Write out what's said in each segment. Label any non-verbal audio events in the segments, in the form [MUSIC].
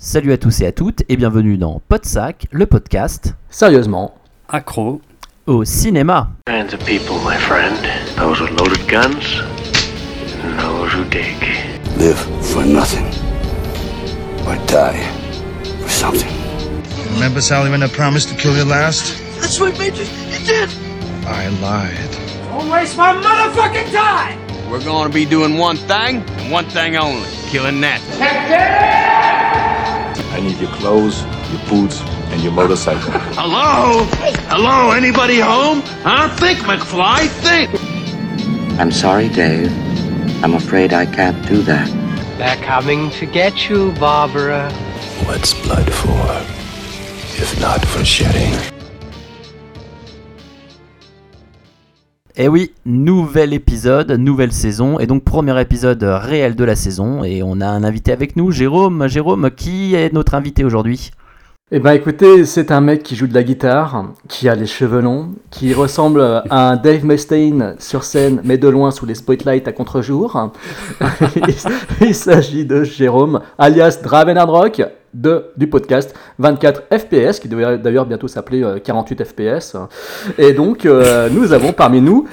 Salut à tous et à toutes et bienvenue dans Podsac, le podcast Sérieusement. Accro. au cinéma. kinds of people, my friend. Those with loaded guns, and those who dig. Live for nothing. Or die for something. Remember, Sally, when I promised to kill you last? That's what made you. You did. I lied. We're going to be doing one thing and one thing only killing that. I need your clothes, your boots, and your motorcycle. [LAUGHS] Hello? Hello? Anybody home? Huh? Think, McFly. Think. I'm sorry, Dave. I'm afraid I can't do that. They're coming to get you, Barbara. What's blood for? If not for shedding. Et Eh oui, nouvel épisode, nouvelle saison, et donc premier épisode réel de la saison, et on a un invité avec nous, Jérôme. Jérôme, qui est notre invité aujourd'hui? Eh ben écoutez, c'est un mec qui joue de la guitare, qui a les cheveux longs, qui ressemble à un Dave Mustaine sur scène, mais de loin sous les spotlights à contre-jour. [LAUGHS] il s'agit de Jérôme, alias Draven Rock, de, du podcast 24 FPS, qui devrait d'ailleurs bientôt s'appeler euh, 48 FPS. Et donc, euh, nous avons parmi nous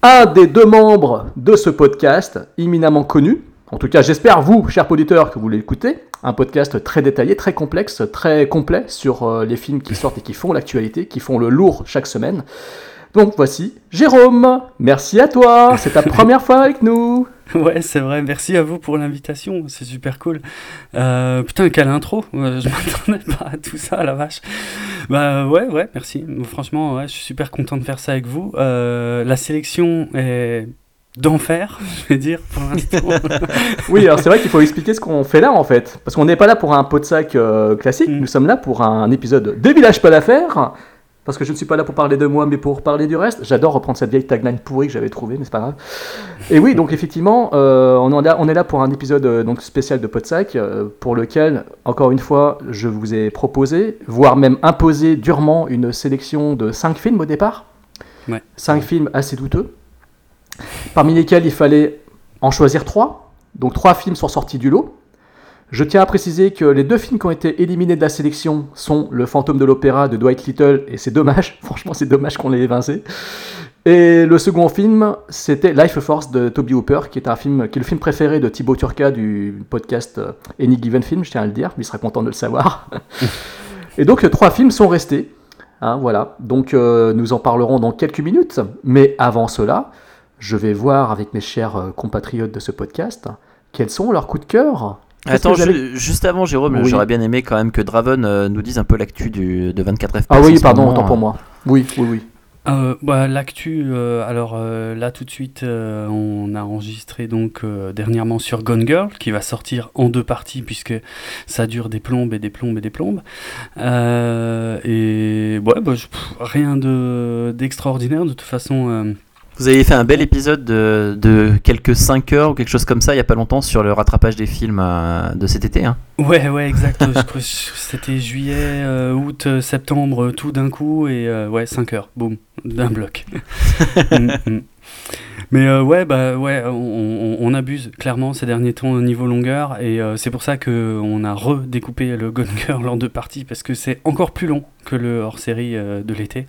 un des deux membres de ce podcast, éminemment connu. En tout cas, j'espère, vous, chers auditeurs, que vous l'écoutez. Un podcast très détaillé, très complexe, très complet sur euh, les films qui sortent et qui font l'actualité, qui font le lourd chaque semaine. Donc voici Jérôme. Merci à toi. C'est ta [LAUGHS] première fois avec nous. Ouais, c'est vrai. Merci à vous pour l'invitation. C'est super cool. Euh, putain, quelle intro. Euh, Je [LAUGHS] m'attendais pas à tout ça, la vache. Bah ouais, ouais, merci. Franchement, ouais, je suis super content de faire ça avec vous. Euh, la sélection est d'enfer, je vais dire, pour l'instant. [LAUGHS] Oui, alors c'est vrai qu'il faut expliquer ce qu'on fait là en fait. Parce qu'on n'est pas là pour un pot de sac euh, classique, Mm. nous sommes là pour un épisode des villages pas d'affaires. Parce que je ne suis pas là pour parler de moi, mais pour parler du reste. J'adore reprendre cette vieille tagline pourrie que j'avais trouvée, mais c'est pas grave. Et oui, donc effectivement, euh, on, a- on est là pour un épisode euh, donc spécial de Podsac, euh, pour lequel, encore une fois, je vous ai proposé, voire même imposé durement une sélection de 5 films au départ. Ouais. 5 films assez douteux, parmi lesquels il fallait en choisir 3. Donc 3 films sont sortis du lot. Je tiens à préciser que les deux films qui ont été éliminés de la sélection sont Le fantôme de l'opéra de Dwight Little, et c'est dommage, [LAUGHS] franchement c'est dommage qu'on l'ait évincé. Et le second film, c'était Life Force de Toby Hooper, qui est un film, qui est le film préféré de Thibaut Turca du podcast euh, Any Given Film, je tiens à le dire, il sera content de le savoir. [LAUGHS] et donc trois films sont restés. Hein, voilà, donc euh, nous en parlerons dans quelques minutes, mais avant cela, je vais voir avec mes chers euh, compatriotes de ce podcast quels sont leurs coups de cœur. Attends, juste avant, Jérôme, Oui. j'aurais bien aimé quand même que Draven euh, nous dise un peu l'actu du- de 24 FPS. Ah oui, pardon, moment, autant pour hein. moi. Oui, oui, oui. Euh, bah, L'actu, euh, alors euh, là tout de suite, euh, on a enregistré donc euh, dernièrement sur Gone Girl, qui va sortir en deux parties puisque ça dure des plombes et des plombes et des plombes. Euh, et ouais, bah, je- pff, rien de d'extraordinaire de toute façon. Vous avez fait un bel épisode de, de quelques 5 heures ou quelque chose comme ça il y a pas longtemps sur le rattrapage des films euh, de cet été. Hein. Ouais, ouais, [LAUGHS] exact. C'était juillet, euh, août, euh, septembre, tout d'un coup, et euh, ouais, 5 heures, boum, d'un bloc. [LAUGHS] Mm, mm. Mais euh, ouais, bah ouais, on, on- on abuse clairement ces derniers temps au niveau longueur, et euh, c'est pour ça que on a redécoupé le Gone Girl en deux parties parce que c'est encore plus long que le hors-série euh, de l'été,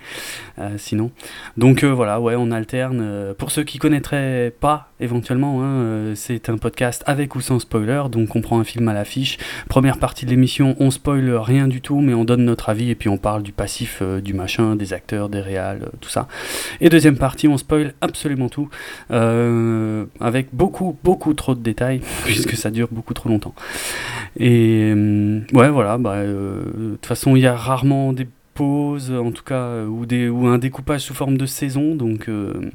euh, sinon. Donc euh, voilà, ouais, on alterne. pour ceux qui connaîtraient pas, éventuellement, hein, c'est un podcast avec ou sans spoiler, donc on prend un film à l'affiche. Première partie de l'émission, on spoil rien du tout, mais on donne notre avis et puis on parle du passif, du machin, des acteurs, des réals, tout ça. Et deuxième partie, on spoil absolument tout, avec beaucoup, beaucoup trop de détails, [LAUGHS] puisque ça dure beaucoup trop longtemps. Et euh, ouais, voilà, bah, de toute façon, il y a rarement des en tout cas, euh, ou, des, ou un découpage sous forme de saison, donc euh,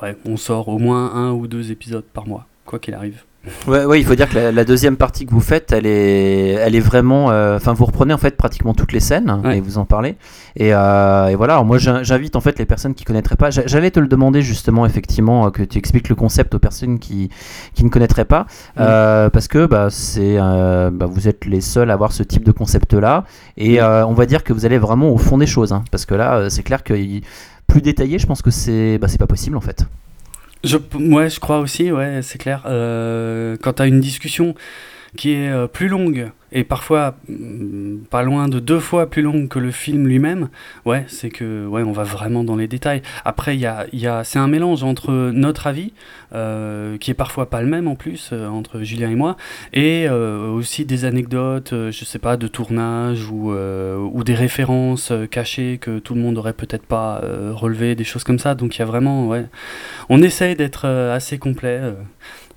ouais, on sort au moins un ou deux épisodes par mois, quoi qu'il arrive. Ouais, ouais, il faut dire que la, la deuxième partie que vous faites, elle est, elle est vraiment. euh, Enfin, vous reprenez en fait pratiquement toutes les scènes Ouais. et vous en parlez. Et, euh, et voilà, alors moi j'in- j'invite en fait les personnes qui connaîtraient pas. j'a- J'allais te le demander justement, effectivement, euh, que tu expliques le concept aux personnes qui, qui ne connaîtraient pas. euh, parce que bah, c'est, bah, vous êtes les seuls à avoir ce type de concept là. Et on va dire que vous allez vraiment au fond des choses. hein, parce que là, c'est clair que plus détaillé, je pense que c'est bah, c'est pas possible en fait. Je, ouais, je crois aussi, ouais, c'est clair. Euh, quand tu as une discussion qui est euh, plus longue et parfois mm, pas loin de deux fois plus longue que le film lui-même, ouais, c'est que ouais, on va vraiment dans les détails. Après, il y a, y a, c'est un mélange entre notre avis, euh, qui est parfois pas le même en plus, euh, entre Julien et moi, et aussi des anecdotes, je sais pas, de tournage ou, ou des références cachées que tout le monde aurait peut-être pas relevées, des choses comme ça. Donc il y a vraiment, ouais, on essaye d'être assez complet.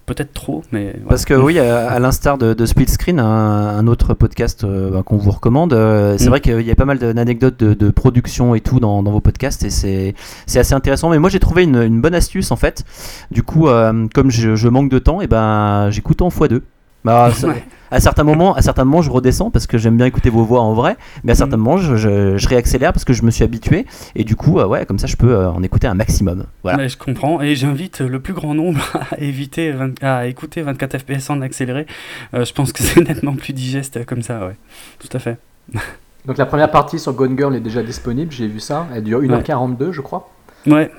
Peut-être trop, mais. voilà. Parce que oui, à, à l'instar de, de Split Screen, un, un autre podcast euh, bah, qu'on vous recommande, euh, c'est Mm. vrai qu'il y a pas mal d'anecdotes de, de production et tout dans, dans vos podcasts et c'est c'est assez intéressant. Mais moi j'ai trouvé une, une bonne astuce en fait. Du coup, euh, comme je, je manque de temps, et ben j'écoute en x2. Bah, ça- Ouais. à certains moments, à certains moments, je redescends parce que j'aime bien écouter vos voix en vrai, mais à certains moments, je, je- je réaccélère parce que je me suis habitué et du coup, euh, ouais, comme ça, je peux euh, en écouter un maximum. Voilà. Ouais, je comprends et j'invite le plus grand nombre [LAUGHS] à éviter 20 à écouter 24 FPS en accéléré. Euh, je pense que c'est [LAUGHS] nettement plus digeste comme ça, ouais. Tout à fait. [LAUGHS] Donc la première partie sur Gone Girl est déjà disponible, j'ai vu ça. Elle dure 1h42, je crois. Ouais.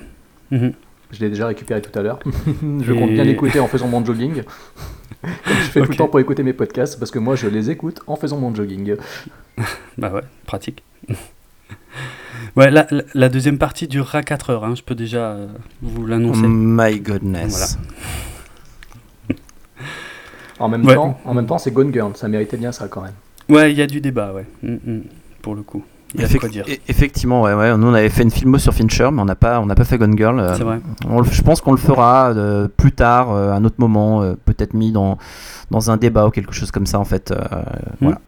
Mhm. Je l'ai déjà récupéré tout à l'heure. je Et- compte bien l'écouter en faisant mon jogging. Comme je fais tout Ok. le temps pour écouter mes podcasts, parce que moi je les écoute en faisant mon jogging. [LAUGHS] Bah ouais, pratique. [LAUGHS] ouais, la, la- la deuxième partie durera 4 heures, hein, je peux déjà euh, vous l'annoncer. My goodness. Voilà. [LAUGHS] En même Ouais. temps, en même temps, c'est Gone Girl, ça méritait bien ça quand même. Ouais, il y a du débat, ouais. Mm, mm, pour le coup. Il y a de Effec- quoi dire. e- Effectivement, ouais, ouais. Nous, on avait fait une filmo sur Fincher, mais on n'a pas, on n'a pas fait Gone Girl. euh, C'est vrai. on je pense qu'on le fera euh, plus tard, euh, à un autre moment, euh, peut-être mis dans, dans un débat ou quelque chose comme ça, en fait. euh, Voilà.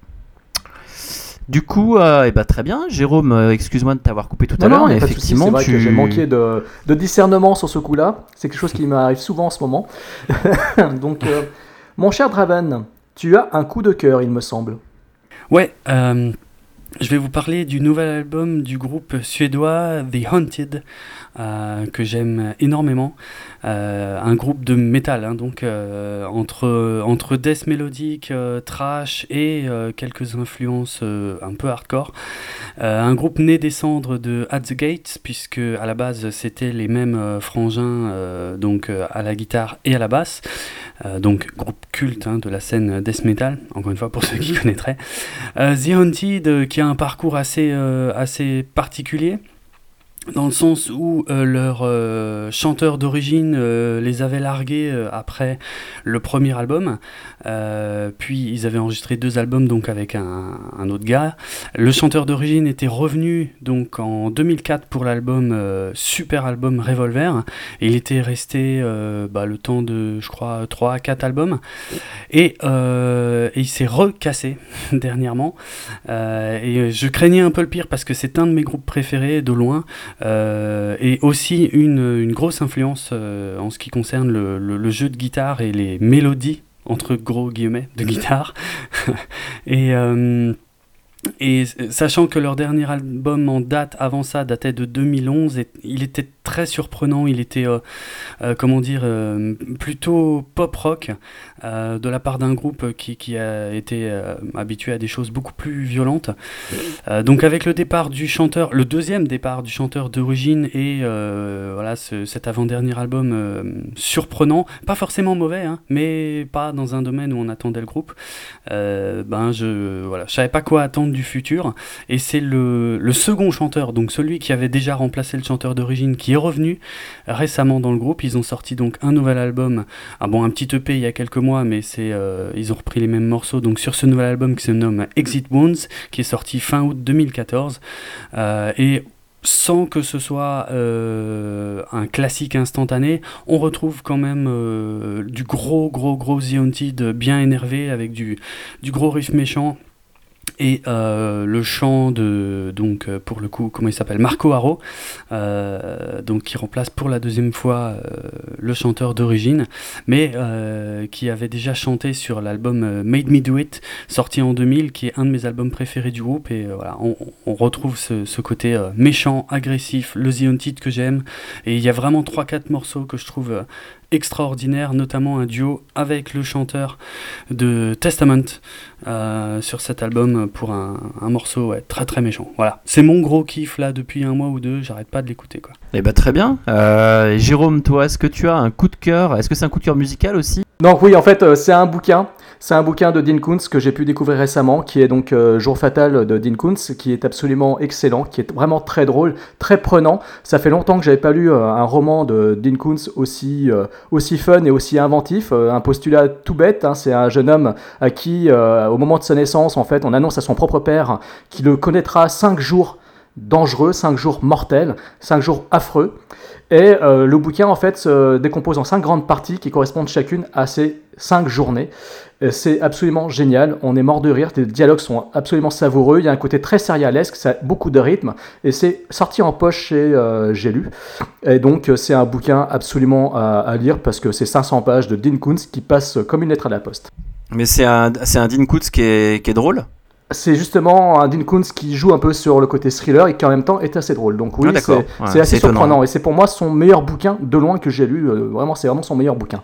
Du coup, euh, eh ben, très bien. Jérôme, euh, excuse-moi de t'avoir coupé tout à l'heure, mais effectivement, c'est vrai tu... que j'ai manqué de, de discernement sur ce coup-là. C'est quelque chose qui m'arrive souvent en ce moment. [LAUGHS] Donc, euh, mon cher Draven, tu as un coup de cœur, il me semble. Ouais, euh, je vais vous parler du nouvel album du groupe suédois The Haunted, euh, que j'aime énormément. Euh, un groupe de métal, hein, donc euh, entre, entre death mélodique, trash et quelques influences un peu hardcore. Un groupe né des cendres de At the Gates, puisque à la base c'était les mêmes frangins, donc à la guitare et à la basse. Euh, donc groupe culte hein, de la scène death metal, encore une fois pour [LAUGHS] ceux qui connaîtraient. Euh, The Haunted, euh, qui a un parcours assez, assez particulier, dans le sens où euh, leur euh, chanteur d'origine euh, les avait largués après le premier album, puis ils avaient enregistré deux albums donc avec un, autre gars. Le chanteur d'origine était revenu donc en 2004 pour l'album super album Revolver, il était resté bah, le temps de je crois 3 à 4 albums, et, et il s'est recassé [LAUGHS] dernièrement. Et je craignais un peu le pire parce que c'est un de mes groupes préférés de loin et aussi une, une grosse influence euh, en ce qui concerne le, le- le jeu de guitare et les mélodies entre gros guillemets de guitare. [LAUGHS] et euh, et sachant que leur dernier album en date avant ça datait de 2011, et il était très surprenant, il était, euh, euh, comment dire, euh, plutôt pop rock euh, de la part d'un groupe qui, qui a été habitué à des choses beaucoup plus violentes. Donc avec le départ du chanteur, le deuxième départ du chanteur d'origine et voilà ce- cet avant-dernier album surprenant, pas forcément mauvais, hein, mais pas dans un domaine où on attendait le groupe. Ben je voilà, je savais pas quoi attendre du futur et c'est le, second chanteur, donc celui qui avait déjà remplacé le chanteur d'origine, qui est revenu récemment dans le groupe. Ils ont sorti donc un nouvel album, ah bon un petit EP il y a quelques mois, mais c'est euh, ils ont repris les mêmes morceaux. Donc sur ce nouvel album qui se nomme Exit Wounds, qui est sorti fin août 2014 euh, et sans que ce soit euh, un classique instantané, on retrouve quand même du gros, gros, gros The Haunted bien énervé avec du, du gros riff méchant. Et euh, le chant de, donc euh, pour le coup, comment il s'appelle Marco Haro, euh, donc qui remplace pour la deuxième fois le chanteur d'origine, mais qui avait déjà chanté sur l'album Made Me Do It, sorti en 2000, qui est un de mes albums préférés du groupe. Et voilà, on, retrouve ce, côté méchant, agressif, le Haunted que j'aime. Et il y a vraiment 3-4 morceaux que je trouve extraordinaires, notamment un duo avec le chanteur de Testament euh, sur cet album. pour un, un morceau ouais, très très méchant. Voilà. C'est mon gros kiff là depuis un mois ou deux, j'arrête pas de l'écouter quoi. Eh bah très bien. Euh, Jérôme, toi, est-ce que tu as un coup de cœur? Est-ce que c'est un coup de cœur musical aussi? Donc oui, en fait, euh, c'est un bouquin. C'est un bouquin de Dean Koontz que j'ai pu découvrir récemment, qui est donc euh, Jour fatal de Dean Koontz, qui est absolument excellent, qui est vraiment très drôle, très prenant. Ça fait longtemps que j'avais pas lu euh, un roman de Dean Koontz aussi euh, aussi fun et aussi inventif. Un postulat tout bête, hein, c'est un jeune homme à qui, au moment de sa naissance, en fait, on annonce à son propre père qu'il le connaîtra cinq jours dangereux, cinq jours mortels, cinq jours affreux. Et euh, le bouquin, en fait, se décompose en cinq grandes parties qui correspondent chacune à ces cinq journées. C'est absolument génial, on est mort de rire, les dialogues sont absolument savoureux, il y a un côté très sérialesque, ça a beaucoup de rythme, et c'est sorti en poche chez euh, J'ai lu. Et donc euh, c'est un bouquin absolument à, lire parce que c'est 500 pages de Dean Koontz qui passe comme une lettre à la poste. Mais c'est un, c'est un Dean Koontz qui est, qui est drôle? C'est justement un Dean Koontz qui joue un peu sur le côté thriller et qui en même temps est assez drôle. Donc oui, Ah, c'est Ouais, assez surprenant et c'est pour moi son meilleur bouquin de loin que j'ai lu. euh, vraiment, c'est vraiment son meilleur bouquin.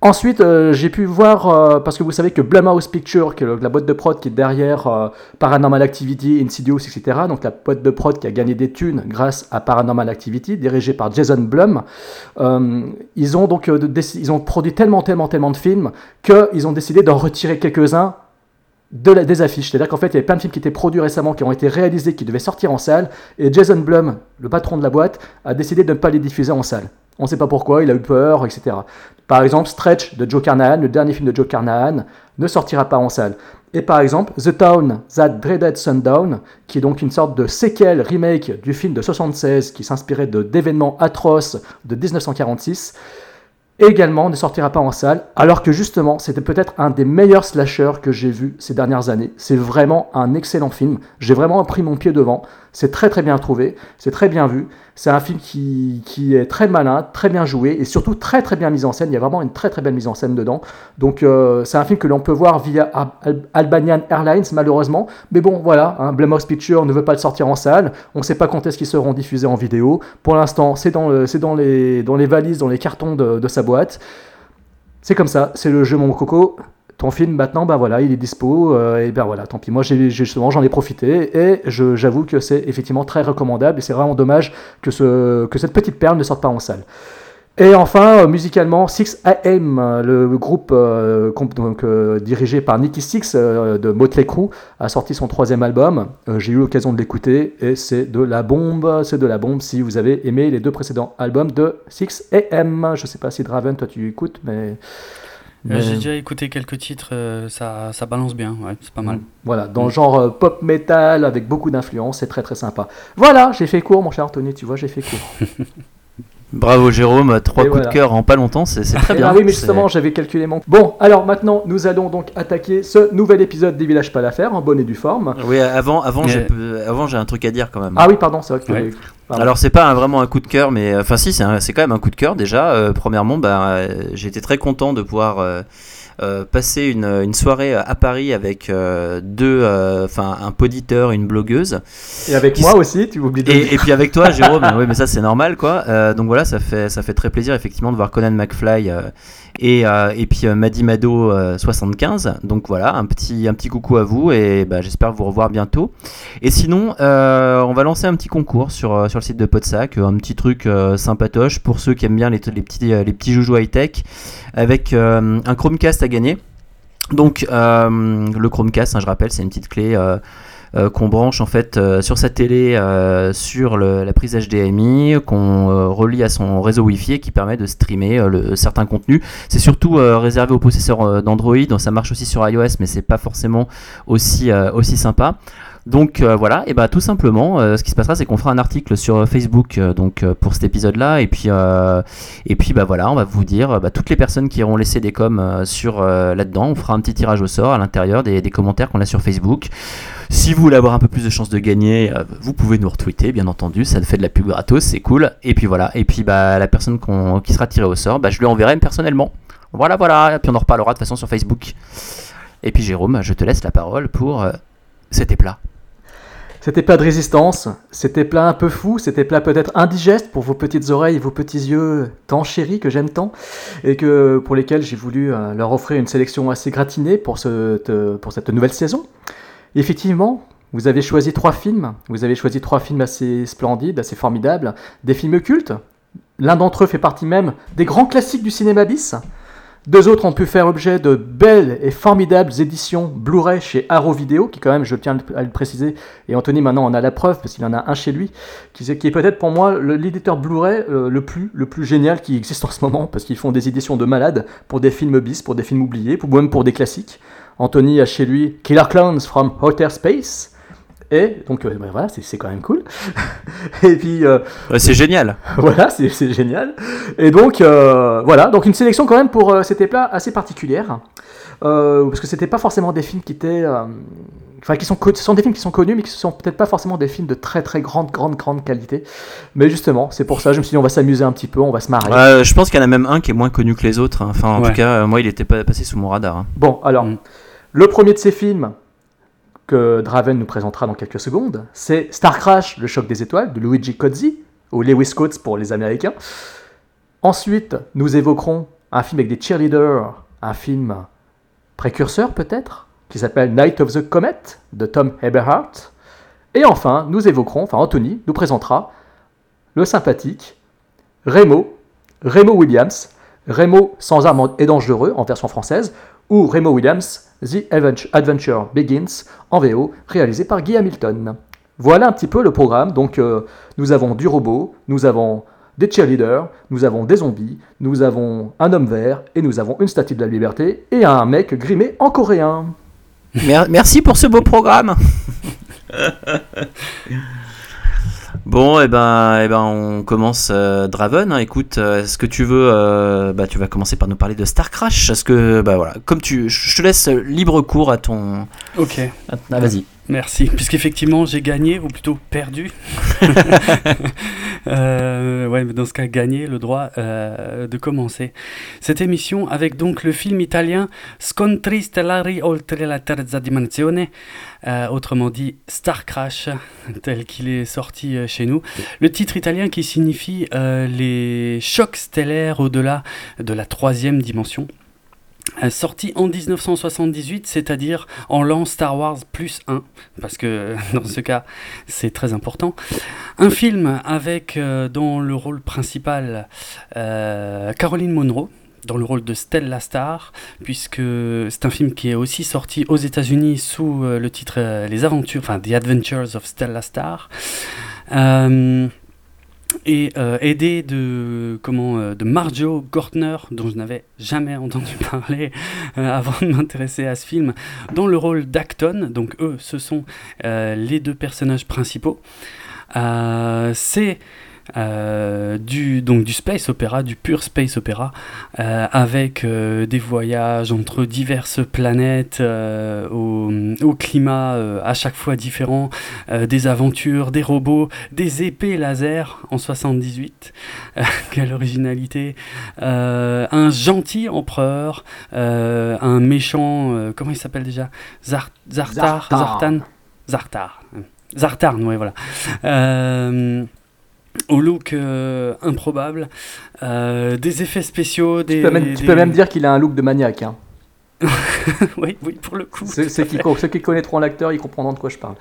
Ensuite, euh, j'ai pu voir, euh, parce que vous savez que Blumhouse Picture, qui est le- la boîte de prod qui est derrière euh, Paranormal Activity, Insidious, etc., donc la boîte de prod qui a gagné des thunes grâce à Paranormal Activity, dirigée par Jason Blum, ils ont donc ils ont produit tellement, tellement, tellement de films qu'ils ont décidé d'en retirer quelques-uns de la, des affiches. C'est-à-dire qu'en fait, il y avait plein de films qui étaient produits récemment, qui ont été réalisés, qui devaient sortir en salle, et Jason Blum, le patron de la boîte, a décidé de ne pas les diffuser en salle. On ne sait pas pourquoi, il a eu peur, etc. Par exemple, Stretch de Joe Carnahan, le dernier film de Joe Carnahan, ne sortira pas en salle. Et par exemple, The Town That Dreaded Sundown, qui est donc une sorte de séquelle remake du film de 76 qui s'inspirait d'événements atroces de 1946, également ne sortira pas en salle, alors que justement, c'était peut-être un des meilleurs slashers que j'ai vu ces dernières années. C'est vraiment un excellent film. J'ai vraiment pris mon pied devant. C'est très très bien trouvé, c'est très bien vu. C'est un film qui, qui est très malin, très bien joué et surtout très très bien mis en scène. Il y a vraiment une très très belle mise en scène dedans. Donc euh, c'est un film que l'on peut voir via Al- Al- Albanian Airlines malheureusement. Mais bon voilà, hein, Blumhouse Picture ne veut pas le sortir en salle. On ne sait pas quand est-ce qu'ils seront diffusés en vidéo. Pour l'instant, c'est dans, le- dans, les, dans les valises, dans les cartons de sa boîte. C'est comme ça, c'est le jeu mon coco. Ton film maintenant, bah voilà, il est dispo, euh, et ben voilà, tant pis. Moi, j'ai, justement, j'en ai profité, et j'avoue que c'est effectivement très recommandable, et c'est vraiment dommage que, ce, que cette petite perle ne sorte pas en salle. Et enfin, euh, musicalement, 6 AM, euh, le groupe euh, donc, dirigé par Nicky Six de Motley Crue, a sorti son troisième album. J'ai eu l'occasion de l'écouter et c'est de la bombe. C'est de la bombe si vous avez aimé les deux précédents albums de 6 AM. Je sais pas si Draven, toi tu écoutes, mais. Euh, mais- J'ai déjà écouté quelques titres, euh, ça, ça balance bien, ouais, c'est pas mal. Voilà, dans le genre euh, pop metal avec beaucoup d'influence, c'est très très sympa. Voilà, j'ai fait court, mon cher Anthony, tu vois, j'ai fait court. [LAUGHS] Bravo Jérôme, trois Et coups voilà. de cœur en pas longtemps, c'est très Eh [LAUGHS] bien. ben oui, mais justement, j'avais calculé mon. Bon, alors maintenant, nous allons donc attaquer ce nouvel épisode des Villages pas l'affaire en bonne et due forme. Oui, avant, avant, Mais- j'ai, avant, j'ai un truc à dire quand même. Ah oui, pardon, c'est vrai que. Ouais. pardon. Alors c'est pas un- vraiment un coup de cœur, mais enfin si, c'est, quand même un coup de cœur déjà. Euh, premièrement, bah, euh, j'ai été très content de pouvoir euh, euh, passer une, une soirée à Paris avec euh, deux, euh, enfin un poditeur, une blogueuse, Et avec moi aussi, tu m'oublies de et, dire. et puis avec toi, Jérôme. [LAUGHS] oui, mais ça c'est normal quoi. Donc voilà, ça fait ça fait très plaisir effectivement de voir Conan McFly et et puis Maddy Mado euh, 75. Donc voilà, un petit un petit coucou à vous et bah, j'espère vous revoir bientôt. Et sinon, on va lancer un petit concours sur, sur le site de Podsac, un petit truc sympatoche pour ceux qui aiment bien les, les petits, les petits joujoux high-tech, avec euh, un Chromecast gagner. Donc, euh, le Chromecast, hein, je rappelle, c'est une petite clé euh, euh, qu'on branche en fait sur sa télé sur la prise HDMI, qu'on relie à son réseau Wi-Fi et qui permet de streamer le, certains contenus. C'est surtout réservé aux possesseurs d'Android, donc ça marche aussi sur iOS, mais c'est pas forcément aussi, aussi sympa. Donc euh, voilà, et bah tout simplement, euh, ce qui se passera, c'est qu'on fera un article sur euh, Facebook donc pour cet épisode-là, et puis et puis bah voilà, on va vous dire bah, toutes les personnes qui auront laissé des coms sur là-dedans, on fera un petit tirage au sort à l'intérieur des, commentaires qu'on a sur Facebook. Si vous voulez avoir un peu plus de chances de gagner, vous pouvez nous retweeter, bien entendu, ça fait de la pub gratos, c'est cool. Et puis voilà, et puis bah la personne qui sera tirée au sort, bah, je lui enverrai personnellement. Voilà, voilà, et puis on en reparlera de toute façon sur Facebook. Et puis Jérôme, je te laisse la parole pour C'était plat. C'était plat de résistance, c'était plat un peu fou, c'était plat peut-être indigeste pour vos petites oreilles et vos petits yeux tant chéris que j'aime tant, et que pour lesquels j'ai voulu euh, leur offrir une sélection assez gratinée pour, ce, te- pour cette nouvelle saison. effectivement, vous avez choisi trois films. Vous avez choisi trois films assez splendides, assez formidables, des films cultes. L'un d'entre eux fait partie même des grands classiques du cinéma bis. Deux autres ont pu faire l'objet de belles et formidables éditions Blu-ray chez Arrow Video, qui quand même, je tiens à le préciser, et Anthony maintenant en a la preuve, parce qu'il en a un chez lui, qui, est peut-être pour moi l'éditeur Blu-ray euh, le, plus, le plus génial qui existe en ce moment, parce qu'ils font des éditions de malades pour des films bis, pour des films oubliés, ou même pour des classiques. Anthony a chez lui Killer Clowns from Outer Space, et donc euh, ben voilà, c'est c'est quand même cool. [LAUGHS] et puis... euh, Ouais, c'est génial. [LAUGHS] voilà, c'est c'est génial. Et donc, euh, voilà, donc une sélection quand même pour euh, cet éplat assez particulière. Euh, parce que c'était pas forcément des films qui étaient. euh, Enfin, qui sont, ce sont des films qui sont connus, mais qui sont peut-être pas forcément des films de très très grande, grande, grande qualité. Mais justement, c'est pour ça, je me suis dit, on va s'amuser un petit peu, on va se marrer. Je pense qu'il y en a même un qui est moins connu que les autres. hein. Enfin, en Ouais. tout cas, euh, moi, il était pas passé sous mon radar. hein. Bon, alors, Mm. le premier de ces films que Draven nous présentera dans quelques secondes, c'est Star Crash, le choc des étoiles, de Luigi Cozzi, ou Lewis Coates pour les Américains. Ensuite, nous évoquerons un film avec des cheerleaders, un film précurseur peut-être, qui s'appelle Night of the Comet, de Tom Eberhardt. Et enfin, nous évoquerons, enfin Anthony nous présentera le sympathique Remo, Remo Williams, Remo sans armes et dangereux en version française, ou Remo Williams, The Adventure- Begins en VO, réalisé par Guy Hamilton. Voilà un petit peu le programme. Donc, euh, nous avons du robot, nous avons des cheerleaders, nous avons des zombies, nous avons un homme vert et nous avons une statue de la liberté et un mec grimé en coréen. Mer- Merci pour ce beau programme. [LAUGHS] Bon, et ben, eh ben, on commence euh, Draven. hein. Écoute, euh, est-ce que tu veux, euh, bah, tu vas commencer par nous parler de Star Crash? Est-ce que, bah voilà, comme tu, je te laisse libre cours à ton. Ok. Ah, vas-y. Merci, puisqu'effectivement j'ai gagné, ou plutôt perdu. [LAUGHS] Euh, ouais, dans ce cas, gagné le droit euh, de commencer cette émission avec donc le film italien Scontri stellari oltre la terza dimensione, euh, autrement dit Star Crash, [LAUGHS] tel qu'il est sorti euh, chez nous. Le titre italien qui signifie les chocs stellaires au-delà de la troisième dimension. Euh, Sorti en 1978, c'est-à-dire en l'an Star Wars plus 1, parce que [LAUGHS] dans ce cas c'est très important. Un film avec euh, dans le rôle principal euh, Caroline Monroe, dans le rôle de Stella Star, puisque c'est un film qui est aussi sorti aux États-Unis sous euh, le titre euh, Les Aventures, enfin The Adventures of Stella Star. Euh, et euh, aidé de comment euh, de Marjo Gortner dont je n'avais jamais [LAUGHS] entendu parler euh, avant de m'intéresser à ce film dans le rôle d'Acton. Donc eux ce sont les deux personnages principaux. C'est du, donc du space opéra, du pur space opéra, euh, avec euh, des voyages entre diverses planètes, euh, au, au climat euh, à chaque fois différent, euh, des aventures, des robots, des épées laser en 78, Euh, [LAUGHS] quelle originalité, Euh, un gentil empereur, euh, un méchant, euh, comment il s'appelle déjà? Zar- Zartar, Zartar. Zartan? Zartar. Zartarn, ouais, voilà. Euh, au look euh, improbable, euh, des effets spéciaux, des. Tu peux même, tu des- peux même dire qu'il a un look de maniaque. hein. [LAUGHS] oui, oui, pour le coup. Ceux, ceux qui, ceux connaîtront l'acteur, ils comprendront de quoi je parle.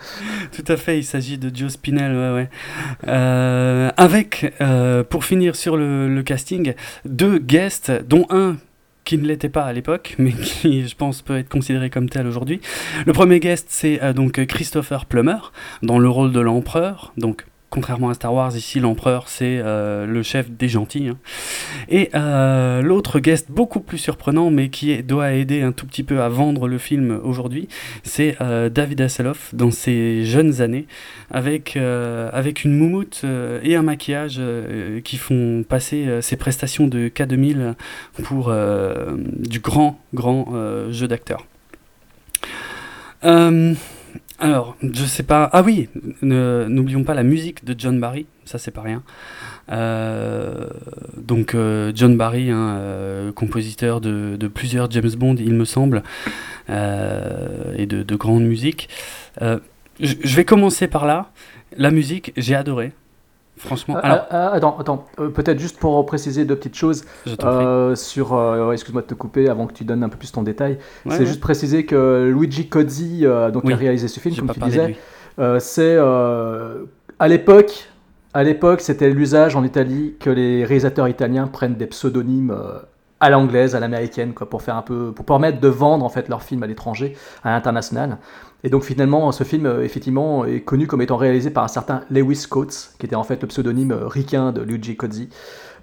Tout à fait, il s'agit de Joe Spinell, ouais, ouais. Euh, avec, pour finir sur le, le casting, deux guests, dont un qui ne l'était pas à l'époque, mais [LAUGHS] qui, je pense, peut être considéré comme tel aujourd'hui. Le premier guest, c'est euh, donc Christopher Plummer, dans le rôle de l'empereur, donc contrairement à Star Wars, ici l'empereur c'est euh, le chef des gentils. hein. Et euh, l'autre guest beaucoup plus surprenant, mais qui doit aider un tout petit peu à vendre le film aujourd'hui, c'est euh, David Hasselhoff dans ses jeunes années, avec, avec une moumoute et un maquillage qui font passer ses prestations de K2000 pour du grand, grand jeu d'acteur. Alors, je sais pas. Ah oui, n'oublions pas la musique de John Barry, ça c'est pas rien. Euh, donc euh, John Barry, hein, euh, compositeur de, de plusieurs James Bond, il me semble, et de, de. Euh, je je vais commencer par là. La musique, j'ai adoré. Franchement, Ah, alors, ah, attends, attends. euh, peut-être juste pour préciser deux petites choses euh, sur. euh, Excuse-moi de te couper avant que tu donnes un peu plus ton détail. Ouais, c'est ouais. juste préciser que Luigi Cozzi, donc Oui. a réalisé ce film, comme tu disais, c'est à l'époque. À l'époque, c'était l'usage en Italie que les réalisateurs italiens prennent des pseudonymes à l'anglaise, à l'américaine, quoi, pour faire un peu, pour permettre de vendre en fait leurs films à l'étranger, à l'international. Et donc finalement, ce film, euh, effectivement, est connu comme étant réalisé par un certain Lewis Coates, qui était en fait le pseudonyme euh, ricain de Luigi Cozzi.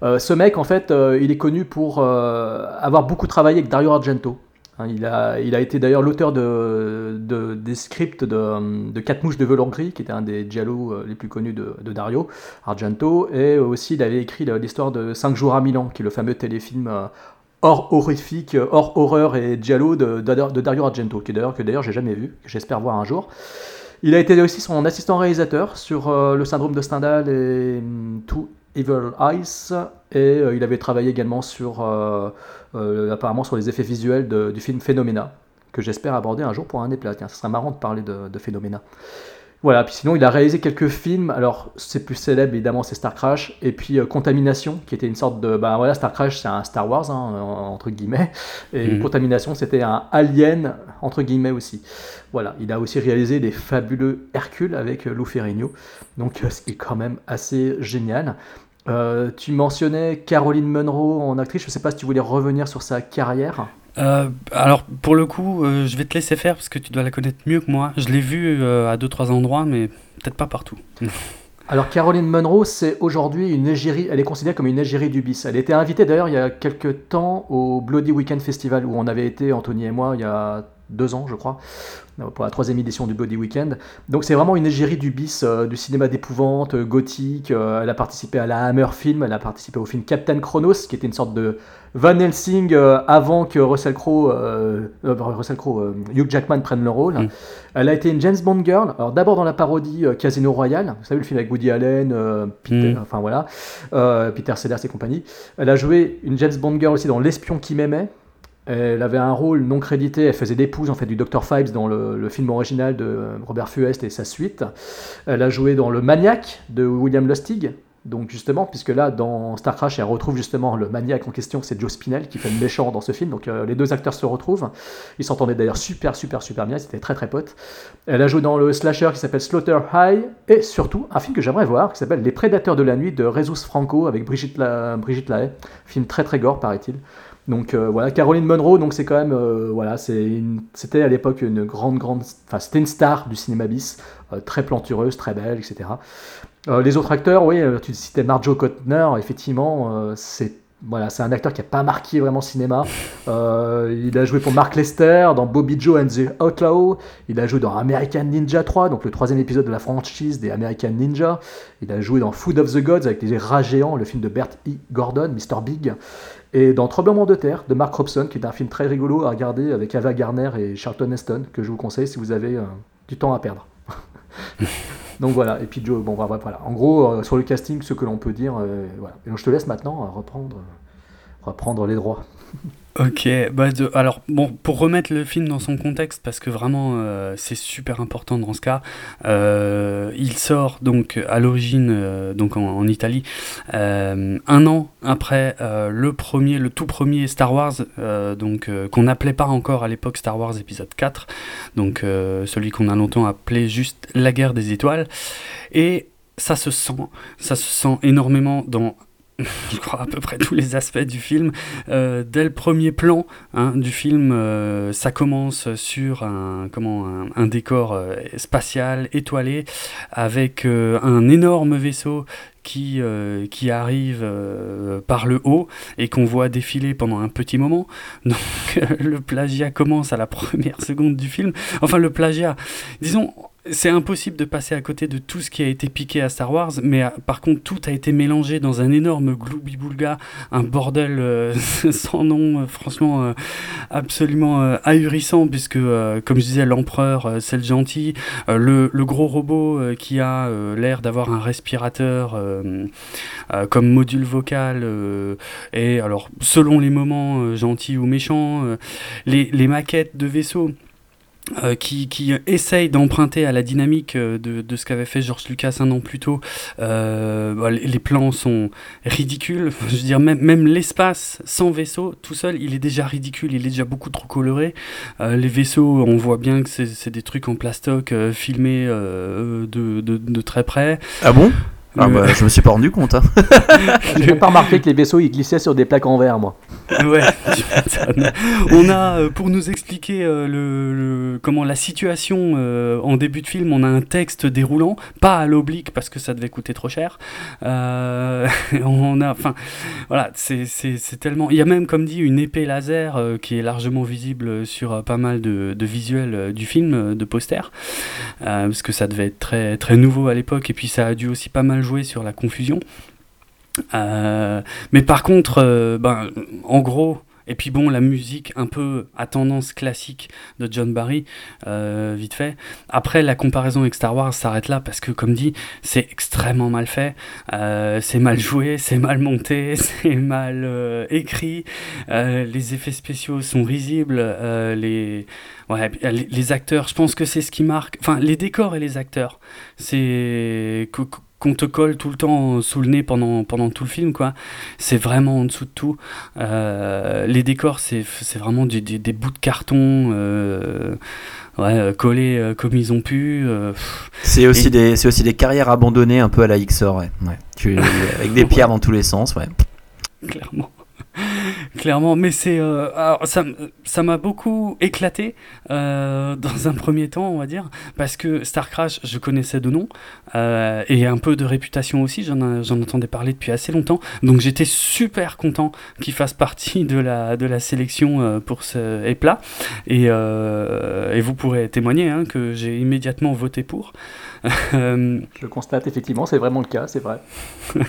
Euh, ce mec, en fait, il est connu pour avoir beaucoup travaillé avec Dario Argento. Hein, il, a, il a été d'ailleurs l'auteur de, de- des scripts de, de Quatre mouches de velours gris, qui était un des giallo les plus connus de, de Dario Argento. Et aussi, il avait écrit l'histoire de 5 jours à Milan, qui est le fameux téléfilm hors horrifique, euh, hors horreur et giallo de, Dario Argento, que d'ailleurs j'ai jamais vu, que j'espère voir un jour. Il a été aussi son assistant réalisateur sur euh, le syndrome de Stendhal et hum, Two Evil Eyes, et euh, il avait travaillé également sur apparemment sur les effets visuels du film Phénoména, que j'espère aborder un jour pour un éplat. Tiens, ce serait marrant de parler de, de. Voilà, puis sinon il a réalisé quelques films, alors c'est plus célèbre évidemment c'est Star Crash, et puis euh, Contamination, qui était une sorte de... Ben voilà, Star Crash c'est un Star Wars, hein, en- entre guillemets, et Mhm. Contamination c'était un Alien, entre guillemets aussi. Voilà, il a aussi réalisé des fabuleux Hercule avec euh, Lou Ferrigno, donc euh, ce qui est quand même assez génial. Euh, tu mentionnais Caroline Munro en actrice, je ne sais pas si tu voulais revenir sur sa carrière. Euh, alors, pour le coup, euh, je vais te laisser faire parce que tu dois la connaître mieux que moi. Je l'ai vue euh, à deux trois endroits, mais peut-être pas partout. [LAUGHS] Alors Caroline Munro, c'est aujourd'hui une égérie, elle est considérée comme une égérie du bis. Elle était invitée d'ailleurs il y a quelques temps au Bloody Weekend Festival où on avait été, Anthony et moi, il y a deux ans je crois, pour la troisième édition du Bloody Weekend. Donc c'est vraiment une égérie du bis, euh, du cinéma d'épouvante, euh, gothique. Euh, elle a participé à la Hammer Film, elle a participé au film Captain Chronos, qui était une sorte de Van Helsing avant que Russell Crowe, euh, Russell Crowe, Hugh Jackman prenne le rôle. Mm. Elle a été une James Bond girl. Alors d'abord dans la parodie Casino Royale, vous savez le film avec Woody Allen, Peter, Mm. enfin voilà, euh, Peter Sellers et compagnie. Elle a joué une James Bond girl aussi dans L'espion qui m'aimait. Elle avait un rôle non crédité, elle faisait l'épouse en fait du Dr Phibes dans le, film original de Robert Fuest et sa suite. Elle a joué dans Le Maniac de William Lustig. Donc justement, puisque là dans Star Crash, elle retrouve justement le maniaque en question, c'est Joe Spinell qui fait le méchant dans ce film. Donc euh, les deux acteurs se retrouvent. Ils s'entendaient d'ailleurs super super super bien, c'était très très potes. Elle a joué dans le slasher qui s'appelle Slaughter High et surtout un film que j'aimerais voir qui s'appelle Les Prédateurs de la nuit de Jesus Franco avec Brigitte, La... Brigitte. Film très très gore paraît-il. Donc euh, voilà, Caroline Munro, donc c'est quand même, euh, c'était à l'époque une grande, grande, enfin c'était une star du cinéma bis, euh, très plantureuse, très belle, etc. Les autres acteurs, oui, tu citais Marjo Kotner, effectivement, c'est voilà, c'est un acteur qui n'a pas marqué vraiment cinéma. Il a joué pour Mark Lester dans Bobby Joe and the Outlaw. Il a joué dans American Ninja 3, donc le troisième épisode de la franchise des American Ninja. Il a joué dans Food of the Gods avec les rats géants, le film de Bert E. Gordon, Mr. Big. Et dans Tremblement de terre de Mark Robson, qui est un film très rigolo à regarder avec Ava Garner et Charlton Heston, que je vous conseille si vous avez euh, du temps à perdre. [LAUGHS] donc voilà, et puis Joe, bon voilà, voilà. En gros, euh, sur le casting, ce que l'on peut dire, euh, voilà. Et donc je te laisse maintenant reprendre, reprendre les droits. [LAUGHS] Ok, bah alors bon, pour remettre le film dans son contexte, parce que vraiment euh, c'est super important dans ce cas, euh, il sort donc à l'origine euh, donc en, en Italie euh, un an après euh, le premier, le tout premier Star Wars, euh, donc qu'on n'appelait pas encore à l'époque Star Wars épisode 4, donc celui qu'on a longtemps appelé juste La Guerre des Étoiles, et ça se sent, ça se sent énormément dans [LAUGHS] je crois à peu près tous les aspects du film. Euh, dès le premier plan hein, du film, euh, ça commence sur un, comment, un, décor euh, spatial étoilé avec un énorme vaisseau qui, qui arrive par le haut et qu'on voit défiler pendant un petit moment. [LAUGHS] Donc le plagiat commence à la première seconde du film. Enfin le plagiat, disons, c'est impossible de passer à côté de tout ce qui a été piqué à Star Wars, mais euh, par contre tout a été mélangé dans un énorme gloubi-boulga, un bordel euh, [LAUGHS] sans nom, euh, franchement absolument ahurissant, puisque comme je disais, l'empereur c'est le gentil, le, gros robot qui a l'air d'avoir un respirateur comme module vocal, et alors selon les moments gentil ou méchant, les, les maquettes de vaisseaux euh, qui, qui essaye d'emprunter à la dynamique euh, de, de ce qu'avait fait George Lucas un an plus tôt. Euh, bah, les, plans sont ridicules. [LAUGHS] Je veux dire, même, même l'espace sans vaisseau, tout seul, il est déjà ridicule. Il est déjà beaucoup trop coloré. Les vaisseaux, on voit bien que c'est des trucs en plastoc filmés de, de, de très près. Ah bon? Ah Le- bah, Je me suis pas rendu compte. hein. [LAUGHS] J'ai même pas remarqué que les vaisseaux ils glissaient sur des plaques en verre, moi. Ouais. [LAUGHS] On a, euh, pour nous expliquer euh, le, le- comment la situation euh, en début de film, on a un texte déroulant, pas à l'oblique parce que ça devait coûter trop cher. Euh, [LAUGHS] on a, enfin, voilà, c'est c'est- c'est tellement. Il y a même, comme dit, une épée laser euh, qui est largement visible sur euh, pas mal de, de visuels euh, du film, euh, de posters, euh, parce que ça devait être très, très nouveau à l'époque et puis ça a dû aussi pas mal jouer sur la confusion. Euh, mais par contre, euh, ben, en gros, et puis bon, la musique un peu à tendance classique de John Barry, euh, vite fait. Après, la comparaison avec Star Wars s'arrête là parce que, comme dit, c'est extrêmement mal fait, c'est mal joué, c'est mal monté, [LAUGHS] c'est mal écrit, les effets spéciaux sont risibles, les, ouais, les, acteurs, je pense que c'est ce qui marque, enfin, les décors et les acteurs, c'est qu'on te colle tout le temps sous le nez pendant, pendant tout le film, quoi. C'est vraiment en dessous de tout. Euh, les décors, c'est vraiment du- des- des bouts de carton euh, ouais, euh, collés euh, comme ils ont pu. C'est aussi, Et- des, c'est aussi des carrières abandonnées un peu à la XOR, ouais. ouais. Tu, avec des [LAUGHS] pierres dans tous les sens, ouais. clairement. [LAUGHS] clairement, mais c'est. euh, ça m'a beaucoup éclaté euh, dans un premier temps, on va dire, parce que Star Crash, je connaissais de nom, euh, et un peu de réputation aussi, j'en a- j'en entendais parler depuis assez longtemps, donc j'étais super content qu'il fasse partie de la, de la sélection euh, pour ce éplat, et, et vous pourrez témoigner hein, que j'ai immédiatement voté pour. [LAUGHS] Je le constate effectivement, c'est vraiment le cas, c'est vrai. [LAUGHS]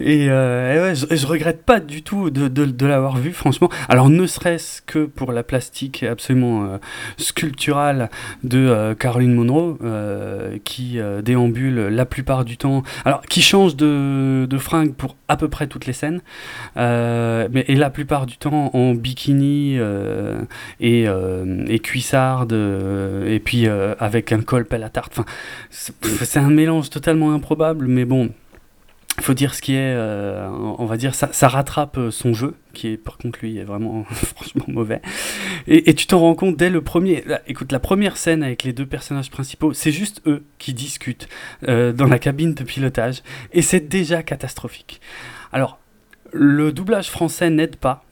Et, et ouais, je, je regrette pas du tout de, de- l'avoir vu, franchement. Alors, ne serait-ce que pour la plastique absolument euh, sculpturale de euh, Caroline Monroe, euh, qui déambule la plupart du temps. Alors, qui change de, de fringue pour à peu près toutes les scènes, mais et la plupart du temps en bikini et, et cuissarde, et puis avec un col pelle à tarte. Enfin, c'est un mélange totalement improbable, mais bon faut dire ce qui est, euh, on va dire, ça, rattrape euh, son jeu, qui est par contre lui est vraiment [LAUGHS] franchement mauvais. Et, tu t'en rends compte dès le premier. écoute, la première scène avec les deux personnages principaux, c'est juste eux qui discutent euh, dans la cabine de pilotage, et c'est déjà catastrophique. Alors, le doublage français n'aide pas.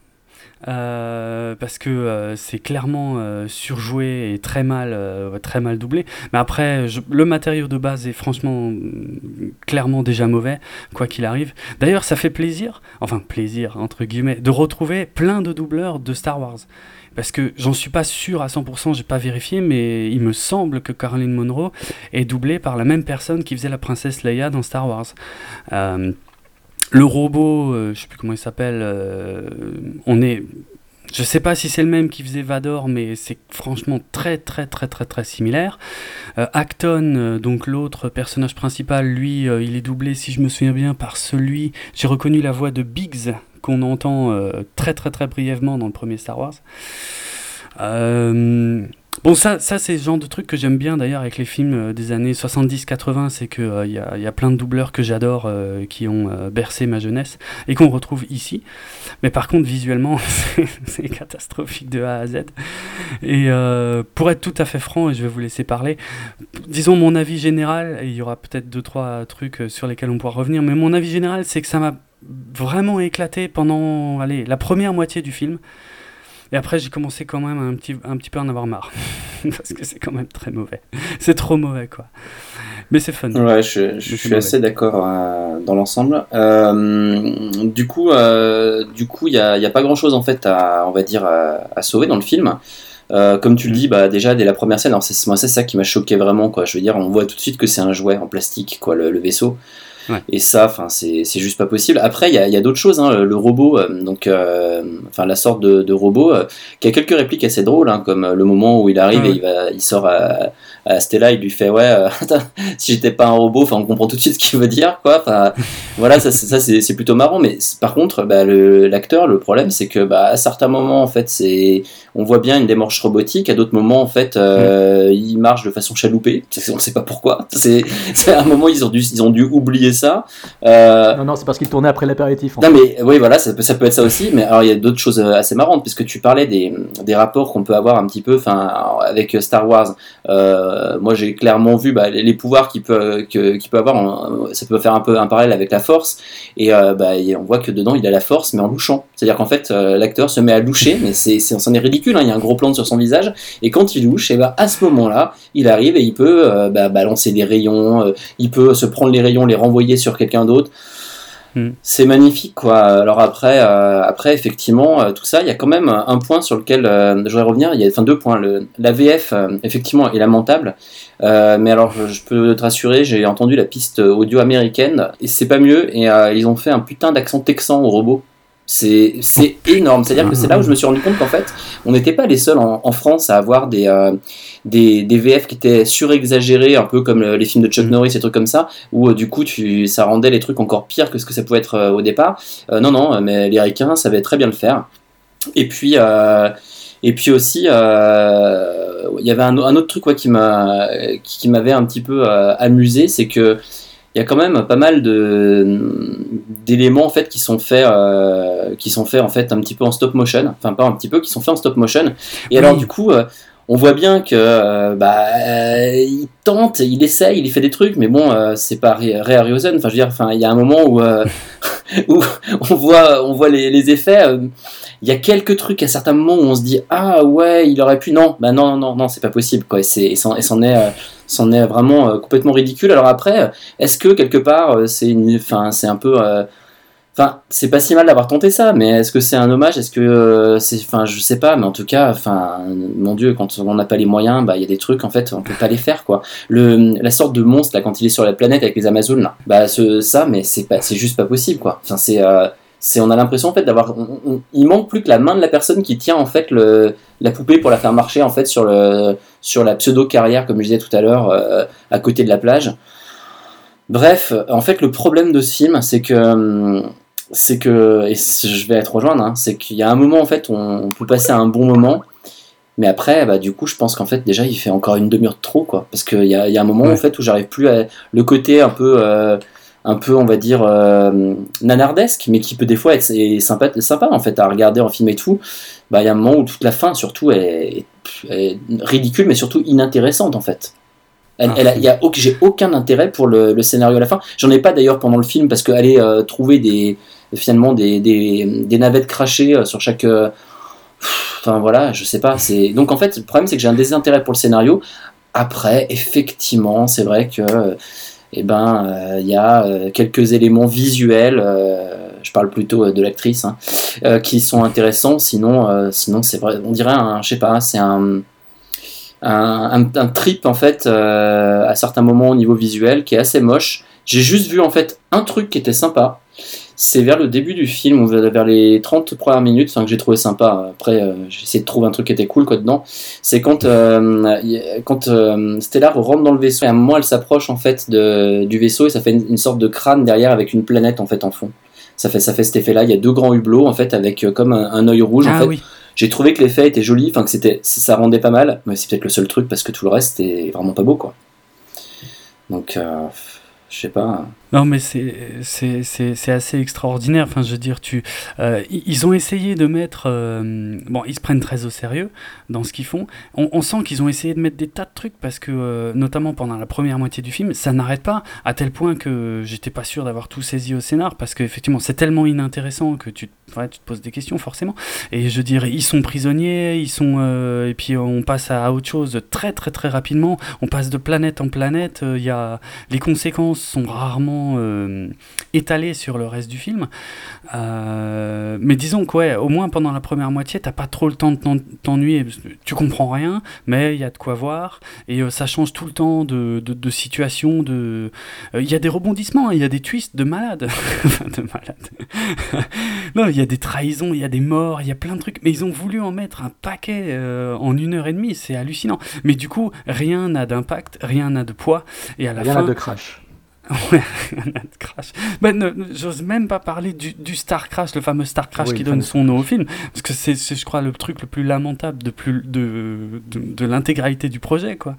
Euh, parce que euh, c'est clairement euh, surjoué et très mal, très mal doublé. Mais après, le matériau de base est franchement mm, clairement déjà mauvais quoi qu'il arrive. D'ailleurs, ça fait plaisir, enfin plaisir entre guillemets, de retrouver plein de doubleurs de Star Wars. Parce que j'en suis pas sûr à 100%, j'ai pas vérifié, mais il me semble que Caroline Monroe est doublée par la même personne qui faisait la princesse Leia dans Star Wars. Le robot, euh, je sais plus comment il s'appelle, euh, on est. Je sais pas si c'est le même qui faisait Vador, mais c'est franchement très très très très très similaire. Euh, Acton, euh, donc l'autre personnage principal, lui, euh, il est doublé, si je me souviens bien, par celui. J'ai reconnu la voix de Biggs qu'on entend très très très brièvement dans le premier Star Wars. Euh, Bon, ça, ça c'est le genre de truc que j'aime bien d'ailleurs avec les films euh, des années 70-80, c'est qu'il il y, a, y a plein de doubleurs que j'adore euh, qui ont euh, bercé ma jeunesse et qu'on retrouve ici. Mais par contre, visuellement, [LAUGHS] c'est- catastrophique de A à Z. Et euh, pour être tout à fait franc, et je vais vous laisser parler, disons mon avis général, et il y aura peut-être deux, trois trucs euh, sur lesquels on pourra revenir, mais mon avis général, c'est que ça m'a vraiment éclaté pendant allez, la première moitié du film. Et après, j'ai commencé quand même un petit, un petit peu à en avoir marre. [LAUGHS] Parce que c'est quand même très mauvais. C'est trop mauvais, quoi. Mais c'est fun. Ouais, je, suis mauvais. assez d'accord euh, dans l'ensemble. Euh, du coup, euh, du coup, il y a, pas grand chose en fait à, on va dire, à, à sauver dans le film. Euh, comme tu le dis, bah déjà dès la première scène, alors c'est moi c'est ça qui m'a choqué vraiment quoi. Je veux dire, on voit tout de suite que c'est un jouet en plastique quoi, le, le vaisseau. Ouais. Et ça, enfin c'est juste pas possible. Après, il y a, il y a d'autres choses. Hein, le robot, euh, donc, euh, enfin la sorte de, de robot, euh, qui a quelques répliques assez drôles, hein, comme le moment où il arrive ouais. et il va, il sort à, euh, Stella, il lui fait ouais, euh, [LAUGHS] si j'étais pas un robot, enfin on comprend tout de suite ce qu'il veut dire, quoi. Enfin, [LAUGHS] voilà, ça, c'est- plutôt marrant. Mais par contre, bah, le- l'acteur, le problème, c'est que bah, à certains moments, en fait, c'est on voit bien une démarche robotique. À d'autres moments, en fait, euh, il marche de façon chaloupée. On sait pas pourquoi. [LAUGHS] C'est à un moment ils ont dû ils ont dû oublier ça. Euh, Non, non, c'est parce qu'il tournait après l'apéritif. non mais oui voilà ça peut, ça peut être ça aussi mais alors il y a d'autres choses assez marrantes puisque tu parlais des, des rapports qu'on peut avoir un petit peu enfin avec Star Wars euh, moi j'ai clairement vu bah, les, pouvoirs qu'il peut avoir en- ça peut faire un peu un parallèle avec la Force. Et euh, bah, on voit que dedans il a la Force mais en louchant. C'est à dire qu'en fait euh, l'acteur se met à loucher mais c'est c'est- c'en est ridicule hein. il y a un gros plan sur son visage. Et quand il louche et bah, à ce moment là il arrive et il peut euh, bah, balancer des rayons euh, il peut se prendre les rayons les renvoyer sur quelqu'un d'autre c'est magnifique quoi. Alors après, euh, après effectivement, euh, tout ça, il y a quand même un point sur lequel euh, je voudrais revenir. Il y a enfin deux points. Le, la VF effectivement est lamentable, mais alors je, je peux te rassurer, j'ai entendu la piste audio américaine et c'est pas mieux. Et ils ont fait un putain d'accent texan au robot. C'est énorme. C'est-à-dire que c'est là où je me suis rendu compte qu'en fait, on n'était pas les seuls en, en France à avoir des, euh, des, des VF qui étaient surexagérés, un peu comme euh, les films de Chuck Norris, et trucs comme ça, où euh, du coup tu, ça rendait les trucs encore pire que ce que ça pouvait être euh, au départ. Non, non, mais les Ricains savaient très bien le faire. Et puis, et puis aussi, il y avait un, un autre truc ouais, qui m'a, qui, qui m'avait un petit peu amusé, c'est que il y a quand même pas mal de d'éléments en fait qui sont faits euh, qui sont faits en fait un petit peu en stop motion. Enfin pas un petit peu qui sont faits en stop motion. Et alors du coup euh, on voit bien que euh, bah il tente il essaye il fait des trucs mais bon c'est pas Ray Harryhausen. Enfin je veux dire enfin il y a un moment où [LAUGHS] où on voit on voit les, les effets il y a quelques trucs à certains moments où on se dit ah ouais il aurait pu non bah non non non c'est pas possible quoi. Et c'est et c'en est c'en est vraiment euh, complètement ridicule alors après est-ce que quelque part euh, c'est une enfin c'est un peu euh, Enfin, c'est pas si mal d'avoir tenté ça, mais est-ce que c'est un hommage? Est-ce que c'est, enfin, je sais pas, mais en tout cas, enfin, mon Dieu, quand on n'a pas les moyens, bah, il y a des trucs en fait, on peut pas les faire quoi. Le, la sorte de monstre là, quand il est sur la planète avec les Amazones là, bah, ça, mais c'est pas, c'est juste pas possible quoi. Enfin, c'est, c'est, on a l'impression en fait d'avoir, il manque plus que la main de la personne qui tient en fait le, la poupée pour la faire marcher en fait sur le, sur la pseudo carrière comme je disais tout à l'heure, euh, à côté de la plage. Bref, en fait, le problème de ce film, c'est que, c'est que, et je vais être rejoindre, hein, c'est qu'il y a un moment, en fait, on, on peut passer un bon moment, mais après, bah, du coup, je pense qu'en fait, déjà, il fait encore une demi-heure de trop, quoi. Parce qu'il y a, il y a un moment, en fait, où j'arrive plus à. Le côté un peu. euh, un peu, on va dire, euh, nanardesque, mais qui peut des fois être sympa, sympa, en fait, à regarder en film et tout. Bah, il y a un moment où toute la fin, surtout, est, ridicule, mais surtout inintéressante, en fait. Elle, elle a- il y a, auc- j'ai aucun intérêt pour le, le scénario à la fin. J'en ai pas d'ailleurs pendant le film parce qu'aller euh, trouver des finalement des, des, des navettes crachées euh, sur chaque. euh, Enfin voilà, je sais pas. C'est donc en fait le problème c'est que j'ai un désintérêt pour le scénario. Après, effectivement, c'est vrai que eh ben euh, il y a euh, quelques éléments visuels. euh, je parle plutôt euh, de l'actrice hein, euh, qui sont intéressants. Sinon, euh, c'est vrai. On dirait un, je sais pas, c'est un un, trip en fait euh, à certains moments au niveau visuel qui est assez moche. J'ai juste vu en fait un truc qui était sympa. C'est vers le début du film, vers les 30 premières minutes, enfin, que j'ai trouvé sympa. Après, euh, j'ai essayé de trouver un truc qui était cool quoi dedans. C'est quand, euh, quand euh, Stellar rentre dans le vaisseau et à un moment elle s'approche en fait de, du vaisseau et ça fait une, une sorte de crâne derrière avec une planète en fait en fond. Ça fait, ça fait cet effet-là. Il y a deux grands hublots en fait avec euh, comme un, un œil rouge en Ah fait. oui. J'ai trouvé que l'effet était joli, enfin que c'était, ça rendait pas mal, mais c'est peut-être le seul truc parce que tout le reste est vraiment pas beau quoi. Donc, je sais pas. Non, mais c'est assez extraordinaire. Enfin, je veux dire, tu, euh, ils ont essayé de mettre. euh, bon, ils se prennent très au sérieux dans ce qu'ils font. On, sent qu'ils ont essayé de mettre des tas de trucs parce que, euh, notamment pendant la première moitié du film, ça n'arrête pas à tel point que j'étais pas sûr d'avoir tout saisi au scénar parce qu'effectivement, c'est tellement inintéressant que tu, ouais, tu te poses des questions forcément. Et je veux dire, ils sont prisonniers, ils sont. et puis on passe à autre chose très très très rapidement. On passe de planète en planète. Il y les conséquences sont rarement vraiment euh, étalé sur le reste du film. Euh, mais disons que, ouais, au moins pendant la première moitié, t'as pas trop le temps de t'en- t'ennuyer. Tu comprends rien, mais il y a de quoi voir. Et euh, ça change tout le temps de, de, de situation. de- Il y a des rebondissements, hein, il y a des twists de malade. [LAUGHS] Enfin, de malade. [LAUGHS] non, il y a des trahisons, il y a des morts, il y a plein de trucs. Mais ils ont voulu en mettre un paquet en une heure et demie. C'est hallucinant. Mais du coup, rien n'a d'impact, rien n'a de poids. Et à la Rien fin. n'a de crash. Ouais, [LAUGHS] crash. Ben, ne- ne- j'ose même pas parler du, du Star Crash, le fameux Star Crash Oui, qui donne son nom au film, parce que c'est, c'est, je crois, le truc le plus lamentable de, plus, de, de, de l'intégralité du projet, quoi.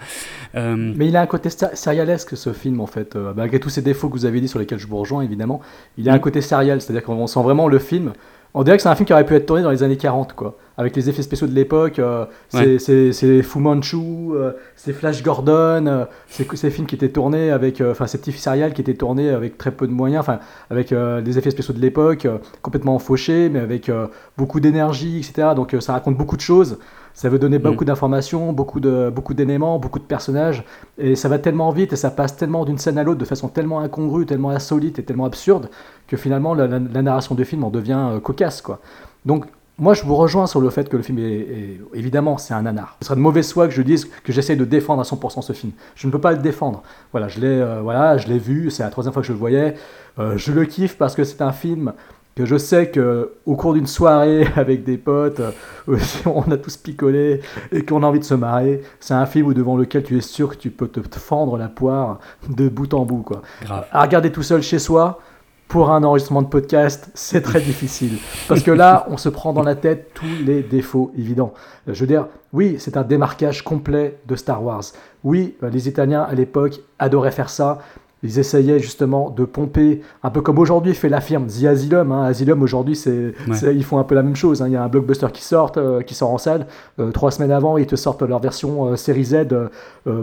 Euh, Mais il a un côté serialesque ce film en fait, Euh, malgré tous ces défauts que vous avez dit sur lesquels je vous rejoins évidemment. Il a un côté serial, c'est-à-dire qu'on sent vraiment le film. On dirait que c'est un film qui aurait pu être tourné dans les années 40 quoi, avec les effets spéciaux de l'époque. euh, c'est, Ouais. c'est, c'est Fu Manchu, euh, c'est Flash Gordon, euh, c'est ces films qui étaient tournés avec, euh, enfin ces petits serials qui étaient tournés avec très peu de moyens, enfin avec euh, des effets spéciaux de l'époque, euh, complètement fauchés, mais avec euh, beaucoup d'énergie, etc. Donc euh, ça raconte beaucoup de choses. Ça veut donner beaucoup d'informations, beaucoup de beaucoup d'éléments, beaucoup de personnages, et ça va tellement vite et ça passe tellement d'une scène à l'autre de façon tellement incongrue, tellement insolite et tellement absurde que finalement la, la- la narration du film en devient euh, cocasse quoi. Donc moi je vous rejoins sur le fait que le film est, est- évidemment c'est un nanar. Ce serait de mauvaise foi que je dise que j'essaie de défendre à 100% ce film. Je ne peux pas le défendre. Voilà, je l'ai euh, voilà, je l'ai vu, c'est la troisième fois que je le voyais. Euh, je le kiffe parce que c'est un film que je sais que au cours d'une soirée [LAUGHS] avec des potes, euh, [LAUGHS] on a tous picolé et qu'on a envie de se marrer, c'est un film où devant lequel tu es sûr que tu peux te fendre la poire de bout en bout quoi. Grave. À regarder tout seul chez soi pour un enregistrement de podcast, c'est très [LAUGHS] difficile parce que là, on se prend dans la tête tous les défauts évidents. Je veux dire, oui, c'est un démarquage complet de Star Wars. Oui, euh, les Italiens à l'époque adoraient faire ça. Ils essayaient justement de pomper, un peu comme aujourd'hui fait la firme The Asylum. Hein. Asylum aujourd'hui, c'est, Ouais. ils font un peu la même chose. hein. Il y a un blockbuster qui sort, euh, qui sort en salle. Euh, trois semaines avant, ils te sortent leur version euh, série Z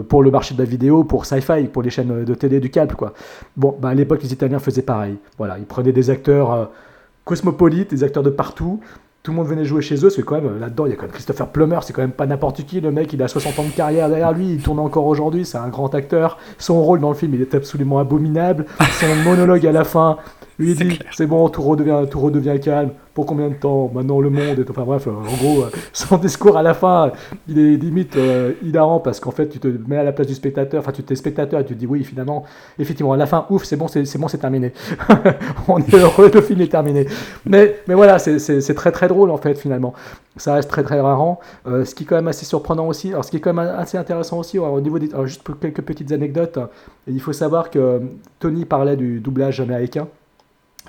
pour le marché de la vidéo, pour Sci-Fi, pour les chaînes de télé du câble, quoi. Bon, bah, à l'époque, les Italiens faisaient pareil. Voilà, ils prenaient des acteurs cosmopolites, des acteurs de partout. Tout le monde venait jouer chez eux, que quand même, là-dedans, il y a quand même Christopher Plummer, c'est quand même pas n'importe qui. Le mec, il a 60 ans de carrière derrière lui, il tourne encore aujourd'hui, c'est un grand acteur. Son rôle dans le film, il est absolument abominable. Son monologue à la fin, lui, il dit C'est bon, tout redevient, tout redevient calme. Pour combien de temps Maintenant, le monde est. Enfin bref, euh, en gros, euh, [LAUGHS] son discours à la fin, il est limite euh, hilarant parce qu'en fait, tu te mets à la place du spectateur, enfin, tu t'es spectateur et tu te dis Oui, finalement, effectivement, à la fin, ouf, c'est bon, c'est bon, c'est terminé. [LAUGHS] On est heureux, le film est terminé. Mais, mais voilà, c'est- très très drôle en fait, finalement. Ça reste très très rarant. Euh, ce qui est quand même assez surprenant aussi, alors ce qui est quand même assez intéressant aussi, alors, au niveau des. alors, juste pour quelques petites anecdotes, il faut savoir que euh, Tony parlait du doublage américain.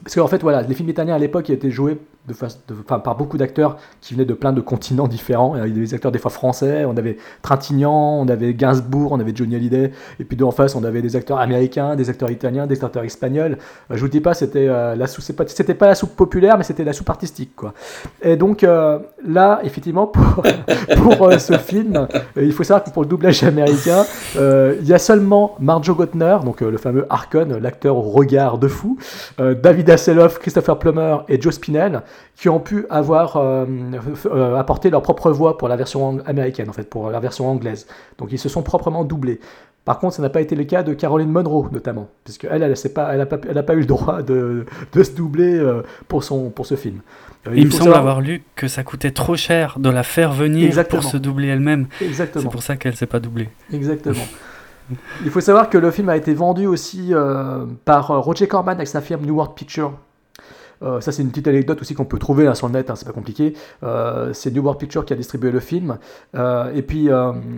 Parce qu'en fait, voilà, les films italiens à l'époque étaient joués de de- enfin, par beaucoup d'acteurs qui venaient de plein de continents différents. Il y avait des acteurs des fois français, on avait Trintignant, on avait Gainsbourg, on avait Johnny Hallyday, et puis de face on avait des acteurs américains, des acteurs italiens, des acteurs espagnols. Euh, je vous dis pas, c'était euh, la soupe, pas- c'était pas la soupe populaire, mais c'était la soupe artistique, quoi. Et donc euh, là, effectivement, pour, [LAUGHS] pour euh, ce film, euh, il faut savoir que pour le doublage américain, il y a seulement Marjo Gottner, donc le fameux Harkon, l'acteur au regard de fou, David Hasselhoff, Christopher Plummer et Joe Spinell, qui ont pu avoir euh, euh, apporté leur propre voix pour la version américaine, en fait, pour la version anglaise. Donc ils se sont proprement doublés. Par contre, ça n'a pas été le cas de Caroline Monroe, notamment, puisque elle, elle n'a pas, elle a pas, elle a pas eu le droit de, de se doubler euh, pour, son, pour ce film. Il me semble savoir- avoir lu que ça coûtait trop cher de la faire venir Exactement. pour se doubler elle-même. Exactement. C'est pour ça qu'elle s'est pas doublée. Exactement. Il faut savoir que le film a été vendu aussi euh, par Roger Corman avec sa firme New World Picture. Euh, ça, c'est une petite anecdote aussi qu'on peut trouver là, sur le net, hein, c'est pas compliqué. Euh, c'est New World Picture qui a distribué le film. Euh, et puis,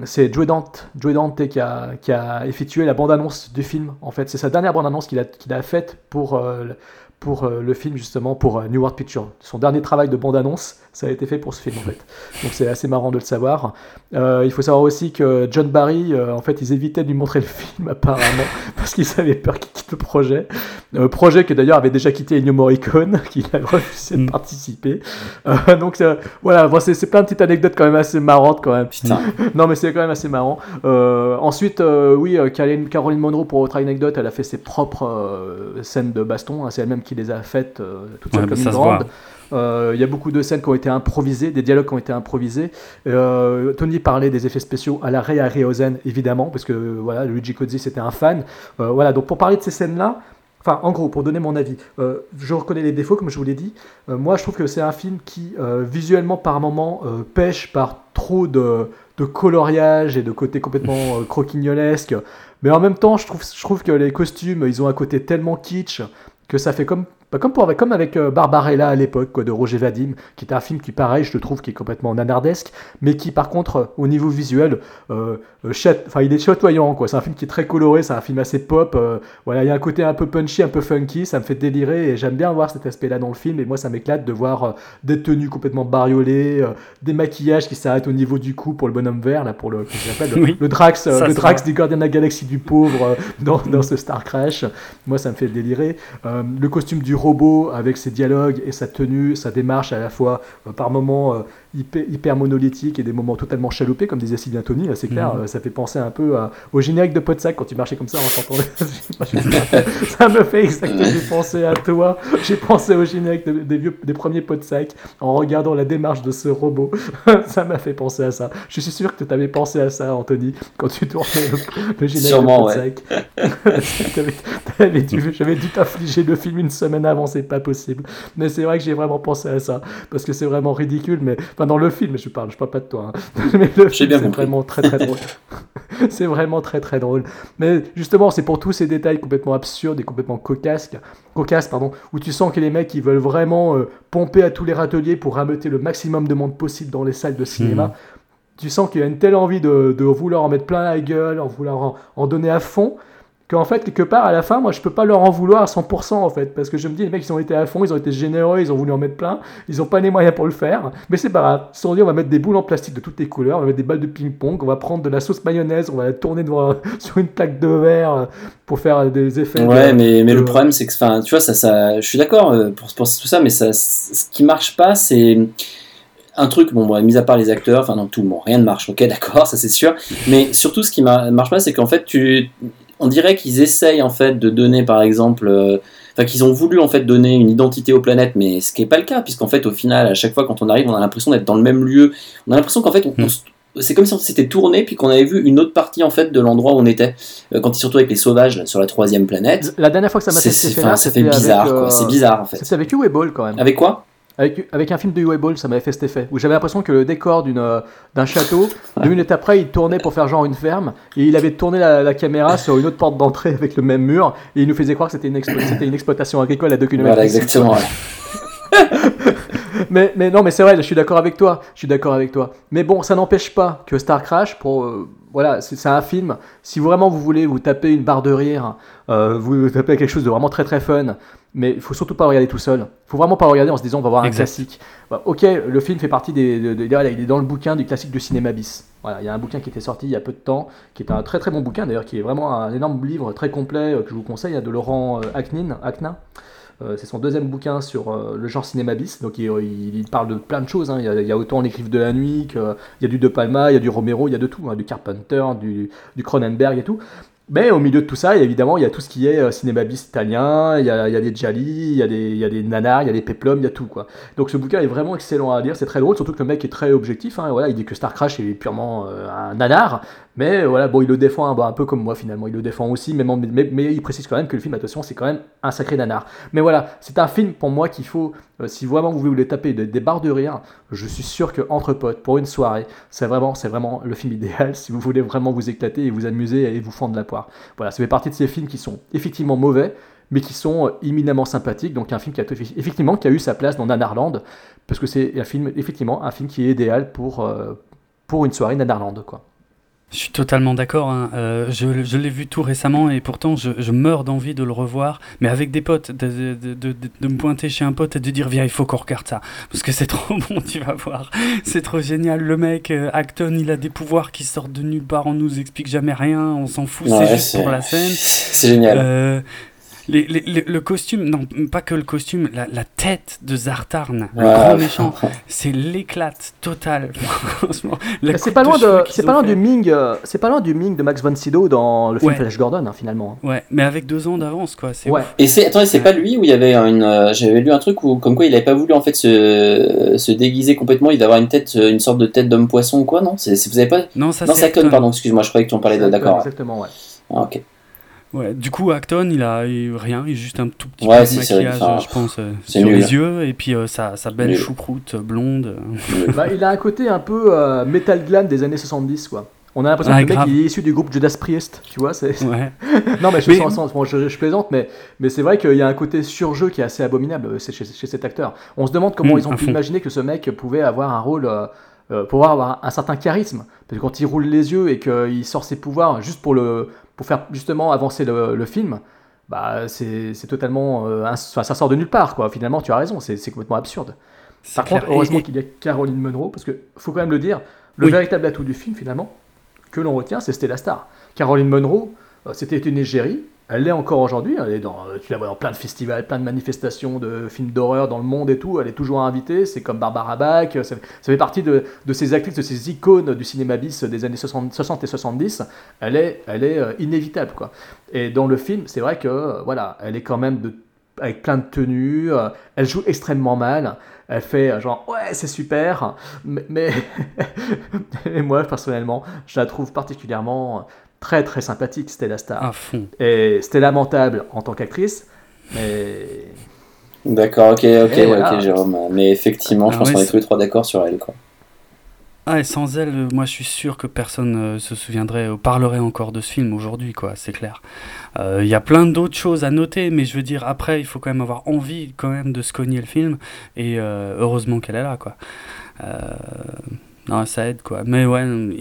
c'est Joe Dante, Joe Dante qui, a, qui a effectué la bande-annonce du film. En fait, c'est sa dernière bande-annonce qu'il a, qu'il a faite pour, pour le film, justement, pour New World Picture. Son dernier travail de bande-annonce, ça a été fait pour ce film, en fait. Donc, c'est assez marrant de le savoir. Euh, il faut savoir aussi que John Barry, euh, en fait, ils évitaient de lui montrer le film, [LAUGHS] apparemment, parce qu'ils avaient peur qu'il quitte le projet. Euh, projet que d'ailleurs avait déjà quitté Ennio Morricone, [LAUGHS] qui a refusé de participer. Euh, donc voilà, bon, c'est plein de petites anecdotes quand même assez marrantes quand même. [LAUGHS] non mais c'est quand même assez marrant. Ensuite, oui, Caroline, Caroline Monroe, pour autre anecdote, elle a fait ses propres scènes de baston. hein, c'est elle-même qui les a faites toute seule Ouais, bah, comme ça une voit. Euh, Il y a beaucoup de scènes qui ont été improvisées, des dialogues qui ont été improvisés. Euh, Tony parlait des effets spéciaux à la Ray Harryhausen, évidemment, parce que voilà, Luigi Cozzi c'était un fan. Euh, voilà, donc pour parler de ces scènes-là, Enfin, en gros, pour donner mon avis, euh, je reconnais les défauts, comme je vous l'ai dit. Euh, moi, je trouve que c'est un film qui, euh, visuellement, par moments, euh, pêche par trop de, de coloriage et de côté complètement [LAUGHS] croquignolesque. Mais en même temps, je trouve, je trouve que les costumes, ils ont un côté tellement kitsch que ça fait comme, bah, comme, pour, comme avec euh, Barbarella à l'époque, quoi, de Roger Vadim, qui était un film qui, pareil, je le trouve, qui est complètement nanardesque, mais qui, par contre, euh, au niveau visuel, euh, euh, enfin, il est chatoyant, quoi. C'est un film qui est très coloré, c'est un film assez pop. voilà, il y a un côté un peu punchy, un peu funky, ça me fait délirer et j'aime bien voir cet aspect-là dans le film. Et moi, ça m'éclate de voir des tenues complètement bariolées, des maquillages qui s'arrêtent au niveau du cou pour le bonhomme vert, là, pour le, le, [LAUGHS] Oui. le Drax, Ça, le Drax du Gardien de la Galaxie du pauvre dans, dans ce Star Crash. Moi, ça me fait délirer. Le costume du robot avec ses dialogues et sa tenue, sa démarche à la fois euh, par moments euh, hyper, hyper monolithique et des moments totalement chaloupés, comme disait Sylvain Tony, là, c'est clair. Mhm. euh, ça fait penser un peu à- au générique de Podsac quand tu marchais comme ça en [LAUGHS] je- [LAUGHS] ça me fait exactement penser à toi. J'ai pensé au générique de- des, vieux, des premiers Podsac en regardant la démarche de ce robot. [LAUGHS] ça m'a fait penser à ça. Je suis sûr que tu avais pensé à ça, Anthony, quand tu tournais le, le générique Sûrement, de Podsac. J'avais dû t'affliger le film une semaine avant, c'est pas possible. Mais c'est vrai que j'ai vraiment pensé à ça. Parce que c'est vraiment ridicule. Mais enfin, dans le film, je parle, je parle pas de toi. hein. [LAUGHS] J'ai bien c'est vraiment très très drôle. [LAUGHS] c'est vraiment très très drôle. Mais justement, c'est pour tous ces détails complètement absurdes et complètement cocasses, cocasses pardon, où tu sens que les mecs ils veulent vraiment euh, pomper à tous les râteliers pour rameuter le maximum de monde possible dans les salles de cinéma. Mhm. Tu sens qu'il y a une telle envie de, de vouloir en mettre plein la gueule, en vouloir en, en donner à fond, qu'en fait, quelque part, à la fin, moi, je peux pas leur en vouloir à 100%, en fait, parce que je me dis, les mecs, ils ont été à fond, ils ont été généreux, ils ont voulu en mettre plein, ils ont pas les moyens pour le faire, mais c'est pas grave. Ils se sont dit, on va mettre des boules en plastique de toutes les couleurs, on va mettre des balles de ping-pong, on va prendre de la sauce mayonnaise, on va la tourner devant, [LAUGHS] sur une plaque de verre euh, pour faire des effets. Ouais, de- mais, mais de- le problème, c'est que, enfin, tu vois, ça, ça, je suis d'accord euh, pour, pour tout ça, mais ça, ce qui marche pas, c'est un truc, bon, bon, mis à part les acteurs, enfin, non, tout, bon, rien ne marche, ok, [LAUGHS] d'accord, ça c'est sûr, mais surtout, ce qui ma- marche pas, c'est qu'en fait, tu, on dirait qu'ils essayent, en fait, de donner, par exemple, euh, Enfin, qu'ils ont voulu en fait donner une identité aux planètes, mais ce qui n'est pas le cas, puisqu'en fait, au final, à chaque fois quand on arrive, on a l'impression d'être dans le même lieu. On a l'impression qu'en fait, on- on s- c'est comme si on s'était tourné, puis qu'on avait vu une autre partie en fait de l'endroit où on était. Euh, quand surtout avec les sauvages là, sur la troisième planète, La dernière fois que ça m'a fait c'est- ça fait bizarre, avec, quoi. euh, C'est bizarre en fait. C'était avec Uwe Ball quand même. Avec quoi? Avec, avec un film de Uwe Ball, ça m'avait fait cet effet. Où j'avais l'impression que le décor d'une, euh, d'un château, deux minutes après, il tournait pour faire genre une ferme. Et il avait tourné la, la caméra sur une autre porte d'entrée avec le même mur. Et il nous faisait croire que c'était une, explo- c'était une exploitation agricole à 2 km. Voilà, exactement. [LAUGHS] mais, mais non, mais c'est vrai, je suis d'accord avec toi. Je suis d'accord avec toi. Mais bon, ça n'empêche pas que Star Crash, pour, euh, voilà, c'est c'est un film. Si vraiment vous voulez vous taper une barre de rire, euh, vous tapez quelque chose de vraiment très très fun, mais il faut surtout pas le regarder tout seul. Il faut vraiment pas le regarder en se disant on va voir un Exact. classique. Bah, ok, le film fait partie des, de- de- voilà, il est dans le bouquin du classique du cinéma bis. Voilà, il y a un bouquin qui était sorti il y a peu de temps, qui est un très très bon bouquin d'ailleurs, qui est vraiment un énorme livre très complet euh, que je vous conseille, hein, de Laurent euh, Aknin, Aknin. Euh, c'est son deuxième bouquin sur euh, le genre cinéma bis. Donc il, il- il parle de plein de choses. hein. Il, y a, il y a autant griffes de la nuit, que, il y a du De Palma, il y a du Romero, il y a de tout, hein, du Carpenter, du, du Cronenberg et tout. Mais au milieu de tout ça, évidemment, il y a tout ce qui est euh, cinéma bis italien, il y a, il y a des Gialli, il y a des, il nanars, il y a des peplums, il y a tout. quoi. Donc ce bouquin est vraiment excellent à lire, c'est très drôle, surtout que le mec est très objectif. hein. Voilà, il dit que Star Crash est purement euh, un nanar, mais euh, voilà, bon, il le défend un, bon, un peu comme moi finalement, il le défend aussi, en- mais, mais il précise quand même que le film, attention, c'est quand même un sacré nanar. Mais voilà, c'est un film pour moi qu'il faut, si vraiment vous voulez taper des, barres de rire, je suis sûr que entre potes, pour une soirée, c'est vraiment, le film idéal [LAUGHS] si vous voulez vraiment vous éclater et vous amuser et vous fendre la poire. Voilà, ça fait partie de ces films qui sont effectivement mauvais, mais qui sont euh, éminemment sympathiques. Donc un film qui a effectivement eu sa place dans Nanarland, parce que c'est un film effectivement un film qui est idéal pour euh, une soirée Nanarland. Je suis totalement d'accord. hein. Euh, je je l'ai vu tout récemment et pourtant je, je meurs d'envie de le revoir, mais avec des potes, de, de, de, de- de me pointer chez un pote et de dire viens, il faut qu'on regarde ça parce que c'est [LAUGHS] trop bon, tu vas voir, c'est trop génial. Le mec, euh, Acton, il a des pouvoirs qui sortent de nulle part, on nous explique jamais rien, on s'en fout, Ouais, c'est juste pour la scène. C'est génial. Euh, les- les- les- le costume, non, pas que le costume, la, la tête de Zartarn, le grand méchant, [LAUGHS] c'est l'éclate totale. [LAUGHS] C'est pas loin de c'est pas loin du Ming euh, c'est pas loin du Ming de Max von Sydow dans le film Ouais. Flash Gordon hein, finalement. Ouais, mais avec deux ans d'avance, quoi. Ouais. ouf. Et c'est attendez, c'est pas lui où il y avait une euh, j'avais lu un truc où comme quoi il avait pas voulu en fait se, se déguiser complètement, il devait avoir une tête euh, une sorte de tête d'homme poisson ou quoi non? C'est c'est- vous avez pas Non, ça Non, c'est c'est Acton, pardon, excuse-moi, je croyais que tu en parlais d'accord. Exactement ouais. Ah, OK. Ouais, du coup, Acton, il a eu rien, il a juste un tout petit Ouais, peu de maquillage, enfin, je pense, euh, c'est sur nul. les yeux, et puis euh, sa, sa belle Nul. choucroute blonde. Bah, il a un côté un peu euh, metal glam des années 70, quoi. On a l'impression Ouais, que le mec il est issu du groupe Judas Priest, tu vois. C'est... Ouais. [LAUGHS] non, mais je, Mais- sens- sens- bon, je, je plaisante, mais, mais c'est vrai qu'il y a un côté surjeu qui est assez abominable euh, chez, chez- chez cet acteur. On se demande comment Mm, ils ont pu fond. imaginer que ce mec pouvait avoir un rôle, euh, euh, pouvoir avoir un certain charisme. Parce que quand il roule les yeux et qu'il sort ses pouvoirs juste pour, le, pour faire justement avancer le, le film, bah, c'est, totalement. euh, ça sort de nulle part, quoi. Finalement, tu as raison, c'est, complètement absurde. Par clair. contre, heureusement Et- qu'il y a Caroline Munro, parce que faut quand même le dire, le Oui. véritable atout du film, finalement, que l'on retient, c'est Stella Star. Caroline Munro, euh, c'était une égérie, elle l'est encore aujourd'hui, elle est dans, euh, tu la vois dans plein de festivals, plein de manifestations de films d'horreur dans le monde et tout, elle est toujours invitée, c'est comme Barbara Bach, ça, ça fait partie de, de ces actrices, de ces icônes du cinéma bis des années 60, 60 et 70, elle est, elle est euh, inévitable. Quoi. Et dans le film, c'est vrai que, euh, voilà, elle est quand même avec plein de tenues, euh, elle joue extrêmement mal, elle fait euh, genre ouais c'est super, mais, [LAUGHS] moi personnellement je la trouve particulièrement très très sympathique Stella Star. À fond. Et c'était lamentable en tant qu'actrice, mais D'accord, ok, ok, ouais, ok, Jérôme. Mais effectivement, je Ah pense ouais, qu'on est tous les trois d'accord sur elle, quoi. Ah, et sans elle, euh, moi je suis sûr que personne euh, se souviendrait ou parlerait encore de ce film aujourd'hui, quoi, c'est clair. Euh, Il y a plein d'autres choses à noter, mais je veux dire, après, il faut quand même avoir envie quand même de se cogner le film, et euh, heureusement qu'elle est là, quoi. Euh, non, ça aide, quoi. Mais ouais, non,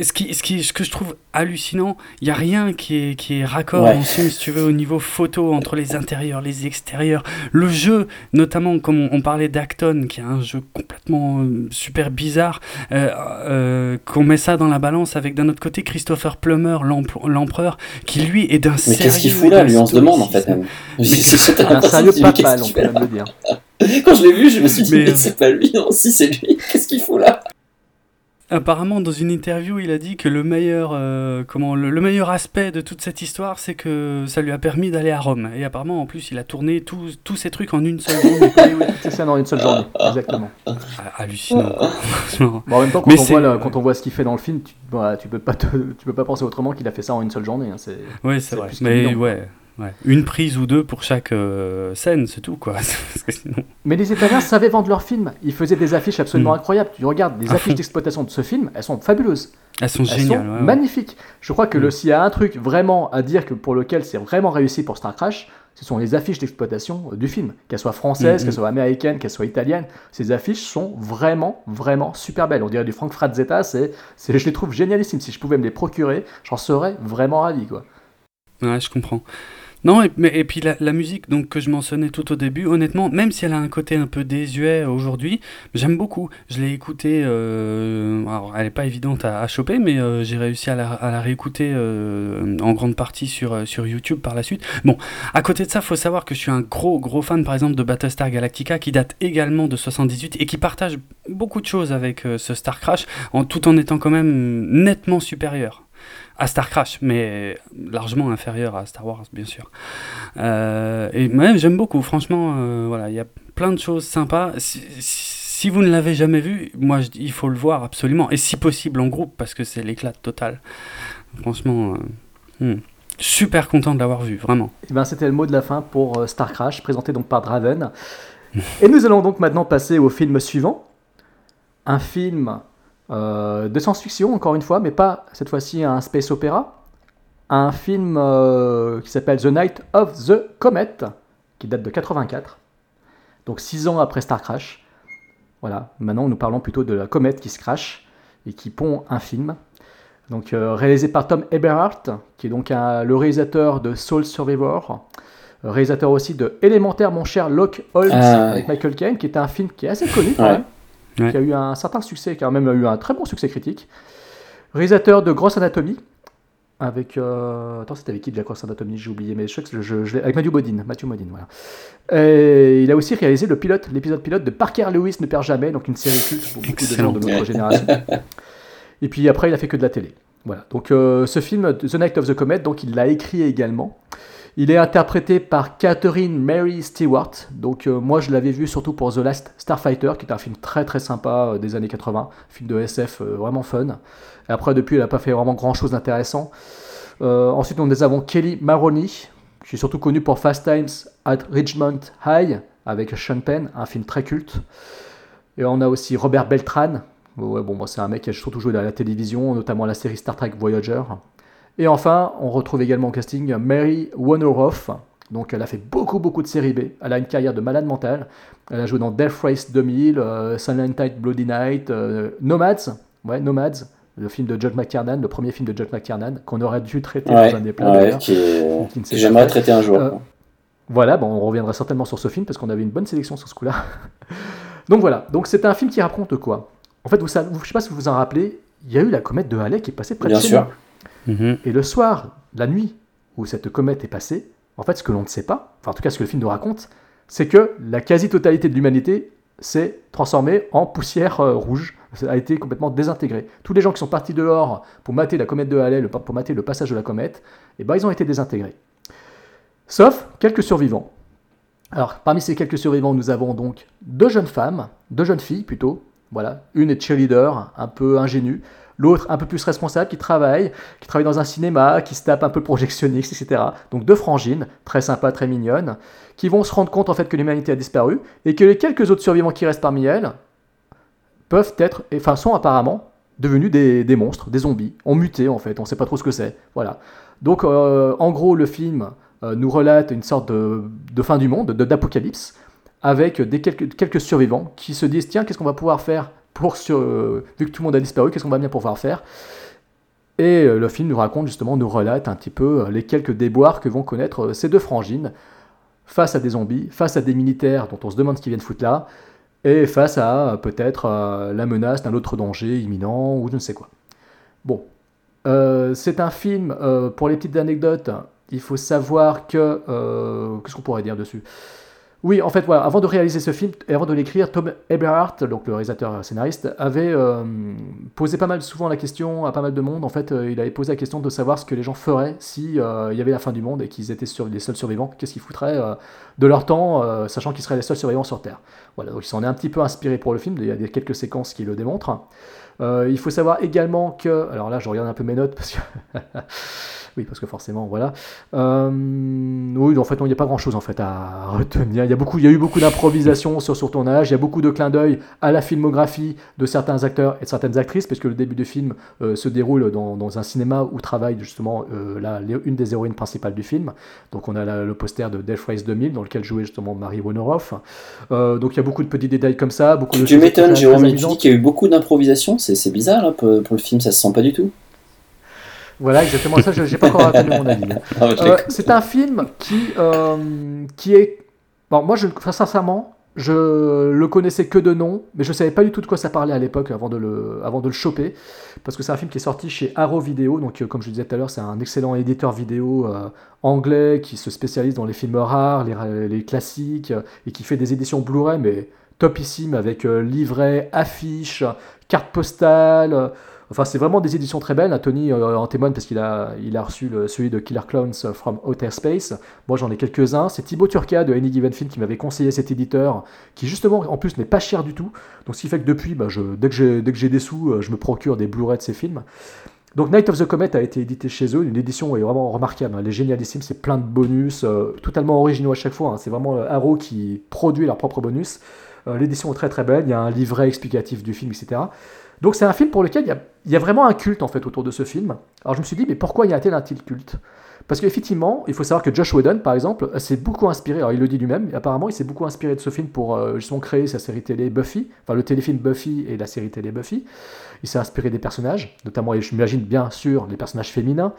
ce, qui, ce, qui, ce que je trouve hallucinant, il n'y a rien qui est, qui est raccord Ouais. si tu veux, au niveau photo, entre les intérieurs, les extérieurs. Le jeu, notamment, comme on, on parlait d'Acton, qui est un jeu complètement euh, super bizarre, euh, euh, qu'on met ça dans la balance avec d'un autre côté Christopher Plummer, l'empereur, qui lui est d'un Mais sérieux. qu'est-ce qu'il fout là, lui On se demande en fait même. Mais C'est- un sérieux qu'il on peut même le dire. Quand je l'ai vu, je me suis dit, Mais, mais euh, c'est pas lui, non, si c'est lui, [LAUGHS] qu'est-ce qu'il fout là Apparemment, dans une interview, il a dit que le meilleur, euh, comment, le, le meilleur aspect de toute cette histoire, c'est que ça lui a permis d'aller à Rome. Et apparemment, en plus, il a tourné tous tous ces trucs en une seule journée. C'est ça dans une seule journée, exactement. Ah, Hallucinant. [LAUGHS] Bon, en même temps, quand, on voit, le- quand on voit ce qu'il fait dans le film, tu, voilà, tu peux pas te- tu peux pas penser autrement qu'il a fait ça en une seule journée. hein, c'est- Oui, c'est vrai. Mais ouais, ouais. Une prise ou deux pour chaque euh, scène, c'est tout, quoi. [LAUGHS] Sinon... Mais les Italiens savaient vendre leurs films. Ils faisaient des affiches absolument Mm. incroyables. Tu regardes les À affiches d'exploitation de ce film, elles sont fabuleuses. Elles sont Elles géniales. sont ouais, ouais. magnifiques. Je crois que Mm. le- s'il y a un truc vraiment à dire que pour lequel c'est vraiment réussi pour Star Crash, ce sont les affiches d'exploitation euh, du film. Qu'elles soient françaises, Mm, qu'elles mm. soient américaines, qu'elles soient italiennes, ces affiches sont vraiment, vraiment super belles. On dirait du Frank Frazetta, c'est, je les trouve génialissimes. Si je pouvais me les procurer, j'en serais vraiment ravi. Quoi. Ouais, je comprends. Non, et, mais, puis la, musique donc, que je mentionnais tout au début, honnêtement, même si elle a un côté un peu désuet aujourd'hui, j'aime beaucoup. Je l'ai écoutée, euh, alors elle n'est pas évidente à, choper, mais euh, j'ai réussi à la, réécouter euh, en grande partie sur, YouTube par la suite. Bon, à côté de ça, faut savoir que je suis un gros, gros fan, par exemple, de Battlestar Galactica, qui date également de 78 et qui partage beaucoup de choses avec ce Star Crash, en, tout en étant quand même nettement supérieur à Star Crash, mais largement inférieur à Star Wars, bien sûr. Euh, et même j'aime beaucoup, franchement, euh, voilà, il y a plein de choses sympas. Si, vous ne l'avez jamais vu, moi, il faut le voir absolument, et si possible en groupe, parce que c'est l'éclat total. Franchement, euh, hmm. super content de l'avoir vu, vraiment. Et ben, c'était le mot de la fin pour Star Crash, présenté donc par Draven. [LAUGHS] Et nous allons donc maintenant passer au film suivant. Un film euh, de science-fiction, encore une fois, mais pas cette fois-ci un space opéra. Un film euh, qui s'appelle The Night of the Comet, qui date de 84. Donc six ans après Star Crash. Voilà, maintenant nous parlons plutôt de la comète qui se crache et qui pond un film. Donc euh, réalisé par Tom Eberhardt, qui est donc un- le réalisateur de Soul Survivor, réalisateur aussi de Élémentaire, mon cher Locke Holmes, Ah, avec Michael Caine, qui est un film qui est assez connu quand même, Ouais. qui a eu un certain succès, qui a même eu un très bon succès critique. Réalisateur de Grosse Anatomie, avec... euh, Attends, c'était avec qui de la Grosse Anatomie? J'ai oublié, mais je sais que je, je l'ai- avec Matthew Modine. Matthew Modine, voilà. Et il a aussi réalisé le pilote, l'épisode pilote de Parker Lewis ne perd jamais, donc une série culte pour beaucoup de gens de notre génération. [LAUGHS] Et puis après, il a fait que de la télé. Voilà. Donc euh, ce film, The Night of the Comet, donc il l'a écrit également. Il est interprété par Catherine Mary Stewart. Donc euh, moi je l'avais vu surtout pour The Last Starfighter, qui est un film très très sympa euh, des années 80, film de SF euh, vraiment fun. Et après depuis, elle n'a pas fait vraiment grand chose d'intéressant. Ensuite, nous avons Kelly Maroney, qui est surtout connu pour Fast Times at Richmond High, avec Sean Penn, un film très culte. Et on a aussi Robert Beltran. Bon, moi, c'est un mec qui a surtout joué à la télévision, notamment la série Star Trek Voyager. Et enfin, on retrouve également au casting Mary Woneroff. Donc, elle a fait beaucoup, beaucoup de séries B. Elle a une carrière de malade mentale. Elle a joué dans Death Race 2000, euh, Silent Night, Bloody Night, euh, Nomads. Ouais, Nomads, le film de John McTiernan, le premier film de John McTiernan, qu'on aurait dû traiter Ouais, dans un des plans ouais, qui qui que j'aimerais traiter un jour. Euh, voilà, bon, on reviendra certainement sur ce film parce qu'on avait une bonne sélection sur ce coup-là. [LAUGHS] Donc voilà, donc c'est un film qui raconte quoi? En fait, vous savez, je ne sais pas si vous vous en rappelez, il y a eu la comète de Halley qui est passée près Bien de chez sûr. nous. Et le soir, la nuit où cette comète est passée, en fait, ce que l'on ne sait pas, enfin en tout cas ce que le film nous raconte, c'est que la quasi-totalité de l'humanité s'est transformée en poussière euh, rouge, a été complètement désintégrée. Tous les gens qui sont partis dehors pour mater la comète de Halley, le- pour mater le passage de la comète, eh ben, ils ont été désintégrés. Sauf quelques survivants. Alors, parmi ces quelques survivants, nous avons donc deux jeunes femmes, deux jeunes filles plutôt. Voilà, une est cheerleader, un peu ingénue, l'autre un peu plus responsable, qui travaille, qui travaille dans un cinéma, qui se tape un peu projectionniste, etc. Donc deux frangines, très sympas, très mignonnes, qui vont se rendre compte en fait que l'humanité a disparu et que les quelques autres survivants qui restent parmi elles peuvent être, enfin sont apparemment devenus des, monstres, des zombies, ont muté en fait, on ne sait pas trop ce que c'est. Voilà. Donc euh, en gros le film euh, nous relate une sorte de, fin du monde, de- d'apocalypse, avec quelques survivants qui se disent tiens qu'est-ce qu'on va pouvoir faire euh, vu que tout le monde a disparu, qu'est-ce qu'on va bien pouvoir faire? Et euh, le film nous raconte justement, nous relate un petit peu euh, les quelques déboires que vont connaître ces deux frangines face à des zombies, face à des militaires dont on se demande ce qu'ils viennent foutre là, et face à peut-être la menace d'un autre danger imminent ou je ne sais quoi. Bon, c'est un film, pour les petites anecdotes, il faut savoir que... Qu'est-ce qu'on pourrait dire dessus? Oui, en fait, avant de réaliser ce film et avant de l'écrire, Tom Eberhardt, donc le réalisateur scénariste, avait euh, posé pas mal souvent la question à pas mal de monde. En fait, euh, il avait posé la question de savoir ce que les gens feraient si euh, il y avait la fin du monde et qu'ils étaient les seuls survivants. Qu'est-ce qu'ils foutraient de leur temps, sachant qu'ils seraient les seuls survivants sur Terre? Voilà, donc il s'en est un petit peu inspiré pour le film. Il y a quelques séquences qui le démontrent. Euh, il faut savoir également que, alors là, je regarde un peu mes notes parce que. [LAUGHS] Oui, parce que forcément, voilà. Euh, oui, en fait, non, il n'y a pas grand-chose en fait à retenir. Il y a beaucoup, il y a eu beaucoup d'improvisation sur son tournage. Il y a beaucoup de clins d'œil à la filmographie de certains acteurs et de certaines actrices, puisque le début du film euh, se déroule dans, dans un cinéma où travaille justement euh, la- une des héroïnes principales du film. Donc, on a la- le poster de Death Race 2000 dans lequel jouait justement Marie Woneroff. Euh, donc, il y a beaucoup de petits détails comme ça, beaucoup de Tu m'étonnes, Jérôme, tu dis qu'il y a eu beaucoup d'improvisation, c'est bizarre là, pour, pour le film, ça se sent pas du tout. Voilà, exactement. Ça, je n'ai pas encore donné mon avis. [LAUGHS] Ah, Euh, c'est un film qui, euh, qui est. Bon, moi, je, enfin, sincèrement, je le connaissais que de nom, mais je savais pas du tout de quoi ça parlait à l'époque avant de le, avant de le choper, parce que c'est un film qui est sorti chez Arrow Video. Donc, euh, comme je le disais tout à l'heure, c'est un excellent éditeur vidéo euh, anglais qui se spécialise dans les films rares, les, classiques, euh, et qui fait des éditions Blu-ray, mais topissime avec livret, affiches, cartes postales. euh, Enfin, c'est vraiment des éditions très belles. hein. Tony euh, en témoigne parce qu'il a, il a reçu le- celui de Killer Clowns from Outer Space. Moi, j'en ai quelques-uns. C'est Thibaut Turca de Any Given Film qui m'avait conseillé cet éditeur, qui justement, en plus, n'est pas cher du tout. Donc, ce qui fait que depuis, bah, je, dès que j'ai des sous, euh, je me procure des Blu-ray de ces films. Donc Night of the Comet a été édité chez eux, une édition est vraiment remarquable, hein. elle est génialissime, c'est plein de bonus, euh, totalement originaux à chaque fois, hein. c'est vraiment euh, Arrow qui produit leurs propres bonus. Euh, L'édition est très très belle, il y a un livret explicatif du film, etc. Donc c'est un film pour lequel il y, a, vraiment un culte en fait autour de ce film. Alors je me suis dit, mais pourquoi y a-t-il un tel culte? Parce qu'effectivement, il faut savoir que Josh Whedon, par exemple, s'est beaucoup inspiré, alors il le dit lui-même, apparemment il s'est beaucoup inspiré de ce film pour euh, justement créer sa série télé Buffy, enfin le téléfilm Buffy et la série télé Buffy. Il s'est inspiré des personnages, notamment, et je m'imagine bien sûr, les personnages féminins.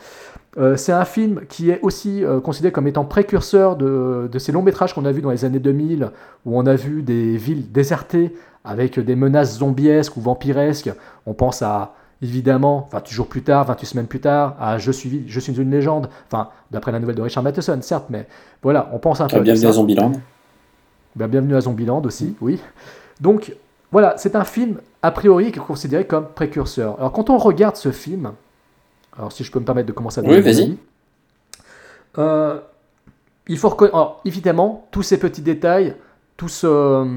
Euh, c'est un film qui est aussi euh, considéré comme étant précurseur de, de ces longs métrages qu'on a vus dans les années 2000, où on a vu des villes désertées avec des menaces zombiesques ou vampiresques. On pense à, évidemment, 28 jours plus tard, 28 semaines plus tard, à Je suis, je suis une légende, enfin, d'après la nouvelle de Richard Matheson, certes, mais voilà, on pense un peu Ah, à bienvenue à Zombieland. Ben, bienvenue à Zombieland aussi, oui. Donc, voilà, c'est un film, a priori, qui est considéré comme précurseur. Alors, quand on regarde ce film, alors si je peux me permettre de commencer à Oui, donner mon vas-y. euh, il faut reconnaître, évidemment, tous ces petits détails, ce-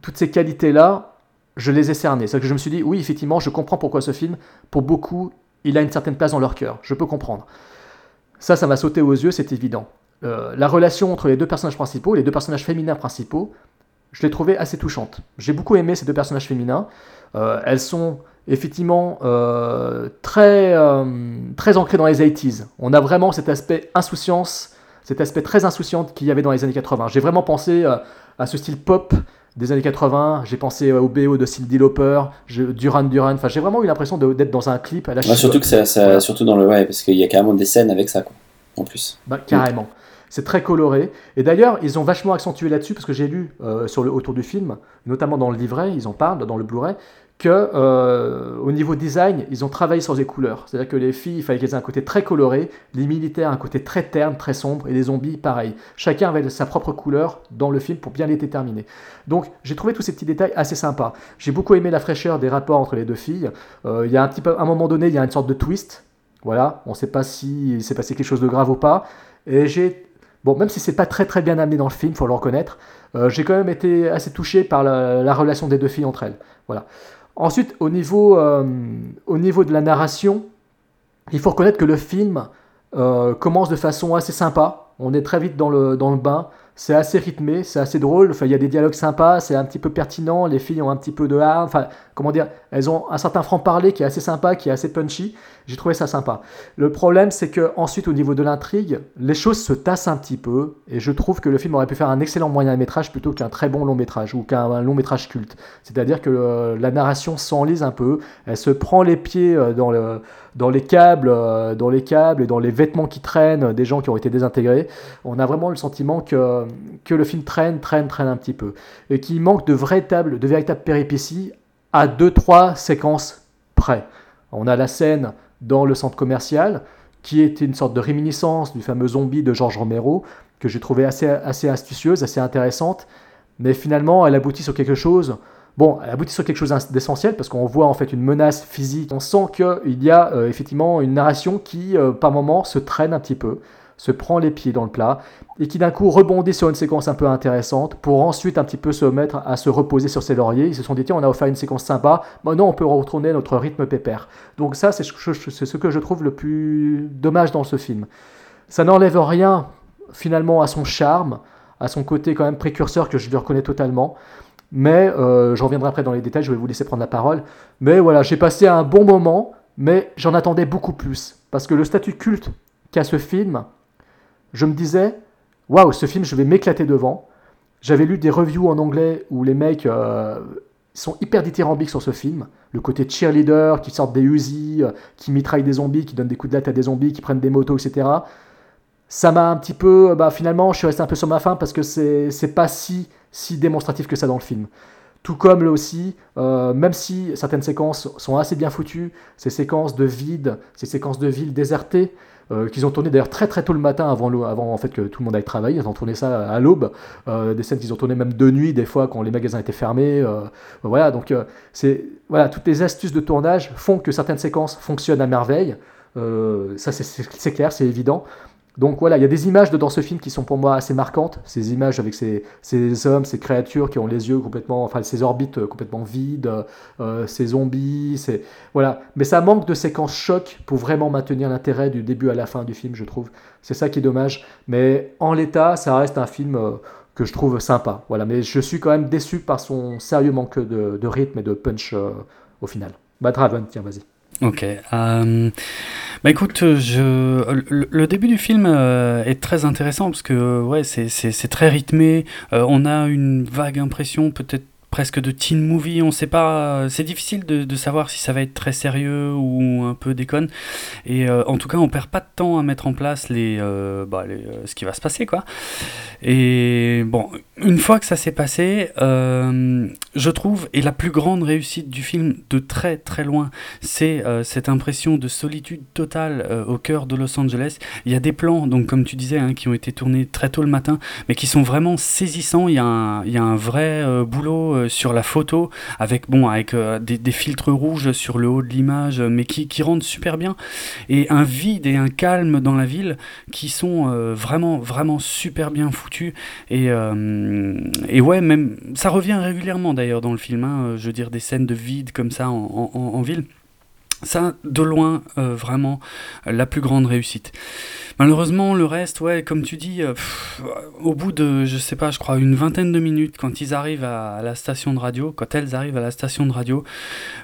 toutes ces qualités-là, je les ai cernés. C'est que je me suis dit, oui, effectivement, je comprends pourquoi ce film, pour beaucoup, il a une certaine place dans leur cœur. Je peux comprendre. Ça, ça m'a sauté aux yeux, c'est évident. Euh, la relation entre les deux personnages principaux, les deux personnages féminins principaux, je l'ai trouvé assez touchante. J'ai beaucoup aimé ces deux personnages féminins. Euh, elles sont effectivement euh, très, très ancrées dans les 80s. On a vraiment cet aspect insouciance, cet aspect très insouciant qu'il y avait dans les années 80. J'ai vraiment pensé à ce style pop des années 80, j'ai pensé au BO de Cindy Lauper, Duran Duran, enfin j'ai vraiment eu l'impression d'être dans un clip à la ouais, Surtout que ça, surtout dans le ouais, parce qu'il y a carrément des scènes avec ça, quoi, en plus. Bah, carrément. C'est très coloré. Et d'ailleurs, ils ont vachement accentué là-dessus, parce que j'ai lu euh, sur le, autour du film, notamment dans le livret, ils en parlent, dans le Blu-ray, que euh, au niveau design, ils ont travaillé sur les couleurs. C'est-à-dire que les filles, il fallait qu'elles aient un côté très coloré, les militaires un côté très terne, très sombre, et les zombies pareil. Chacun avait sa propre couleur dans le film pour bien les déterminer. Donc j'ai trouvé tous ces petits détails assez sympas. J'ai beaucoup aimé la fraîcheur des rapports entre les deux filles. Euh, il y a un petit peu, à un moment donné, il y a une sorte de twist. Voilà, on ne sait pas si s'est passé quelque chose de grave ou pas. Et j'ai Bon, même si c'est pas très très bien amené dans le film, faut le reconnaître, euh, j'ai quand même été assez touché par la, la, relation des deux filles entre elles. Voilà. Ensuite, au niveau, euh, au niveau de la narration, il faut reconnaître que le film euh, commence de façon assez sympa. On est très vite dans le, bain. C'est assez rythmé, c'est assez drôle. Enfin, il y a des dialogues sympas, c'est un petit peu pertinent. Les filles ont un petit peu de comment dire Elles ont un certain franc-parler qui est assez sympa, qui est assez punchy. J'ai trouvé ça sympa. Le problème, c'est que ensuite, au niveau de l'intrigue, les choses se tassent un petit peu. Et je trouve que le film aurait pu faire un excellent moyen métrage plutôt qu'un très bon long métrage ou qu'un long métrage culte. C'est-à-dire que euh, la narration s'enlise un peu. Elle se prend les pieds euh, dans le dans les câbles, euh, dans les câbles et dans les vêtements qui traînent des gens qui ont été désintégrés. On a vraiment le sentiment que, que le film traîne, traîne, traîne un petit peu. Et qu'il manque de véritables, de véritables péripéties à deux, trois séquences près. On a la scène dans le centre commercial, qui était une sorte de réminiscence du fameux zombie de George Romero, que j'ai trouvé assez, assez astucieuse, assez intéressante, mais finalement elle aboutit sur quelque chose Bon, elle aboutit sur quelque chose d'essentiel parce qu'on voit en fait une menace physique. On sent qu'il y a euh, effectivement une narration qui, euh, par moments, se traîne un petit peu, se prend les pieds dans le plat et qui d'un coup rebondit sur une séquence un peu intéressante pour ensuite un petit peu se mettre à se reposer sur ses lauriers. Ils se sont dit, tiens, on a offert une séquence sympa, maintenant on peut retourner notre rythme pépère. Donc ça, c'est ce que je trouve le plus dommage dans ce film. Ça n'enlève rien finalement à son charme, à son côté quand même précurseur que je lui reconnais totalement. Mais euh, je reviendrai après dans les détails, je vais vous laisser prendre la parole. Mais voilà, j'ai passé un bon moment, mais j'en attendais beaucoup plus. Parce que le statut culte qu'a ce film, je me disais, waouh, ce film, je vais m'éclater devant. J'avais lu des reviews en anglais où les mecs euh, sont hyper dithyrambiques sur ce film. Le côté cheerleader, qui sortent des Uzi, euh, qui mitraillent des zombies, qui donnent des coups de latte à des zombies, qui prennent des motos, etc. Ça m'a un petit peu. Bah, finalement, je suis resté un peu sur ma faim parce que c'est pas si si démonstratif que ça dans le film. Tout comme là aussi, euh, même si certaines séquences sont assez bien foutues, ces séquences de vide, ces séquences de villes désertées, euh, qu'ils ont tourné d'ailleurs très très tôt le matin avant, avant en fait que tout le monde aille travailler, ils ont tourné ça à l'aube, euh, des scènes qu'ils ont tournées même de nuit des fois quand les magasins étaient fermés, voilà. Donc c'est voilà toutes les astuces de tournage font que certaines séquences fonctionnent à merveille, ça c'est clair, c'est évident. Donc voilà, il y a des images dans ce film qui sont pour moi assez marquantes. Ces images avec ces, hommes, ces créatures qui ont les yeux complètement, enfin ces orbites euh, complètement vides, euh, ces zombies, voilà. Mais ça manque de séquences choc pour vraiment maintenir l'intérêt du début à la fin du film, je trouve. C'est ça qui est dommage. Mais en l'état, ça reste un film euh, que je trouve sympa. Voilà. Mais je suis quand même déçu par son sérieux manque de, rythme et de punch au final. Bad Raven, tiens, vas-y. Ok. Bah écoute, je, le, début du film euh, est très intéressant parce que ouais, c'est très rythmé. Euh, on a une vague impression, peut-être presque de teen movie, on sait pas, c'est difficile de, savoir si ça va être très sérieux ou un peu déconne. Et euh, en tout cas, on perd pas de temps à mettre en place les, euh, bah, euh, ce qui va se passer, quoi. Et bon, une fois que ça s'est passé, je trouve, et la plus grande réussite du film de très très loin, c'est cette impression de solitude totale au cœur de Los Angeles. Il y a des plans, donc comme tu disais, hein, qui ont été tournés très tôt le matin, mais qui sont vraiment saisissants. Il y il y a un vrai boulot euh, sur la photo, avec, bon, avec euh, des, filtres rouges sur le haut de l'image, mais qui, rendent super bien, et un vide et un calme dans la ville qui sont euh, vraiment, vraiment super bien foutus. Et, et ouais, même, ça revient régulièrement d'ailleurs dans le film, hein, je veux dire, des scènes de vide comme ça en, en ville. Ça, de loin, vraiment, la plus grande réussite. Malheureusement, le reste, ouais, comme tu dis, euh, au bout de, je sais pas, je crois une vingtaine de minutes, quand ils arrivent à, la station de radio, quand elles arrivent à la station de radio,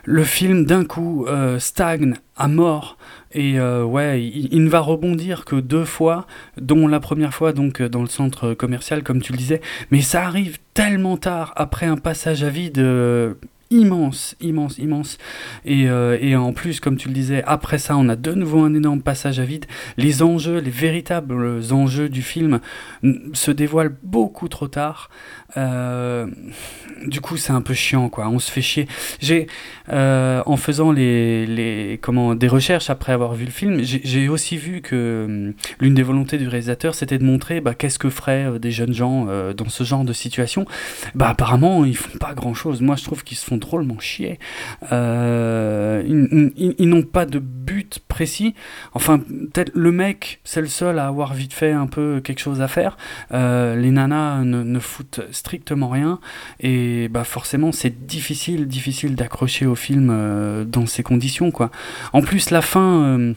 le film d'un coup euh, stagne à mort. Et euh, ouais, il, ne va rebondir que deux fois, dont la première fois donc dans le centre commercial, comme tu le disais. Mais ça arrive tellement tard après un passage à vide immense, immense, immense. Et, euh, et, en plus, comme tu le disais, après ça, on a de nouveau un énorme passage à vide. Les enjeux, les véritables enjeux du film se dévoilent beaucoup trop tard. Euh, du coup, c'est un peu chiant, quoi. On se fait chier. J'ai, euh, en faisant les, les, comment, des recherches après avoir vu le film, j'ai aussi vu que hum, l'une des volontés du réalisateur, c'était de montrer bah, qu'est-ce que feraient des jeunes gens dans ce genre de situation. Bah, apparemment, ils font pas grand-chose. Moi, je trouve qu'ils se font drôlement chier. Euh, ils, n'ont pas de but précis. Enfin, peut-être le mec, c'est le seul à avoir vite fait un peu quelque chose à faire. Euh, les nanas ne, foutent strictement rien. Et bah forcément, c'est difficile, difficile d'accrocher au film euh, dans ces conditions. Quoi. En plus, la fin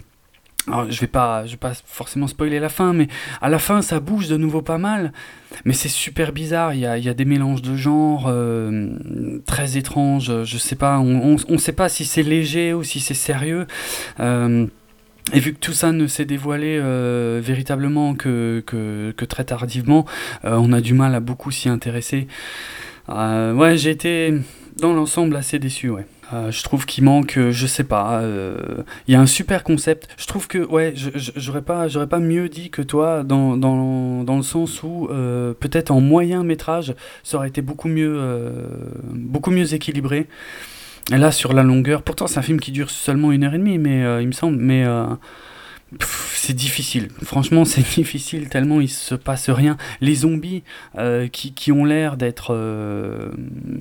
alors, je vais pas, je vais pas forcément spoiler la fin, mais à la fin, ça bouge de nouveau pas mal. Mais c'est super bizarre. Il y a, y a des mélanges de genres euh, très étranges. Je sais pas. On, on, sait pas si c'est léger ou si c'est sérieux. Euh, et vu que tout ça ne s'est dévoilé euh, véritablement que, que, que, très tardivement, on a du mal à beaucoup s'y intéresser. ouais, j'ai été dans l'ensemble assez déçu, ouais. Euh, je trouve qu'il manque, euh, je sais pas, euh, il y a un super concept. Je trouve que, ouais, j'aurais pas, pas mieux dit que toi, dans, dans, dans le sens où peut-être en moyen métrage, ça aurait été beaucoup mieux, beaucoup mieux équilibré. Et là, sur la longueur, pourtant c'est un film qui dure seulement une heure et demie, mais il me semble, mais c'est difficile. Franchement, c'est [LAUGHS] difficile tellement il se passe rien. Les zombies euh, qui, qui, ont l'air d'être euh,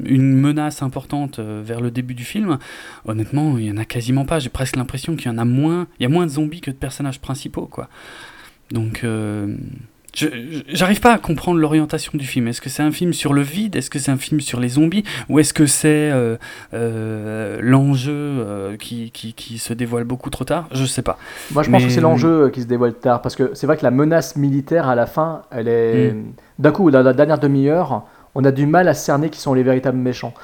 une menace importante euh, vers le début du film, honnêtement, il y en a quasiment pas. J'ai presque l'impression qu'il y en a moins. Il y a moins de zombies que de personnages principaux, quoi. Donc J'arrive pas à comprendre l'orientation du film. Est-ce que c'est un film sur le vide? Est-ce que c'est un film sur les zombies? Ou est-ce que c'est euh, euh, l'enjeu euh, qui, qui, qui, se dévoile beaucoup trop tard? Je sais pas. Moi, je pense que c'est l'enjeu qui se dévoile tard. Parce que c'est vrai que la menace militaire, à la fin, elle est. Hmm. D'un coup, dans la dernière demi-heure, on a du mal à cerner qui sont les véritables méchants.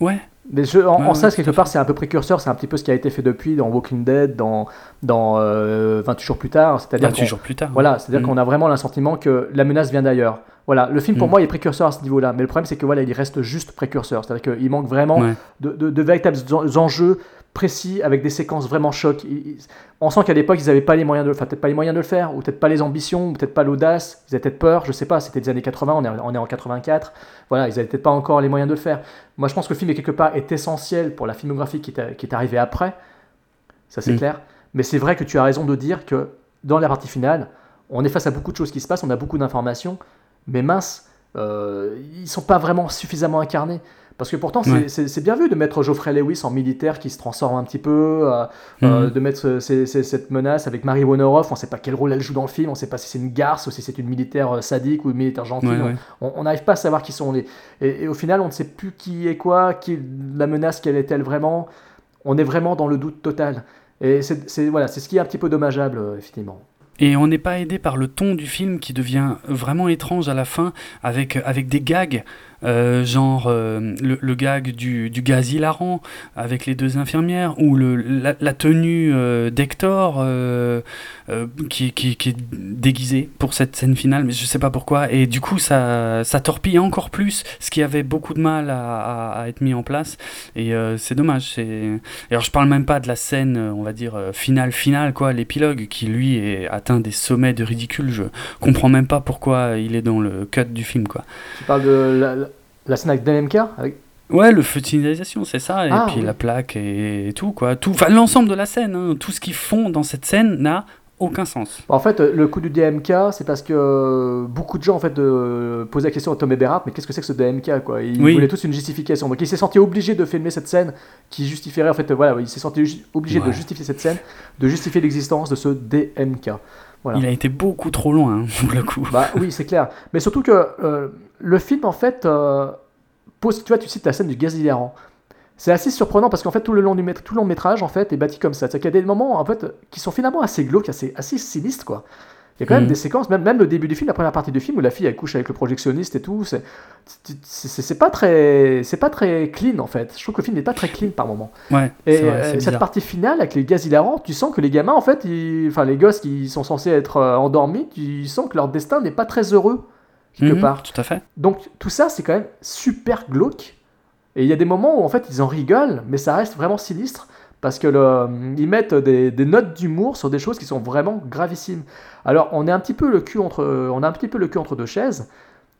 Ouais. Mais en, ça, quelque part, c'est un peu précurseur, c'est un petit peu ce qui a été fait depuis dans Walking Dead, dans, dans 28 euh, jours plus tard. C'est-à-dire 28 jours plus tard. Voilà, c'est-à-dire mm. qu'on a vraiment l'assentiment que la menace vient d'ailleurs. Voilà, le film pour mm. moi il est précurseur à ce niveau-là, mais le problème c'est que voilà, il reste juste précurseur, c'est-à-dire qu'il manque vraiment de, de, véritables enjeux précis avec des séquences vraiment chocs. On sent qu'à l'époque, ils n'avaient pas les moyens de, enfin peut-être pas les moyens de le faire, ou peut-être pas les ambitions, ou peut-être pas l'audace. Ils avaient peut-être peur, je sais pas. C'était des années 80, on est, on est en 84. Voilà, ils n'avaient peut-être pas encore les moyens de le faire. Moi, je pense que le film est quelque part est essentiel pour la filmographie qui est, qui est arrivée après. Ça c'est mm. clair. Mais c'est vrai que tu as raison de dire que dans la partie finale, on est face à beaucoup de choses qui se passent, on a beaucoup d'informations, mais mince, euh, ils sont pas vraiment suffisamment incarnés. Parce que pourtant, c'est bien vu de mettre Geoffrey Lewis en militaire qui se transforme un petit peu, euh, euh, mhm. de mettre cette menace avec Marie Woneroff. On ne sait pas quel rôle elle joue dans le film, on ne sait pas si c'est une garce ou si c'est une militaire euh, sadique ou une militaire gentille. on n'arrive pas à savoir qui sont les. Et, au final, on ne sait plus qui est quoi, qui la menace, quelle est-elle vraiment. On est vraiment dans le doute total. Et c'est voilà, ce qui est un petit peu dommageable, effectivement. Et on n'est pas aidé par le ton du film qui devient vraiment étrange à la fin, avec, avec des gags euh, genre euh, le, gag du, du, gaz hilarant avec les deux infirmières, ou le, la, tenue euh, d'Hector qui, qui, qui, est déguisée pour cette scène finale, mais je sais pas pourquoi, et du coup ça, ça torpille encore plus ce qui avait beaucoup de mal à, être mis en place, et c'est dommage. C'est... Alors je parle même pas de la scène, on va dire, finale, finale, quoi, l'épilogue, qui lui est atteint des sommets de ridicule, je comprends même pas pourquoi il est dans le cut du film, quoi. Scène avec DMK Ouais, le feu de signalisation, c'est ça, et ah, puis la plaque et, tout, quoi. Tout, enfin, l'ensemble de la scène, hein. tout ce qu'ils font dans cette scène n'a aucun sens. En fait, le coup du DMK, c'est parce que beaucoup de gens en fait de, posaient la question à Tom Eberhardt, mais qu'est-ce que c'est que ce DMK quoi? Ils voulaient tous une justification. Donc il s'est senti obligé de filmer cette scène qui justifierait en fait, voilà, il s'est senti obligé de justifier cette scène, de justifier l'existence de ce DMK. Il a été beaucoup trop loin, hein, pour le coup. Bah oui, c'est clair. Mais surtout que euh, le film, en fait, euh, pose, tu vois, tu cites la scène du gaz hilarant. C'est assez surprenant parce qu'en fait, tout le long du tout le long métrage, en fait, est bâti comme ça. C'est-à-dire qu'il y a des moments, en fait, qui sont finalement assez glauques, assez, assez sinistres, quoi. Il y a quand même Mhm. des séquences, même, même le début du film, la première partie du film où la fille elle couche avec le projectionniste et tout, c'est c'est- pas très c'est pas très clean en fait. Je trouve que le film n'est pas très clean par moment. Ouais, Et vrai, euh, cette partie finale avec les gaz hilarants, tu sens que les gamins en fait, ils- enfin les gosses qui sont censés être euh, endormis, tu sens que leur destin n'est pas très heureux quelque Mhm, part. Tout à fait. Donc tout ça, c'est quand même super glauque. Et il y a des moments où en fait ils en rigolent, mais ça reste vraiment sinistre parce que le- ils mettent des, des notes d'humour sur des choses qui sont vraiment gravissimes. Alors on est un petit peu le cul entre, on a un petit peu le cul entre deux chaises,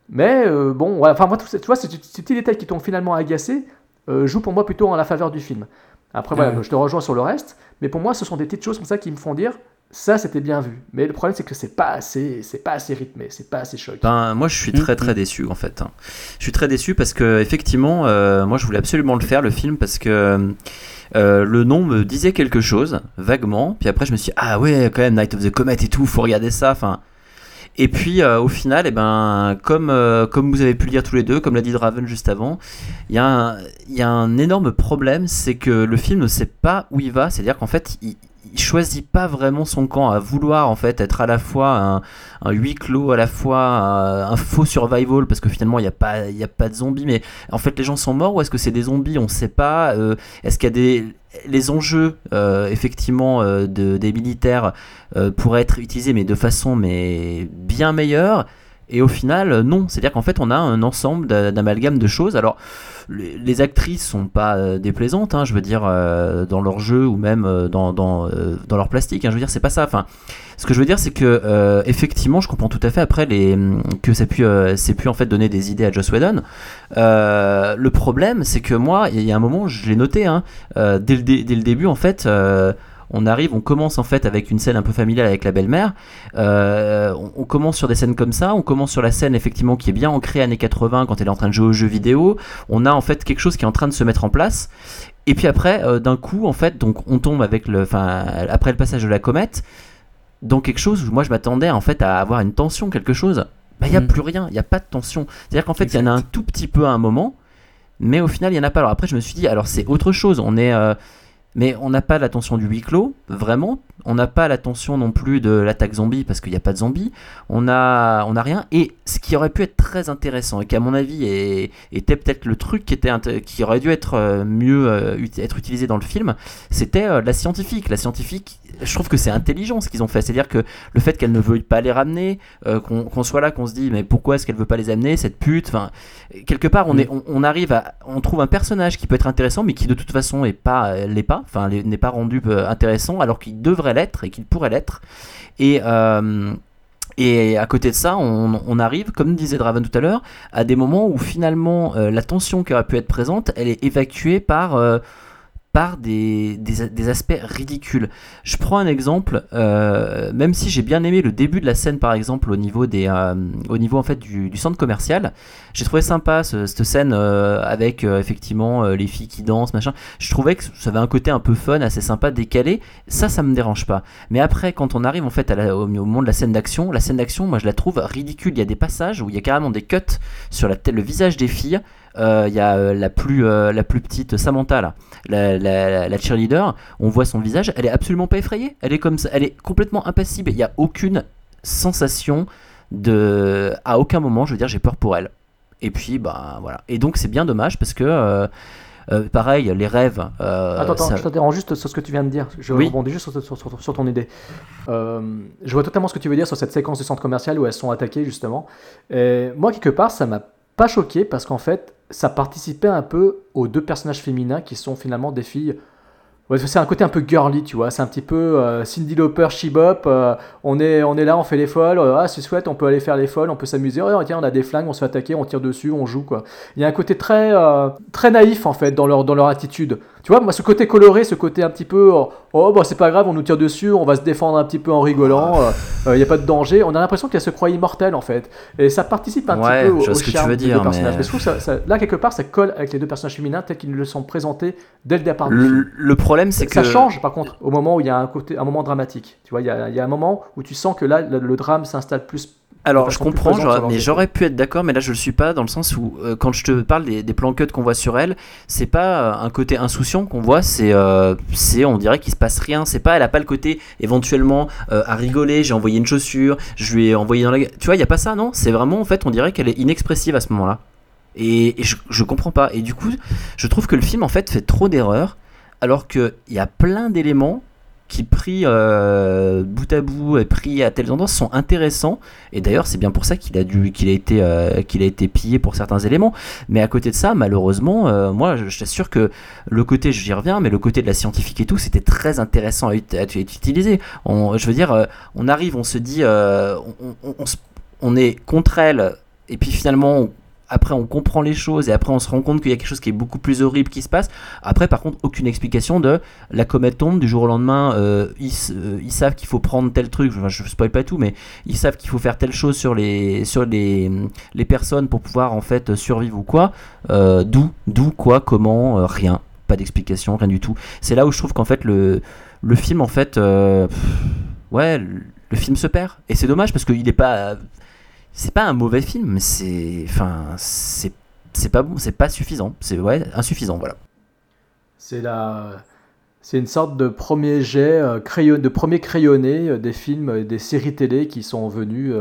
mais euh, bon, voilà. enfin moi, tout tu vois, ces, ces petits détails qui t'ont finalement agacé euh, jouent pour moi plutôt en la faveur du film. Après voilà, Ouais. je te rejoins sur le reste, mais pour moi ce sont des petites choses comme ça qui me font dire ça c'était bien vu. Mais le problème c'est que c'est pas assez, c'est pas assez rythmé, c'est pas assez choc. Ben, moi, je suis très très déçu en fait. hein. Je suis très déçu parce que effectivement, euh, moi, je voulais absolument le faire le film parce que euh, le nom me disait quelque chose vaguement. Puis après, je me suis dit, ah ouais, quand même Night of the Comet et tout, faut regarder ça. Enfin. Et puis euh, au final, eh ben, comme, euh, comme vous avez pu le dire tous les deux, comme l'a dit Draven juste avant, il y, a un- il y a un énorme problème, c'est que le film ne sait pas où il va. C'est-à-dire qu'en fait, il, il choisit pas vraiment son camp à vouloir en fait être à la fois un, huis clos, à la fois un, un faux survival parce que finalement il n'y a pas a pas de zombies, mais en fait les gens sont morts ou est-ce que c'est des zombies? On sait pas. Euh, est-ce qu'il y a des les enjeux euh, effectivement euh, de, des militaires euh, pourraient être utilisés mais de façon mais bien meilleure et au final euh, non. C'est à dire qu'en fait on a un ensemble d'a- d'amalgames de choses. Alors les, actrices sont pas euh, déplaisantes hein, je veux dire euh, dans leur jeu ou même dans, dans, leur plastique hein, je veux dire c'est pas ça. Enfin ce que je veux dire c'est que effectivement je comprends tout à fait après les que ça pu pu en fait donner des idées à Joss Whedon. Le problème c'est que moi il y a un moment je l'ai noté hein, dès, le dès le début en fait on arrive, on commence en fait avec une scène un peu familiale avec la belle-mère. Euh, on, on commence sur des scènes comme ça. On commence sur la scène effectivement qui est bien ancrée années 80 quand elle est en train de jouer aux jeux vidéo. On a en fait quelque chose qui est en train de se mettre en place. Et puis après, euh, d'un coup, en fait, donc on tombe avec le, enfin, après le passage de la comète, dans quelque chose où moi je m'attendais en fait à avoir une tension, quelque chose. Bah il y a Mm. plus rien, il y a pas de tension. C'est-à-dire qu'en fait il y en a un tout petit peu à un moment, mais au final il y en a pas. Alors après je me suis dit alors c'est autre chose. On est euh, mais on n'a pas la tension du huis clos, vraiment. On n'a pas la tension non plus de l'attaque zombie parce qu'il n'y a pas de zombies. On a, on a rien. Et ce qui aurait pu être très intéressant et qui à mon avis est- était peut-être le truc qui, était, qui aurait dû être euh, mieux euh, être utilisé dans le film, c'était euh, la scientifique. La scientifique, je trouve que c'est intelligent ce qu'ils ont fait. C'est-à-dire que le fait qu'elle ne veuille pas les ramener, euh, qu'on soit là, qu'on se dit mais pourquoi est-ce qu'elle veut pas les amener, cette pute. Enfin, quelque part on, est, on, on arrive à, on trouve un personnage qui peut être intéressant, mais qui de toute façon est pas, l'est pas, enfin n'est pas rendu euh, intéressant, alors qu'il devrait l'être et qu'il pourrait l'être. Et euh, à côté de ça, on, arrive, comme disait Draven tout à l'heure, à des moments où finalement euh, la tension qui aurait pu être présente, elle est évacuée par, par des, aspects ridicules. Je prends un exemple, euh, même si j'ai bien aimé le début de la scène par exemple au niveau, des, euh, au niveau en fait du, centre commercial, j'ai trouvé sympa ce- cette scène euh, avec effectivement les filles qui dansent, machin. Je trouvais que ça avait un côté un peu fun, assez sympa, décalé. Ça, ça me dérange pas. Mais après, quand on arrive en fait à la- au, au moment de la scène d'action, la scène d'action, moi je la trouve ridicule. Il y a des passages où il y a carrément des cuts sur la le visage des filles. Euh, Il y a euh, la plus euh, la plus petite Samantha là, la, la- la cheerleader. On voit son visage, elle est absolument pas effrayée. Elle est comme ça, elle est complètement impassible. Il y a aucune sensation de, à aucun moment, je veux dire, j'ai peur pour elle. Et puis bah voilà. Et donc c'est bien dommage parce que euh, euh, pareil, les rêves. euh, Attends, attends, ça- je t'interromps juste sur ce que tu viens de dire. Je Oui. rebondis juste sur, sur- sur- sur ton idée. Euh, je vois totalement ce que tu veux dire sur cette séquence du centre commercial où elles sont attaquées, justement. Et moi, quelque part, ça m'a pas choqué parce qu'en fait, ça participait un peu aux deux personnages féminins qui sont finalement des filles. Ouais, c'est un côté un peu girly, tu vois. C'est un petit peu euh, Cindy Lauper, Shebop. euh, on, est, on est là, on fait les folles. euh, ah, c'est chouette, on peut aller faire les folles, on peut s'amuser. Oh, tiens, on a des flingues, on se fait attaquer, on tire dessus, on joue, quoi. Il y a un côté très, euh, très naïf, en fait, dans leur, dans leur attitude. Tu vois, moi, ce côté coloré, ce côté un petit peu, oh, oh, bah, c'est pas grave, on nous tire dessus, on va se défendre un petit peu en rigolant, il n'y a pas de danger. On a l'impression qu'elle se croit immortelle, en fait. Et ça participe un Ouais, petit peu au, ce charme des dire, deux personnages. mais- je trouve que ça, ça- là, quelque part, ça colle avec les deux personnages féminins tels qu'ils nous le sont présentés dès le départ le, le problème c'est que Ça change par contre au moment où il y a un, côté, un moment dramatique. Tu vois, il y a, il y a un moment où tu sens que là, le, le drame s'installe plus Alors, je comprends, mais j'aurais pu être d'accord, mais là je le suis pas, dans le sens où, euh, quand je te parle des, des plans cut qu'on voit sur elle, c'est pas euh, un côté insouciant qu'on voit, c'est, euh, c'est on dirait qu'il se passe rien. C'est pas, elle a pas le côté éventuellement à rigoler, j'ai envoyé une chaussure, je lui ai envoyé dans la. Tu vois, il y a pas ça, non? C'est vraiment, en fait, on dirait qu'elle est inexpressive à ce moment-là. Et, et je, je comprends pas. Et du coup, je trouve que le film, en fait, fait trop d'erreurs, alors qu'il y a plein d'éléments qui pris euh, bout à bout et pris à tels endroits sont intéressants. Et d'ailleurs c'est bien pour ça qu'il a dû qu'il a été euh, qu'il a été pillé pour certains éléments. Mais à côté de ça malheureusement euh, moi je, je t'assure que le côté j'y reviens mais le côté de la scientifique et tout c'était très intéressant à, à utilisé on, je veux dire on arrive on se dit on, on est contre elle et puis finalement on- après on comprend les choses et après on se rend compte qu'il y a quelque chose qui est beaucoup plus horrible qui se passe. Après par contre aucune explication de la comète tombe du jour au lendemain euh, ils, euh, ils savent qu'il faut prendre tel truc. Enfin, je spoil pas tout mais ils savent qu'il faut faire telle chose sur les sur les, les personnes pour pouvoir en fait survivre ou quoi. Euh, d'où d'où quoi comment rien. Pas d'explication rien du tout. C'est là où je trouve qu'en fait le le film en fait ouais le, film se perd. Et c'est dommage parce qu'il est pas c'est pas un mauvais film c'est enfin c'est c'est pas bon c'est pas suffisant c'est ouais insuffisant voilà C'est la... C'est une sorte de premier jet, euh, crayon... de premier crayonné euh, des films, euh, des séries télé qui sont venus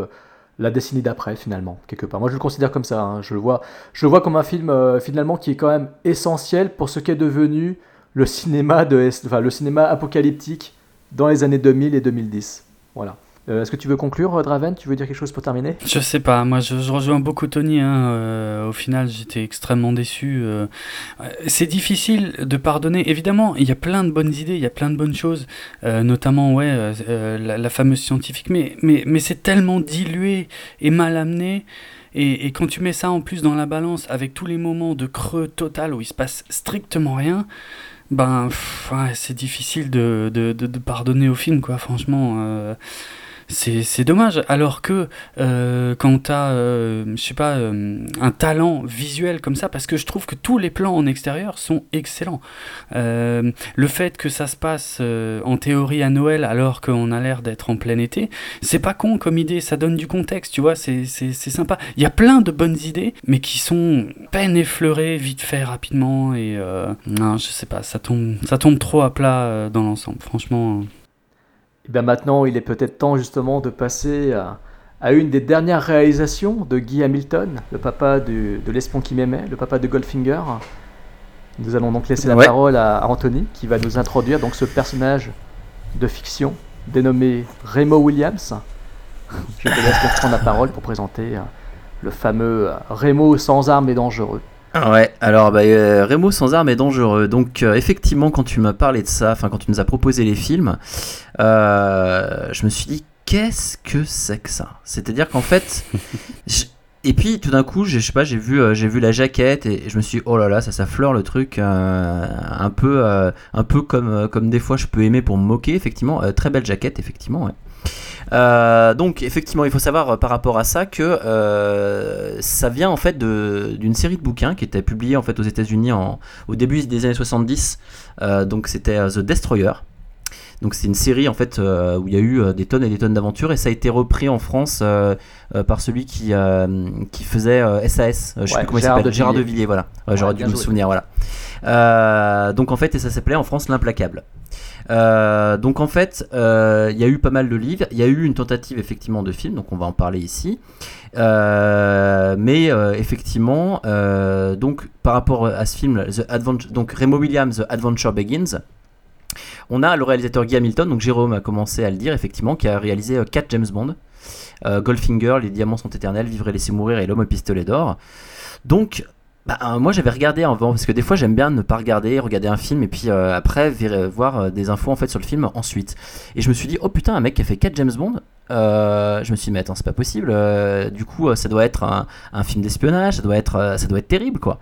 la décennie d'après, finalement, quelque part. Moi, je le considère comme ça. hein. Je, le vois... je le vois comme un film, finalement, qui est quand même essentiel pour ce qu'est devenu le cinéma, de... enfin, le cinéma apocalyptique dans les années 2000 et 2010. Voilà. Euh, Est-ce que tu veux conclure, euh, Draven? Tu veux dire quelque chose pour terminer? Je sais pas, moi je, rejoins beaucoup Tony. hein, euh, au final, j'étais extrêmement déçu. c'est difficile de pardonner. Évidemment, il y a plein de bonnes idées, il y a plein de bonnes choses, notamment ouais, la, fameuse scientifique. Mais, mais, mais c'est tellement dilué et mal amené. Et, quand tu mets ça en plus dans la balance avec tous les moments de creux total où il se passe strictement rien, ben c'est difficile de, de, de, de pardonner au film, quoi. Franchement. Euh, c'est dommage, alors que euh, quand tu as, je sais pas, euh, un talent visuel comme ça, parce que je trouve que tous les plans en extérieur sont excellents. Euh, le fait que ça se passe euh, en théorie à Noël alors qu'on a l'air d'être en plein été, c'est pas con comme idée, ça donne du contexte, tu vois, c'est sympa. Il y a plein de bonnes idées, mais qui sont peine effleurées, vite fait, rapidement, et euh, non, je sais pas, ça tombe, ça tombe trop à plat euh, dans l'ensemble, franchement. Et bien maintenant, il est peut-être temps justement de passer à, à une des dernières réalisations de Guy Hamilton, le papa du- de l'espion qui m'aimait, le papa de Goldfinger. Nous allons donc laisser la Ouais. parole à, à Anthony qui va nous introduire donc ce personnage de fiction dénommé Remo Williams. Je te laisse prendre la parole pour présenter euh, le fameux euh, Remo sans armes et dangereux. Ah Ouais, alors bah, euh, Remo sans armes est dangereux. Donc euh, effectivement, quand tu m'as parlé de ça, enfin quand tu nous as proposé les films, euh, je me suis dit qu'est-ce que c'est que ça? C'est-à-dire qu'en fait, [LAUGHS] je- et puis tout d'un coup, j'ai- je sais pas, j'ai vu, euh, j'ai vu la jaquette et, je me suis dit, oh là là, ça, ça fleure le truc, euh, un peu, euh, un peu comme, comme des fois je peux aimer pour me moquer. Effectivement, Euh, très belle jaquette, effectivement. Ouais. Donc effectivement, il faut savoir par rapport à ça que ça vient en fait d'une série de bouquins qui était publiée en fait aux États-Unis au début des années 70. Euh, donc c'était The Destroyer. Donc c'est une série en fait euh, où il y a eu euh, des tonnes et des tonnes d'aventures et ça a été repris en France euh, par celui qui, qui faisait SAS. Je sais Ouais, plus comment Gérard il s'appelle. Gérard de Villiers. Voilà. Ouais, J'aurais dû me joué. souvenir, voilà. Donc en fait, et ça s'appelait en France l'implacable. Euh, donc en fait, euh, il y a eu pas mal de livres, il y a eu une tentative effectivement de film, donc on va en parler ici. Euh, mais effectivement, donc par rapport à ce film, The Advent- donc Remo Williams, The Adventure Begins, on a le réalisateur Guy Hamilton, donc Jérôme a commencé à le dire effectivement, qui a réalisé 4 James Bond, euh, Goldfinger, Les Diamants sont éternels, Vivre et laisser mourir et L'homme au pistolet d'or. Donc bah, euh, moi j'avais regardé avant parce que des fois j'aime bien ne pas regarder, regarder un film et puis euh, après voir euh, des infos en fait sur le film ensuite. Et je me suis dit oh putain un mec qui a fait 4 James Bond. Euh, je me suis dit mais attends c'est pas possible. euh, du coup euh, ça doit être un, un film d'espionnage, ça doit être euh, ça doit être terrible quoi.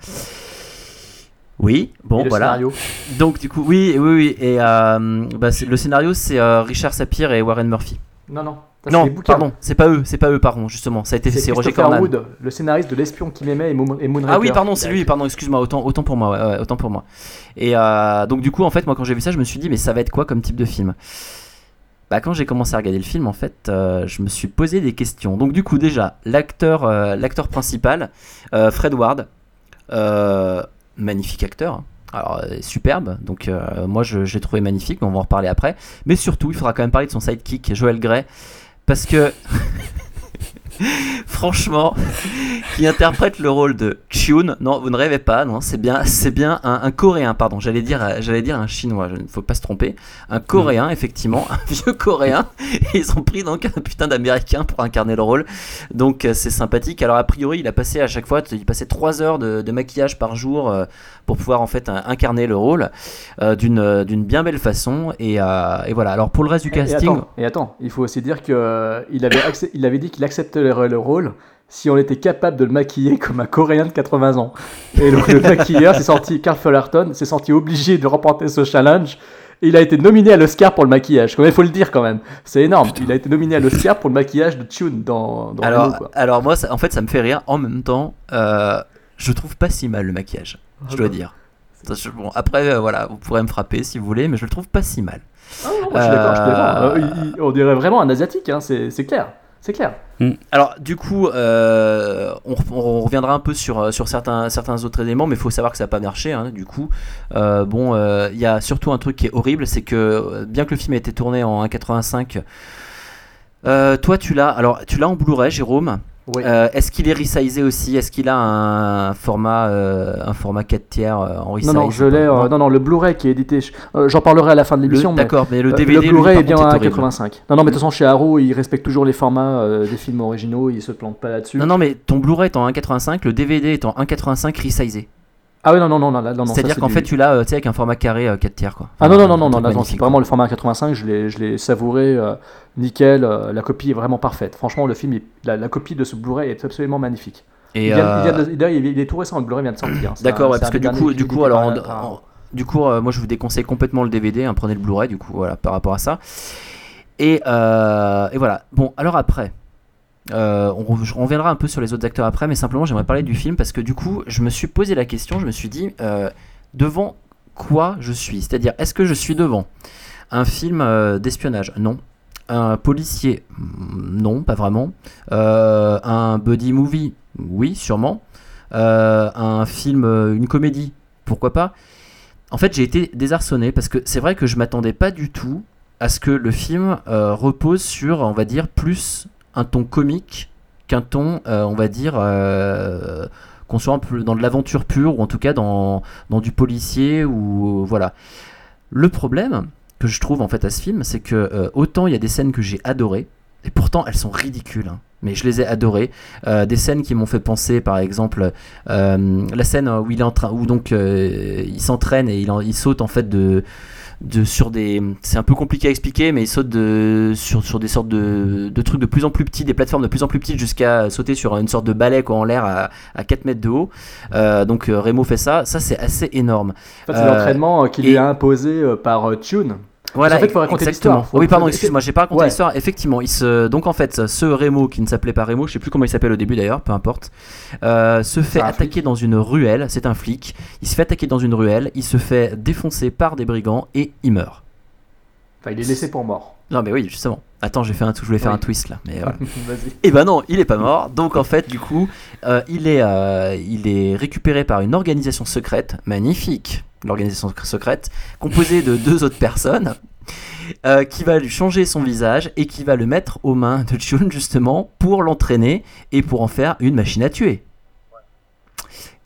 Oui bon Et le voilà. scénario Donc du coup oui oui oui et euh, bah, le scénario c'est euh, Richard Sapir et Warren Murphy. Non, non. ça, Non pardon c'est pas eux c'est pas eux pardon justement ça a été C'est Roger Corman. Wood, le scénariste de L'espion qui m'aimait et, Moon, et Moonraker. Ah oui, pardon, c'est lui, pardon, excuse-moi, autant, autant pour moi, ouais, ouais, autant pour moi. Et euh, donc du coup, en fait, moi quand j'ai vu ça, je me suis dit, mais ça va être quoi comme type de film? Bah, quand j'ai commencé à regarder le film, en fait, euh, je me suis posé des questions. Donc, du coup, déjà, l'acteur, euh, l'acteur principal, Fred Ward, magnifique acteur. Alors, euh, superbe. Donc, euh, moi, je, je l'ai trouvé magnifique, mais on va en reparler après. Mais surtout, il faudra quand même parler de son sidekick, Joel Grey, parce que. [LAUGHS] [LAUGHS] Franchement, qui interprète le rôle de Chun. Non, vous ne rêvez pas, non, c'est bien, c'est bien un, un coréen, pardon. J'allais dire, euh, j'allais dire un chinois. Il ne faut pas se tromper. Un coréen, effectivement, un vieux coréen. Et [LAUGHS] ils ont pris donc un putain d'américain pour incarner le rôle. Donc euh, c'est sympathique. Alors a priori, il a passé à chaque fois, il passait 3 heures de, de maquillage par jour euh, pour pouvoir en fait incarner le rôle euh, d'une euh, d'une bien belle façon. Et, euh, et voilà. Alors pour le reste du Et casting. attends, et attends, il faut aussi dire qu'il avait, accep- il avait dit qu'il accepterait le rôle si on était capable de le maquiller comme un Coréen de 80 ans. Et donc le maquilleur s'est senti, Carl Fullerton s'est senti obligé de remporter ce challenge. Et il a été nominé à l'Oscar pour le maquillage. Comme il faut le dire quand même. C'est énorme. Il a été nominé à l'Oscar pour le maquillage de Chun dans, dans alors, quoi. alors moi, ça- en fait, ça me fait rire. En même temps, euh, je trouve pas si mal le maquillage. Je dois dire. Bon, après, euh, voilà, vous pourrez me frapper si vous voulez, mais je le trouve pas si mal. Ah non, moi, je suis d'accord, je suis d'accord. Euh, Euh, il- il- on dirait vraiment un asiatique, hein, c'est clair. C'est clair. Alors, du coup, euh, on, on reviendra un peu sur, sur certains, certains autres éléments, mais il faut savoir que ça n'a pas marché. hein, du coup, Euh, bon, euh, il y a surtout un truc qui est horrible, c'est que bien que le film ait été tourné en 1.85, euh, toi, tu l'as. Alors, tu l'as en Blu-ray, Jérôme? Oui. Euh, Est-ce qu'il est resizé aussi? Est-ce qu'il a un format, euh, un format 4 tiers euh, en resize? Non, non, je ou l'ai. pas non, non, le Blu-ray qui est édité. je- J'en parlerai à la fin de l'émission. D'accord, mais le DVD, Blu-ray est bien à est horrible. 85. Non, non, mais de toute façon, chez Arrow, ils respectent toujours les formats des films originaux, ils se plantent pas là-dessus. Non, non, mais ton Blu-ray est en 1.85, le DVD est en 1.85 resizé. Ah oui, non, non, non, non, non, non, C'est-à-dire c'est qu'en du- fait, tu l'as euh, avec un format carré euh, 4 tiers. Quoi. Ah non, non, Enfin, non, un non, non, non, non, magnifique, c'est vraiment le format 85, je l'ai, savouré, euh, nickel, euh, la copie est vraiment parfaite. Franchement, le film, est- la, la copie de ce Blu-ray est absolument magnifique. Et, il, vient, il, vient euh, de- d'ailleurs, il, il est tout récent, le Blu-ray vient de sortir. hein. D'accord, ouais, parce que du coup, du coup, alors, par- en- par- en- du coup, moi, je vous déconseille complètement le DVD. hein, prenez le Blu-ray, du coup, voilà, par rapport à ça. Et, euh, et voilà. Bon, alors après, euh, on, rev- on reviendra un peu sur les autres acteurs après, mais simplement, j'aimerais parler du film parce que du coup, je me suis posé la question. Je me suis dit, euh, devant quoi je suis? C'est-à-dire, est-ce que je suis devant un film euh, d'espionnage? Non. Un policier? Non, pas vraiment. Un buddy movie? Oui, sûrement. Un film, une comédie? Pourquoi pas? En fait, j'ai été désarçonné parce que c'est vrai que je m'attendais pas du tout à ce que le film repose sur, on va dire, plus un ton comique qu'un ton, euh, on va dire, euh, qu'on soit un peu dans de l'aventure pure ou en tout cas dans, dans du policier ou voilà. Le problème que je trouve en fait à ce film, c'est que euh, autant il y a des scènes que j'ai adorées et pourtant elles sont ridicules. hein, mais je les ai adorées. Euh, des scènes qui m'ont fait penser, par exemple, euh, la scène où il est en train, où donc euh, il s'entraîne et il, en- il saute en fait de, de sur des, c'est un peu compliqué à expliquer, mais il saute de, sur, sur des sortes de, de trucs de plus en plus petits, des plateformes de plus en plus petites jusqu'à sauter sur une sorte de balai quoi, en l'air à, à 4 mètres de haut. Euh, donc euh, Remo fait ça, ça c'est assez énorme. En fait, c'est l'entraînement euh, qui et- lui est imposé par Tune. Voilà, en fait, faut raconter l'histoire. Oui, pardon, excuse-moi, j'ai pas raconté Ouais. l'histoire. Effectivement, il se... donc en fait, ce Remo qui ne s'appelait pas Remo, je sais plus comment il s'appelle au début d'ailleurs, peu importe, euh, se fait attaquer dans une ruelle. C'est un flic. Il se fait attaquer dans une ruelle. Il se fait défoncer par des brigands et il meurt. Enfin, il est laissé pour mort. Non, mais oui, justement. Attends, j'ai fait un, je voulais faire Oui. un twist là, mais voilà. [LAUGHS] Et ben non, il est pas mort. Donc en fait, du coup, euh, il, est, euh, il est récupéré par une organisation secrète, magnifique, l'organisation sec- secrète, composée de deux autres personnes, euh, qui va lui changer son visage et qui va le mettre aux mains de Chun justement pour l'entraîner et pour en faire une machine à tuer.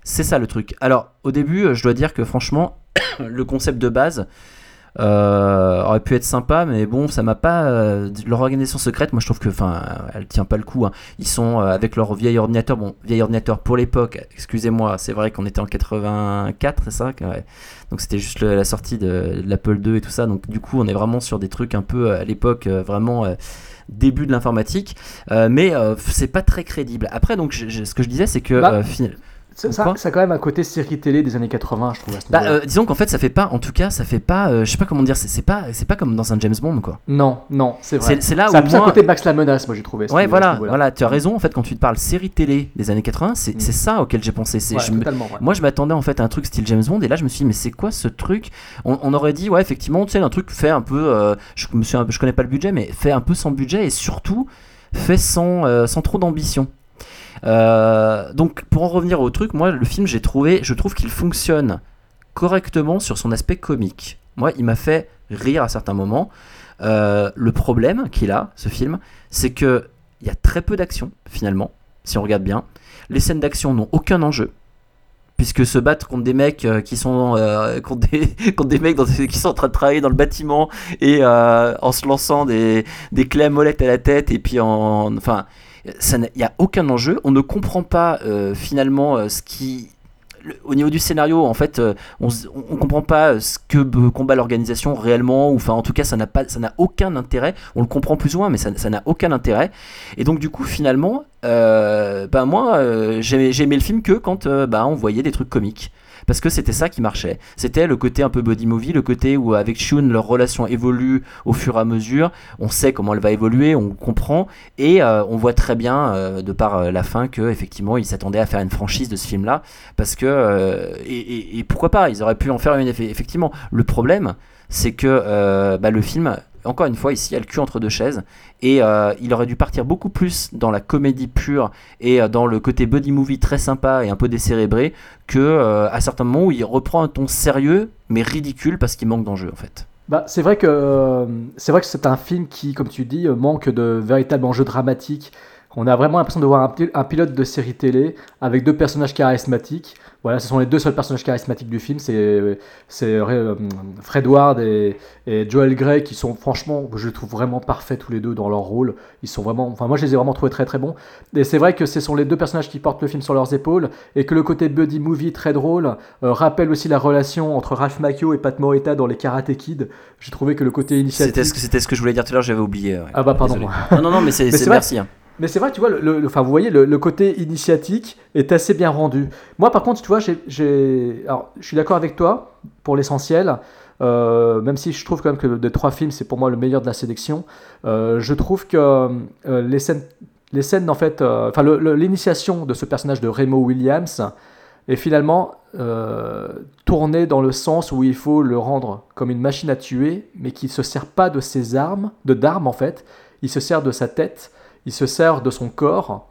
C'est ça le truc. Alors au début, je dois dire que franchement, [COUGHS] le concept de base euh, aurait pu être sympa, mais bon, ça m'a pas. euh, leur organisation secrète, moi je trouve que, enfin, elle tient pas le coup. hein. Ils sont euh, avec leur vieil ordinateur, bon, vieil ordinateur pour l'époque. Excusez-moi, c'est vrai qu'on était en 84, c'est ça? Ouais. Donc c'était juste le- la sortie de, de l'Apple II et tout ça. Donc du coup, on est vraiment sur des trucs un peu à l'époque vraiment. début de l'informatique, Euh, mais euh, c'est pas très crédible. Après, donc, je- je- ce que je disais, c'est que Bah, euh, Ça, ça, ça a quand même un côté série télé des années 80, je trouve. À ce Bah, euh, disons qu'en fait, ça fait pas, en tout cas, ça fait pas, euh, je sais pas comment dire, c'est pas, c'est pas comme dans un James Bond, quoi. Non, non, c'est vrai. C'est là ça a où plus un moi, côté Max la menace, moi j'ai trouvé. ouais, voilà, voilà, tu as raison. En fait, quand tu te parles série télé des années 80, c'est Mm. c'est ça auquel j'ai pensé. Ouais, je me- totalement, ouais. Moi, je m'attendais en fait à un truc style James Bond, et là, je me suis dit, mais c'est quoi ce truc? On, on aurait dit, ouais, effectivement, tu sais, un truc fait un peu, euh, je me suis, un peu- je connais pas le budget, mais fait un peu sans budget et surtout fait sans, euh, sans trop d'ambition. Euh, donc, pour en revenir au truc, moi, le film, j'ai trouvé, je trouve qu'il fonctionne correctement sur son aspect comique. Moi, il m'a fait rire à certains moments. Euh, le problème qu'il a, ce film, c'est que il y a très peu d'action finalement, si on regarde bien. Les scènes d'action n'ont aucun enjeu. Puisque se battre contre des mecs euh, qui sont [LAUGHS] contre, des, contre des mecs qui sont en train de travailler dans le bâtiment et en se lançant des, des clés à molette à la tête et puis en enfin il n'y a aucun enjeu on ne comprend pas euh, finalement euh, ce qui au niveau du scénario, en fait, euh, on, on comprend pas ce que combat l'organisation réellement, ou enfin, en tout cas, ça n'a aucun intérêt. On le comprend plus ou moins, mais ça n'a aucun intérêt. Et donc, du coup, finalement, euh, bah, moi, euh, j'ai j'ai aimé le film que quand bah, on voyait des trucs comiques. Parce que c'était ça qui marchait. C'était le côté un peu body movie, le côté où avec Shun, leur relation évolue au fur et à mesure. On sait comment elle va évoluer, on comprend. Et euh, on voit très bien, euh, de par euh, la fin, que effectivement, ils s'attendaient à faire une franchise de ce film-là. Parce que. et, pourquoi pas? Ils auraient pu en faire une, eff- effectivement. Le problème, c'est que bah, le film, encore une fois, ici, il y a le cul entre deux chaises. Et euh, il aurait dû partir beaucoup plus dans la comédie pure et euh, dans le côté buddy movie très sympa et un peu décérébré que euh, à certains moments où il reprend un ton sérieux mais ridicule parce qu'il manque d'enjeu en fait. Bah, c'est vrai que c'est vrai que c'est un film qui, comme tu dis, manque de véritables enjeux dramatiques. On a vraiment l'impression de voir un, pi- un pilote de série télé avec deux personnages charismatiques. Voilà, ce sont les deux seuls personnages charismatiques du film. C'est euh, Fred Ward et, et Joel Grey qui sont franchement, je les trouve vraiment parfaits tous les deux dans leur rôle. Ils sont vraiment, enfin moi je les ai vraiment trouvés très très bons. Et c'est vrai que ce sont les deux personnages qui portent le film sur leurs épaules et que le côté buddy movie très drôle euh, rappelle aussi la relation entre Ralph Macchio et Pat Morita dans les Karate Kid. J'ai trouvé que le côté initiatique. C'était ce, que- c'était ce que je voulais dire tout à l'heure, j'avais oublié. ouais. Ah bah pardon. Non, non, non, mais c'est merci. hein. Mais c'est vrai, tu vois, le, enfin, vous voyez, le, côté initiatique est assez bien rendu. Moi, par contre, tu vois, je suis d'accord avec toi pour l'essentiel. euh, même si je trouve quand même que des trois films, c'est pour moi le meilleur de la sélection. euh, je trouve que euh, les scènes, les scènes en fait, enfin, l'initiation de ce personnage de Remo Williams est finalement tournée dans le sens où il faut le rendre comme une machine à tuer, mais qui ne se sert pas de ses armes, de d'armes en fait. Il se sert de sa tête il se sert de son corps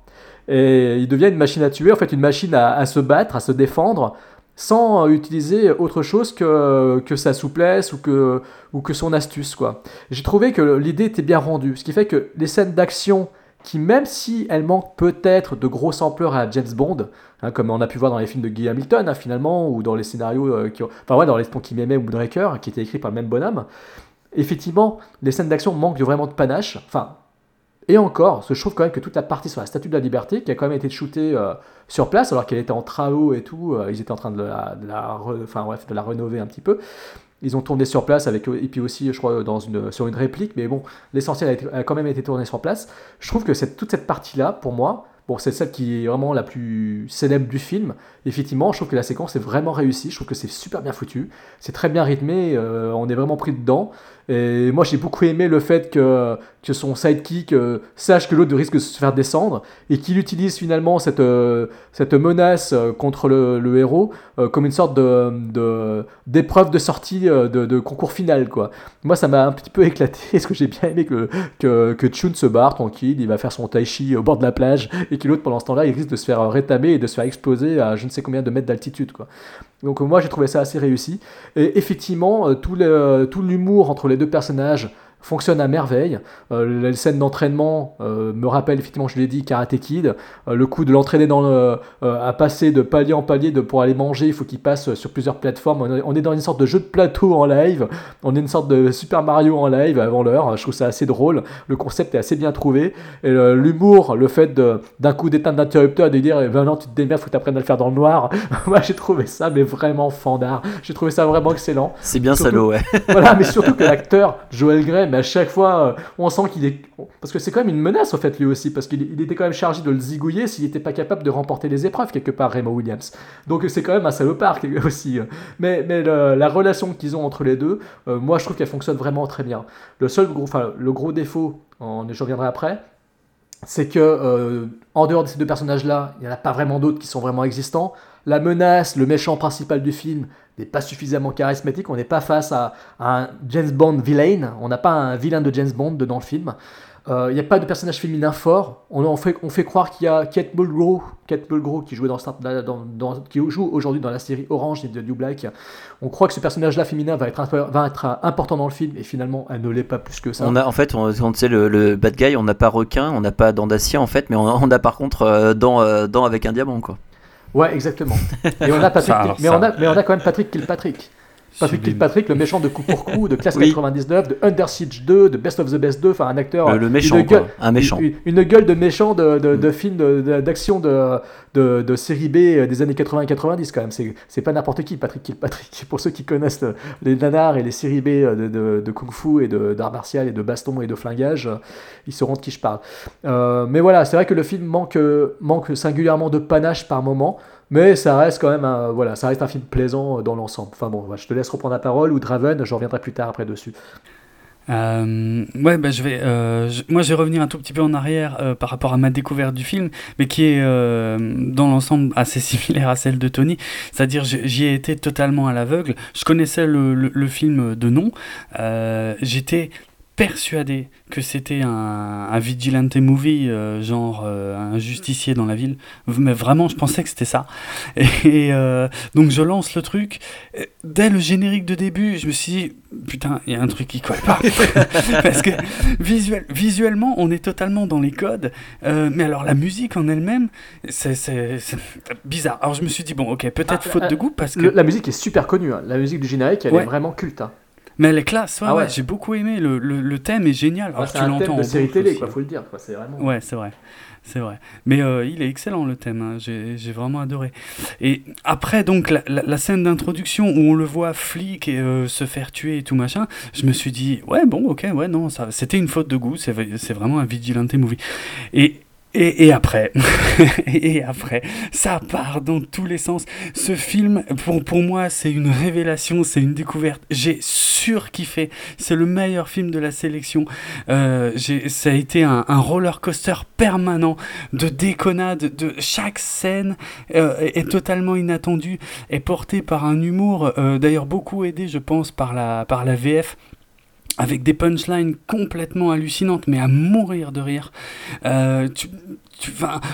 et il devient une machine à tuer, en fait une machine à, se battre, à se défendre, sans utiliser autre chose que, que sa souplesse ou que, ou que son astuce. quoi. J'ai trouvé que l'idée était bien rendue, ce qui fait que les scènes d'action qui, même si elles manquent peut-être de grosse ampleur à James Bond, hein, comme on a pu voir dans les films de Guy Hamilton hein, finalement, ou dans les scénarios, euh, qui ont- enfin ouais, dans les Tonky Mémé ou Moonraker, qui étaient écrits par le même bonhomme, effectivement, les scènes d'action manquent vraiment de panache. Enfin, et encore, je trouve quand même que toute la partie sur la Statue de la Liberté, qui a quand même été shootée euh, sur place, alors qu'elle était en travaux et tout, euh, ils étaient en train de la, enfin, bref, de la rénover un petit peu. Ils ont tourné sur place avec, et puis aussi, je crois, dans une, sur une réplique, mais bon, l'essentiel a, quand même été tourné sur place. Je trouve que toute cette partie-là, pour moi, bon, c'est celle qui est vraiment la plus célèbre du film. Effectivement, je trouve que la séquence est vraiment réussie. Je trouve que c'est super bien foutu. C'est très bien rythmé. euh, on est vraiment pris dedans. Et moi, j'ai beaucoup aimé le fait que, que son sidekick euh, sache que l'autre risque de se faire descendre et qu'il utilise finalement cette, euh, cette menace euh, contre le, le héros comme une sorte d'épreuve de sortie de, concours final. Quoi. Moi, ça m'a un petit peu éclaté [LAUGHS] parce que j'ai bien aimé que, que, que Chun se barre tranquille, il va faire son tai chi au bord de la plage et que l'autre, pendant ce temps-là, il risque de se faire rétamer et de se faire exploser à je ne sais combien de mètres d'altitude. Donc, moi, j'ai trouvé ça assez réussi. Et effectivement, tout, le- tout l'humour entre les deux personnages fonctionne à merveille. Euh, les scènes d'entraînement euh, me rappellent effectivement, je l'ai dit, Karate Kid. Euh, le coup de l'entraîner dans le, à passer de palier en palier de, pour aller manger, il faut qu'il passe sur plusieurs plateformes. On est, on est dans une sorte de jeu de plateau en live. On est une sorte de Super Mario en live avant l'heure. Je trouve ça assez drôle. Le concept est assez bien trouvé. Et l'humour, le fait d'un coup d'éteindre l'interrupteur et de dire eh ben non, tu te démerdes, faut que tu apprennes à le faire dans le noir. [LAUGHS] Moi, j'ai trouvé ça, mais vraiment fandard. J'ai trouvé ça vraiment excellent. C'est bien Surtout- salaud, ouais. voilà, mais surtout que l'acteur Joel Grey, mais à chaque fois, euh, on sent qu'il est. Parce que c'est quand même une menace, en fait, lui aussi, parce qu'il il était quand même chargé de le zigouiller s'il n'était pas capable de remporter les épreuves, quelque part, Raymond Williams. Donc c'est quand même un salopard [LAUGHS] aussi. Mais, mais le- la relation qu'ils ont entre les deux, euh, moi, je trouve qu'elle fonctionne vraiment très bien. Le seul gros, enfin, le gros défaut, en, je reviendrai après, c'est que euh, en dehors de ces deux personnages-là, il n'y en a pas vraiment d'autres qui sont vraiment existants. La menace, le méchant principal du film, n'est pas suffisamment charismatique. On n'est pas face à, un James Bond villain. On n'a pas un vilain de James Bond dans le film. Euh, Il n'y a pas de personnage féminin fort. On, fait, on fait croire qu'il y a Kate Mulgrew, Kate Mulgrew qui, jouait dans, dans- dans- qui joue aujourd'hui dans la série Orange et de New Black. On croit que ce personnage-là féminin va être, va être important dans le film et finalement elle ne l'est pas plus que ça. On a en fait, on, sait le, le bad guy, on n'a pas requin, on n'a pas d'acier en fait, mais on a, par contre euh, dent, euh, avec un diamant quoi. Ouais, exactement. Et on a Patrick, Ça, mais, ça. on a, mais on a quand même Patrick Kilpatrick. Patrick. Kilpatrick, le méchant de coup pour coup, de classe [LAUGHS] Oui. 99, de Under Siege 2, de Best of the Best 2, enfin un acteur. Le- le une méchant, gueule- quoi. Un méchant. Une, une gueule de méchant de, de, de film de- de- d'action de, de, de série B des années 80 et 90 quand même. C'est, pas n'importe qui, Patrick Kilpatrick. Pour ceux qui connaissent le- les nanars et les séries B de, kung fu et d'art martial et de baston et de flingage, ils sauront de qui je parle. Euh, mais voilà, c'est vrai que le film manque, manque singulièrement de panache par moment. Mais ça reste quand même un, voilà, ça reste un film plaisant euh, dans l'ensemble. Enfin bon, je te laisse reprendre la parole ou Draven, je reviendrai plus tard après dessus. Euh, ouais, bah, je vais, euh, moi je vais revenir un tout petit peu en arrière par rapport à ma découverte du film, mais qui est dans l'ensemble assez [LAUGHS] similaire à celle de Tony. C'est-à-dire, j'y ai été totalement à l'aveugle. Je connaissais le, le- le film de nom. J'étais persuadé que c'était un, un vigilante movie, euh, genre euh, un justicier dans la ville. Mais vraiment, je pensais que c'était ça. [LAUGHS] Et euh, donc je lance le truc. Dès le générique de début, je me suis dit, putain, il y a un truc qui colle pas. [LAUGHS] Parce que visuel, visuellement, on est totalement dans les codes. Mais alors la musique en elle-même, c'est bizarre. Alors je me suis dit, bon, ok, peut-être Ah, faute euh, de goût parce que... Le- la musique est super connue, hein. la musique du générique, elle Ouais. est vraiment culte. hein. Mais elle est classe, ouais, Ah ouais, ouais. j'ai beaucoup aimé. Le, le, le thème est génial. Ouais, c'est un thème de série télé, quoi, faut le dire. quoi, C'est vraiment. Ouais, c'est vrai. C'est vrai. Mais euh, il est excellent le thème, hein. j'ai j'ai vraiment adoré. Et après, donc, la, la- la scène d'introduction où on le voit flic et euh, se faire tuer et tout machin, je me suis dit, ouais, bon, ok, ouais, non, ça, c'était une faute de goût, c'est vraiment un vigilante movie. Et. Et, et après, [LAUGHS] et après, ça part dans tous les sens. Ce film, pour, pour moi, c'est une révélation, c'est une découverte. J'ai surkiffé. C'est le meilleur film de la sélection. Euh, ça a été un, roller coaster permanent de déconnade. De chaque scène euh, est, totalement inattendue, est portée par un humour euh, d'ailleurs beaucoup aidé, je pense, par la par la VF avec des punchlines complètement hallucinantes, mais à mourir de rire. Euh,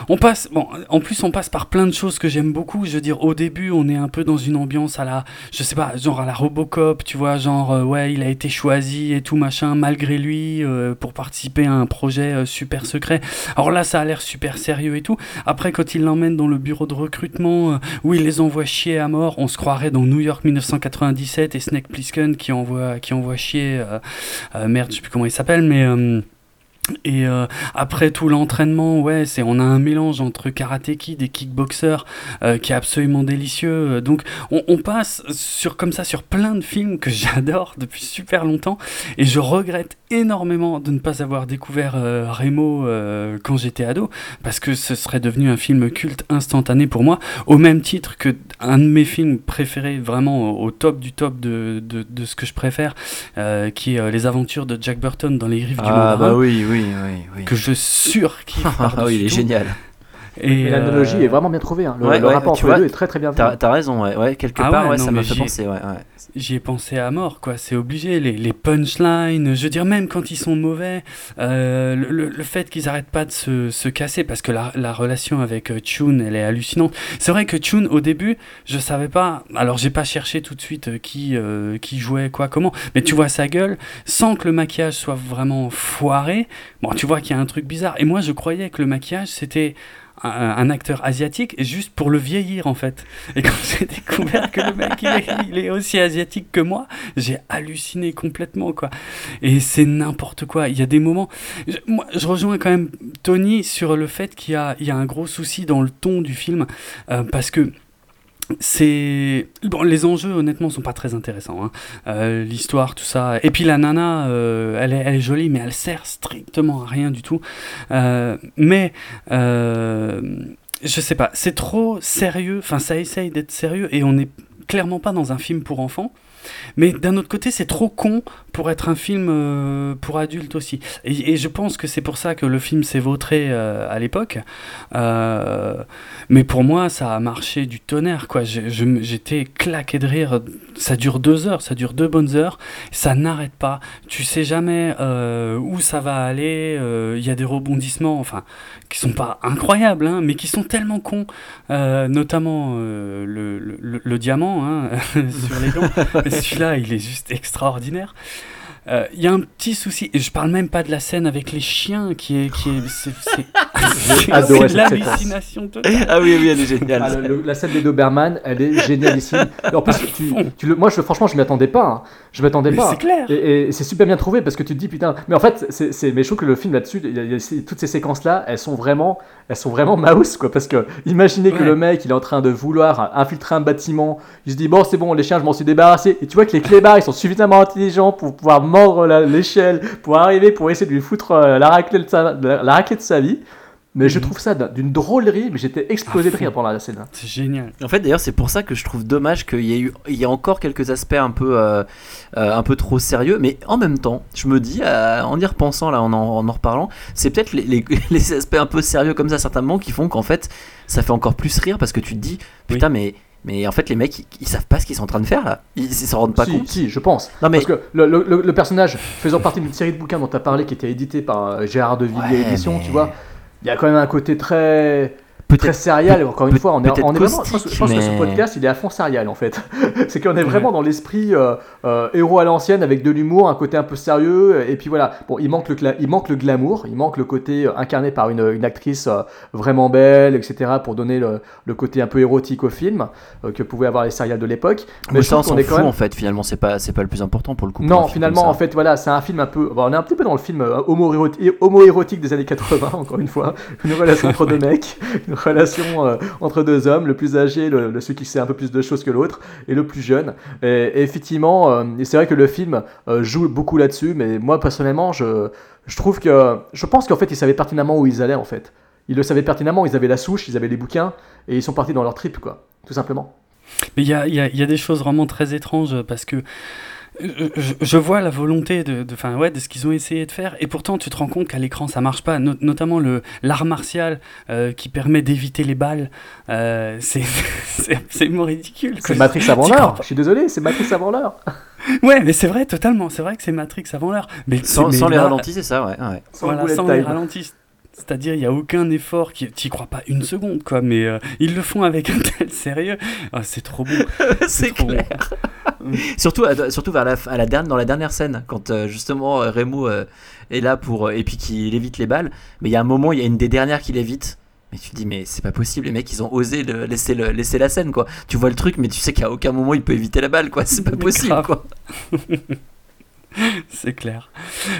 en plus on passe par plein de choses que j'aime beaucoup. Je veux dire, au début, on est un peu dans une ambiance à la, je sais pas, genre à la Robocop, tu vois, genre euh, ouais, il a été choisi et tout machin malgré lui euh, pour participer à un projet euh, super secret. Alors là, ça a l'air super sérieux et tout. Après, quand il l'emmène dans le bureau de recrutement où il les envoie chier à mort, on se croirait dans New York 1997 et Snake Plissken qui envoie, qui envoie chier. merde, je sais plus comment il s'appelle, mais. Et euh, après tout l'entraînement, ouais, c'est on a un mélange entre karaté kid et euh, qui est absolument délicieux. Donc on, on passe sur comme ça sur plein de films que [LAUGHS] j'adore depuis super longtemps et je regrette énormément de ne pas avoir découvert euh, Remo euh, quand j'étais ado parce que ce serait devenu un film culte instantané pour moi au même titre que un de mes films préférés vraiment au, top du top de, de, de ce que je préfère euh, qui est euh, Les Aventures de Jack Burton dans les rives du Ah Mandarin bah oui, oui, oui, oui. que je surkiffe [LAUGHS] Ah oui, il est tout. génial. Et Mais l'analogie euh, est vraiment bien trouvée. hein. Le, Ouais, le ouais, rapport entre les vois, deux est très très bien fait. T'as raison, ouais, ouais, quelque Ah part, ouais, ouais, non, ça m'a fait j'y- penser, ouais, ouais. J'y ai pensé à mort, quoi. C'est obligé. Les, les punchlines, je veux dire, même quand ils sont mauvais, euh, le, le- le fait qu'ils arrêtent pas de se, se casser, parce que la, la relation avec euh, Chun, elle est hallucinante. C'est vrai que Chun, au début, je savais pas. Alors, j'ai pas cherché tout de suite euh, qui, euh, qui jouait quoi, comment. Mais tu vois sa gueule, sans que le maquillage soit vraiment foiré. Bon, tu vois qu'il y a un truc bizarre. Et moi, je croyais que le maquillage, c'était un, acteur asiatique juste pour le vieillir en fait. Et quand [LAUGHS] j'ai découvert que le mec il est, il est aussi asiatique que moi, j'ai halluciné complètement quoi. Et c'est n'importe quoi. Il y a des moments. je- moi, je rejoins quand même Tony sur le fait qu'il y a, il y a un gros souci dans le ton du film euh, parce que c'est bon les enjeux honnêtement sont pas très intéressants hein. Euh, l'histoire tout ça. Et puis la nana euh, elle, est, jolie mais elle sert strictement à rien du tout. Euh, mais je sais pas c'est trop sérieux. Enfin ça essaye d'être sérieux et on n'est clairement pas dans un film pour enfants mais d'un autre côté, c'est trop con pour être un film euh, pour adultes aussi. Et, je pense que c'est pour ça que le film s'est vautré euh, à l'époque. Euh, mais pour moi, ça a marché du tonnerre. quoi. J'étais claqué de rire. Ça dure deux heures, ça dure deux bonnes heures. Ça n'arrête pas. Tu sais jamais où ça va aller. Il y a des rebondissements, enfin, qui sont pas incroyables, hein, mais qui sont tellement cons. Notamment le, le- diamant hein, [LAUGHS] sur les gants. [LAUGHS] Celui-là, il est juste extraordinaire. Euh, Il y a un petit souci, et je parle même pas de la scène avec les chiens qui est. Qui est c'est [LAUGHS] l'hallucination totale. Ah oui, oui, elle est géniale. Ah, le- le- la scène des Doberman, elle est génialissime. Et en plus, tu, tu le- moi, je, franchement, je m'y attendais pas. hein. Je m'attendais Mais pas. c'est clair. Et, et c'est super bien trouvé parce que tu te dis putain. Mais en fait, c'est, c'est- mais je trouve que le film là-dessus, il y a- il y a ces- toutes ces séquences-là, elles sont vraiment, elles sont vraiment mouse quoi. Parce que imaginez que le mec, il est en train de vouloir infiltrer un bâtiment. Il se dit bon, c'est bon, les chiens, je m'en suis débarrassé. Et tu vois que les clébards, ils sont suffisamment intelligents pour pouvoir mordre l'échelle, pour arriver, pour essayer de lui foutre euh, la raclée de sa, la, la raclée de sa vie. Mais je Mhm. trouve ça d'un- d'une drôlerie, mais j'étais explosé de fond. rire pendant la scène. C'est génial. En fait, d'ailleurs, c'est pour ça que je trouve dommage qu'il y ait eu, il y a encore quelques aspects un peu, euh, euh, un peu trop sérieux. Mais en même temps, je me dis, euh, en y repensant là, en en, en en reparlant, c'est peut-être les, les- [LAUGHS] les aspects un peu sérieux comme ça, moments, qui font qu'en fait, ça fait encore plus rire parce que tu te dis, putain, mais, mais en fait, les mecs, ils, ils savent pas ce qu'ils sont en train de faire là. Ils, s'en rendent pas si, compte. si, je pense. Non mais Parce que le, le- le- le personnage faisant partie d'une série de bouquins dont tu as parlé, qui était édité par euh, Gérard de Villiers Ouais, Édition, mais- tu vois, il y a quand même un côté très très serial. Encore une fois, on est, peut-être on est vraiment. Je pense, que ce podcast, il est à fond serial en fait. [LAUGHS] C'est qu'on est vraiment dans l'esprit euh, euh, héros à l'ancienne avec de l'humour, un côté un peu sérieux. Et puis voilà. Bon, il manque le, il manque le glamour, il manque le côté euh, incarné par une, une actrice euh, vraiment belle, etc. Pour donner le, le côté un peu érotique au film euh, que pouvaient avoir les serials de l'époque. Mais ça, on s'en fout même en fait. Finalement, c'est pas, c'est pas le plus important pour le coup. non, finalement, en fait, voilà, c'est un film un peu. bon, on est un petit peu dans le film homo-érotique homo-érotique des années 80, [LAUGHS] encore une fois. Une relation entre deux mecs, [LAUGHS] une relation euh, entre deux hommes, le plus âgé, le, le- celui qui sait un peu plus de choses que l'autre, et le plus jeune. Et, et effectivement, euh, et c'est vrai que le film euh, joue beaucoup là-dessus, mais moi, personnellement, je, je trouve que. Je pense qu'en fait, ils savaient pertinemment où ils allaient, en fait. Ils le savaient pertinemment, ils avaient la souche, ils avaient les bouquins, et ils sont partis dans leur trip, quoi. Tout simplement. Mais il y a, y a- y a des choses vraiment très étranges parce que je, vois la volonté de, de, enfin, ouais, de ce qu'ils ont essayé de faire et pourtant tu te rends compte qu'à l'écran ça marche pas, No- notamment le l'art martial euh, qui permet d'éviter les balles, euh, c'est [LAUGHS] c'est absolument ridicule. C'est Matrix avant l'heure. Je suis désolé, c'est Matrix avant l'heure. [LAUGHS] Ouais, mais c'est vrai, totalement. C'est vrai que c'est Matrix avant l'heure. Mais Sans, mais sans les ralentis, c'est ça, ouais. ouais. Sans voilà, bullet sans les ralentis. C'est-à-dire, il n'y a aucun effort, qui... t'y crois pas une seconde, quoi, mais euh, ils le font avec un tel sérieux. Ah, c'est trop beau. [LAUGHS] c'est bon. [LAUGHS] surtout à, surtout vers la, à la dernière, dans la dernière scène, quand euh, justement euh, Remo euh, est là pour. et puis qu'il évite les balles. Mais il y a un moment, il y a une des dernières qui l'évite. Mais tu te dis, mais c'est pas possible, les mecs, ils ont osé le- laisser, le, laisser la scène, quoi. Tu vois le truc, mais tu sais qu'à aucun moment il peut éviter la balle, quoi. C'est pas possible, quoi. [LAUGHS] [LAUGHS] C'est clair.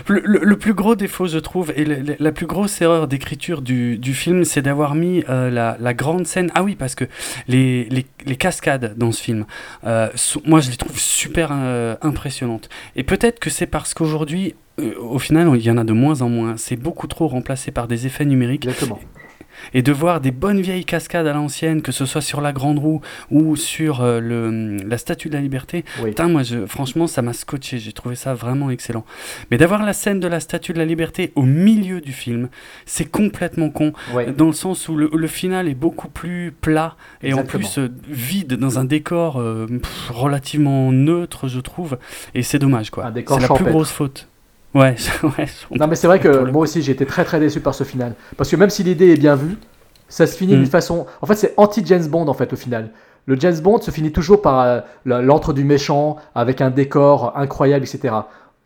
Le, le- plus gros défaut, je trouve, et la plus grosse erreur d'écriture du, du film, c'est d'avoir mis euh, la, la grande scène. Ah oui, parce que les, les, les cascades dans ce film, euh, moi je les trouve super euh, impressionnantes. Et peut-être que c'est parce qu'aujourd'hui, au final, il y en a de moins en moins. C'est beaucoup trop remplacé par des effets numériques. Exactement. Et de voir des bonnes vieilles cascades à l'ancienne, que ce soit sur la Grande Roue ou sur euh, le, la Statue de la Liberté, Oui. Putain, moi, je, franchement, ça m'a scotché. J'ai trouvé ça vraiment excellent. Mais d'avoir la scène de la Statue de la Liberté au milieu du film, c'est complètement con. Ouais. Dans le sens où le, le final est beaucoup plus plat et en plus euh, vide dans un décor euh, pff, relativement neutre, je trouve. Et c'est dommage, quoi. C'est la plus grosse faute. Ouais, [LAUGHS] ouais. Non mais c'est vrai que moi aussi j'ai été très très déçu par ce final. Parce que même si l'idée est bien vue, ça se finit Mm. d'une façon... En fait c'est anti-James Bond en fait au final. Le James Bond se finit toujours par euh, la- l'antre du méchant, avec un décor incroyable, etc.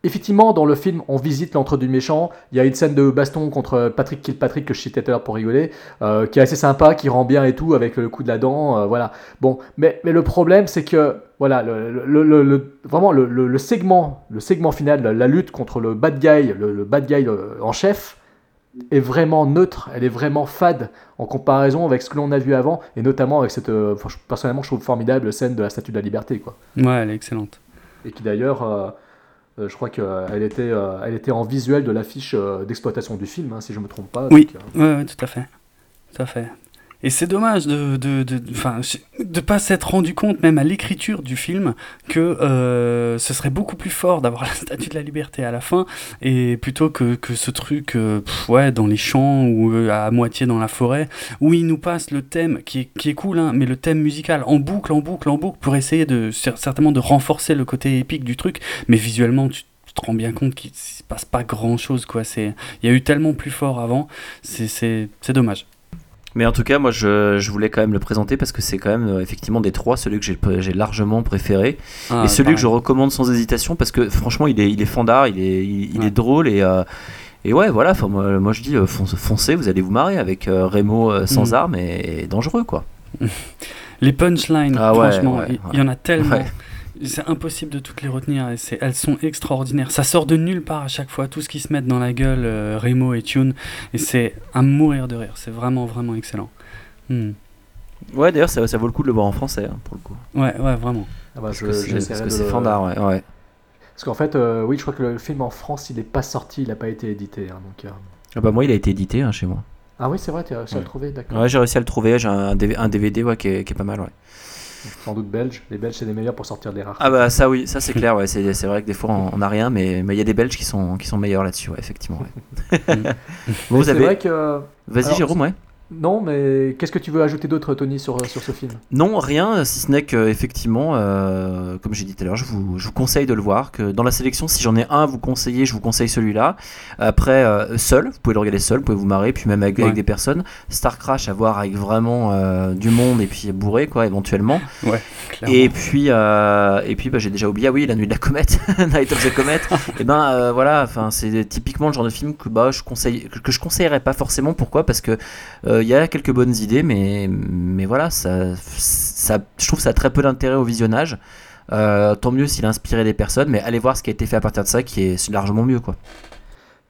Effectivement, dans le film, on visite l'antre du méchant. Il y a une scène de baston contre Patrick Kilpatrick que je citais tout à l'heure pour rigoler, euh, qui est assez sympa, qui rend bien et tout avec le coup de la dent. euh, voilà. Bon, mais, mais le problème, c'est que voilà, le, le- le- le- vraiment le, segment, le segment final, la, la lutte contre le bad guy, le, bad guy euh, en chef, est vraiment neutre, elle est vraiment fade en comparaison avec ce que l'on a vu avant, et notamment avec cette, euh, personnellement, je trouve formidable scène de la Statue de la Liberté, quoi. Ouais, elle est excellente. Et qui d'ailleurs, je crois qu'elle était, euh, elle était en visuel de l'affiche euh, d'exploitation du film, hein, si je me trompe pas. Oui, Donc, euh, ouais, tout à fait. Tout à fait. Et c'est dommage de de, de, pas s'être rendu compte, même à l'écriture du film, que euh, ce serait beaucoup plus fort d'avoir [LAUGHS] la statue de la liberté à la fin, et plutôt que, que ce truc euh, ouais, dans les champs ou euh, à moitié dans la forêt, où il nous passe le thème qui est, qui est cool, hein, mais le thème musical en boucle, en boucle, en boucle, pour essayer de cer- certainement de renforcer le côté épique du truc, mais visuellement, tu te rends bien compte qu'il se passe pas grand chose quoi. C'est il y a eu tellement plus fort avant. C'est dommage Mais en tout cas, moi, je, je voulais quand même le présenter parce que c'est quand même, euh, effectivement, des trois, celui que j'ai largement préféré. Ah, et celui pareil. que je recommande sans hésitation parce que, franchement, il est, il est fandard, il est, il, il Ouais. est drôle et. euh, et ouais, voilà, moi, moi je dis, euh, fonce- foncez, vous allez vous marrer avec Remo sans Mm. armes et, et dangereux, quoi. [LAUGHS] les punchlines Ah franchement il ouais. y en a tellement. C'est impossible de toutes les retenir et c'est elles sont extraordinaires ça sort de nulle part à chaque fois tout ce qui se met dans la gueule euh, Remo et Tune et c'est à mourir de rire c'est vraiment vraiment excellent Hmm. Ouais, d'ailleurs, ça, ça vaut le coup de le voir en français, hein, pour le coup. ouais ouais vraiment ah bah, Parce je- que c'est le- fandard, ouais. ouais. Parce qu'en fait, euh, oui, je crois que le film en France, il n'est pas sorti, il n'a pas été édité. hein, donc, euh, Ah bah, moi, il a été édité hein, chez moi. Ah oui, c'est vrai, tu as réussi à le trouver, d'accord. Ouais, j'ai réussi à le trouver, j'ai un, un DVD ouais, qui, est, qui est pas mal, ouais. Sans doute belge. Les Belges, c'est les meilleurs pour sortir des rares. Ah bah ça oui, ça c'est clair, ouais, c'est c'est vrai que des fois on n'a rien, mais mais il y a des Belges qui sont, qui sont meilleurs là-dessus, ouais, effectivement. ouais. [LAUGHS] vous avez... vrai que. Vas-y Alors, Jérôme, ouais. Non, mais qu'est-ce que tu veux ajouter d'autre, Tony, sur, sur ce film? Non, rien, si ce n'est que effectivement, euh, comme j'ai dit tout à l'heure, je vous, je vous conseille de le voir. Que dans la sélection, si j'en ai un à vous conseiller, je vous conseille celui-là. Après, euh, seul, vous pouvez le regarder seul, vous pouvez vous marrer, puis même avec, des personnes. Star Crash à voir avec vraiment euh, du monde et puis bourré, quoi, éventuellement. ouais clairement. Et puis, euh, et puis bah, j'ai déjà oublié, ah oui, La Nuit de la Comète, [LAUGHS] Night of the Comet. et ben euh, voilà, enfin c'est typiquement le genre de film que bah, je conseille, que, que je conseillerais pas forcément. Pourquoi? Parce que euh, il y a quelques bonnes idées, mais, mais voilà, ça, ça, je trouve ça a très peu d'intérêt au visionnage. Euh, tant mieux s'il a inspiré des personnes, mais allez voir ce qui a été fait à partir de ça, qui est largement mieux, quoi.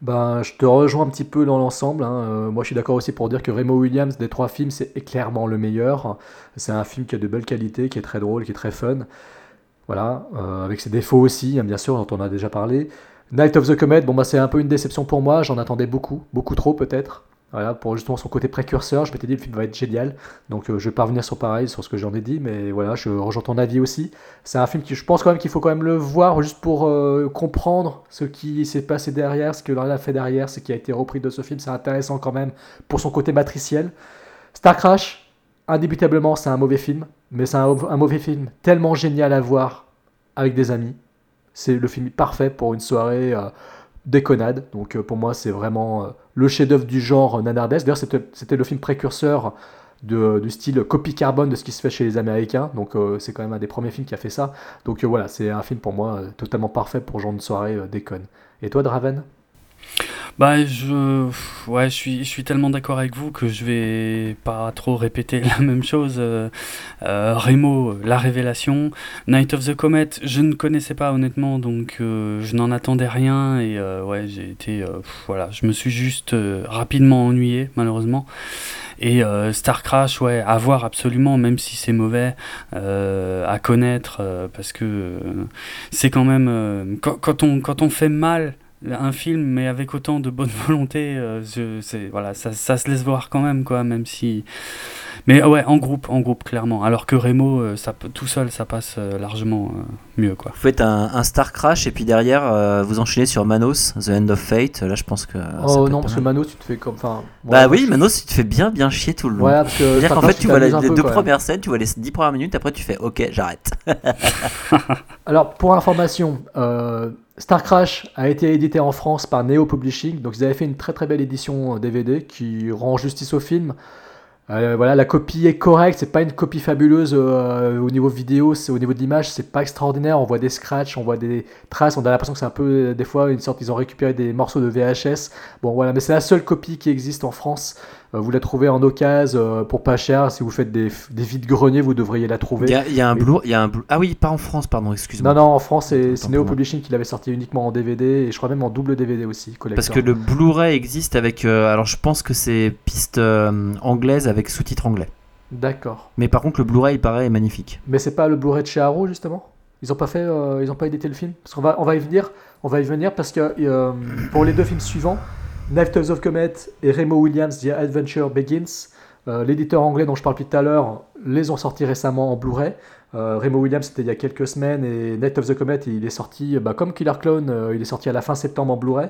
Ben, je te rejoins un petit peu dans l'ensemble. hein. Euh, moi, je suis d'accord aussi pour dire que Remo Williams, des trois films, c'est clairement le meilleur. C'est un film qui a de belles qualités, qui est très drôle, qui est très fun. Voilà, euh, avec ses défauts aussi, hein, bien sûr, dont on a déjà parlé. Night of the Comet, bon, bah, c'est un peu une déception pour moi. J'en attendais beaucoup, beaucoup trop peut-être. Voilà, pour justement son côté précurseur, je m'étais dit le film va être génial. Donc euh, je vais pas revenir sur pareil, sur ce que j'en ai dit, mais voilà, je rejoins ton avis aussi. C'est un film qui, je pense quand même qu'il faut quand même le voir juste pour euh, comprendre ce qui s'est passé derrière, ce que l'on a fait derrière, ce qui a été repris de ce film. C'est intéressant quand même pour son côté matriciel. Star Crash, indébutablement, c'est un mauvais film, mais c'est un, un mauvais film tellement génial à voir avec des amis. C'est le film parfait pour une soirée euh, déconnade. Donc euh, pour moi, c'est vraiment euh, le chef-d'œuvre du genre euh, nanardesque. D'ailleurs, c'était le film précurseur du style copie carbone de ce qui se fait chez les Américains. Donc c'est quand même un des premiers films qui a fait ça. Donc voilà, c'est un film pour moi totalement parfait pour genre de soirée déconne. Et toi, Draven? Bah, je, ouais, je suis, je suis tellement d'accord avec vous que je vais pas trop répéter [LAUGHS] la même chose. Euh, euh, Remo, la révélation. Night of the Comet, je ne connaissais pas honnêtement, donc euh, je n'en attendais rien et euh, ouais, j'ai été, voilà, je me suis juste rapidement ennuyé malheureusement. Et Star Crash, ouais, à voir absolument, même si c'est mauvais, à connaître, parce que c'est quand même quand, quand on quand on fait mal un film mais avec autant de bonne [LAUGHS] volonté euh, c'est voilà ça, ça se laisse voir quand même quoi même si mais ouais en groupe en groupe clairement alors que Remo euh, ça peut- tout seul ça passe euh, largement euh, mieux quoi Vous faites un, un Star Crash et puis derrière euh, vous enchaînez sur Manos, The End of Fate. Là, je pense que. Oh non, parce que. Manos, tu te fais comme. Enfin, Bah oui, Manos, tu te fais bien bien chier tout le long. Ouais, parce que C'est-à-dire Star qu'en fait, tu vois les, peu, deux premières scènes, tu vois les dix premières minutes, après tu fais OK, j'arrête. [LAUGHS] [LAUGHS] Alors, pour information, euh, Star Crash a été édité en France par Neo Publishing. Donc, ils avaient fait une très très belle édition euh, DVD qui rend justice au film. Euh, voilà, la copie est correcte, c'est pas une copie fabuleuse euh, au niveau vidéo, c'est au niveau de l'image, c'est pas extraordinaire. On voit des scratchs, on voit des traces, on a l'impression que c'est un peu des fois une sorte, ils ont récupéré des morceaux de VHS. Bon voilà, mais c'est la seule copie qui existe en France. Euh, vous la trouvez en occasion euh, pour pas cher. Si vous faites des, des vides greniers, vous devriez la trouver. Il y a, il y a un Mais- Blu- il y a un Blu- Ah oui, pas en France, pardon, excuse-moi. Non, non, en France, c'est Neo. Publishing qui l'avait sorti uniquement en DVD et je crois même en double DVD aussi. Parce collector. que le Blu-ray existe avec. euh, alors je pense que c'est piste euh, anglaise avec sous-titres anglais. D'accord. Mais par contre, le Blu-ray, il paraît, est magnifique. Mais c'est pas le Blu-ray de chez Arrow justement? Ils ont pas fait, euh, ils ont pas édité le film? Parce qu'on va, on va y venir, on va y venir parce que euh, pour les deux films suivants, Knife of Comet et Remo Williams The Adventure Begins, euh, l'éditeur anglais dont je parlais tout à l'heure les ont sortis récemment en Blu-ray. Euh, Remo Williams c'était il y a quelques semaines et Night of the Comet il est sorti bah, comme Killer Clone, euh, il est sorti à la fin septembre en Blu-ray.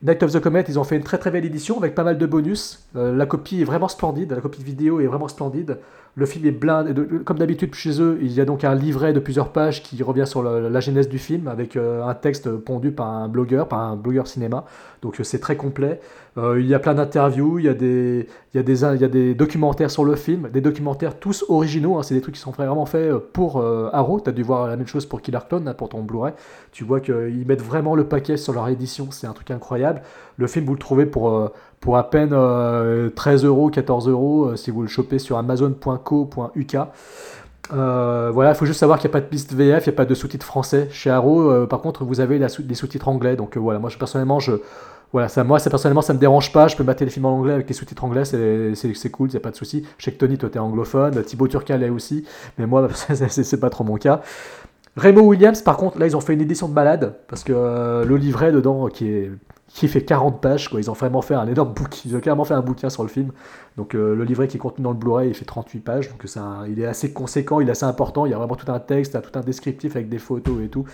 Night of the Comet, ils ont fait une très très belle édition avec pas mal de bonus. Euh, la copie est vraiment splendide, la copie vidéo est vraiment splendide. Le film est blindé. Comme d'habitude chez eux, il y a donc un livret de plusieurs pages qui revient sur la genèse du film avec euh, un texte pondu par un blogueur, par un blogueur cinéma. Donc euh, c'est très complet. Euh, il y a plein d'interviews, il y, a des, il, y a des, il y a des documentaires sur le film, des documentaires tous originaux. hein, c'est des trucs qui sont vraiment faits pour Arrow. Tu as dû voir la même chose pour Killer Clone, pour ton Blu-ray. Tu vois qu'ils mettent vraiment le paquet sur leur édition. C'est un truc incroyable. Le film, vous le trouvez pour, pour à peine euh, 13 euros, 14 euros euh, si vous le chopez sur amazon.co.uk. Euh, voilà, il faut juste savoir qu'il n'y a pas de piste VF, il n'y a pas de sous-titres français. Chez Arrow, euh, par contre, vous avez la sous- des sous-titres anglais. Donc euh, voilà, moi je, personnellement, je, voilà, ça, moi personnellement, ça me dérange pas. Je peux mater les films en anglais avec les sous-titres anglais, c'est c'est- c'est cool, c'est pas de souci. Je sais que Tony, toi t'es anglophone, Thibaut Turcal est aussi, mais moi [LAUGHS] c'est- pas trop mon cas. Remo Williams, par contre, là ils ont fait une édition de malade parce que le livret dedans qui est qui fait 40 pages, quoi. Ils ont vraiment fait un énorme bouquin, ils ont carrément fait un bouquin sur le film. Donc euh, le livret qui est contenu dans le Blu-ray, il fait 38 pages, donc il est assez conséquent, il est assez important. Il y a vraiment tout un texte, tout un descriptif avec des photos et tout.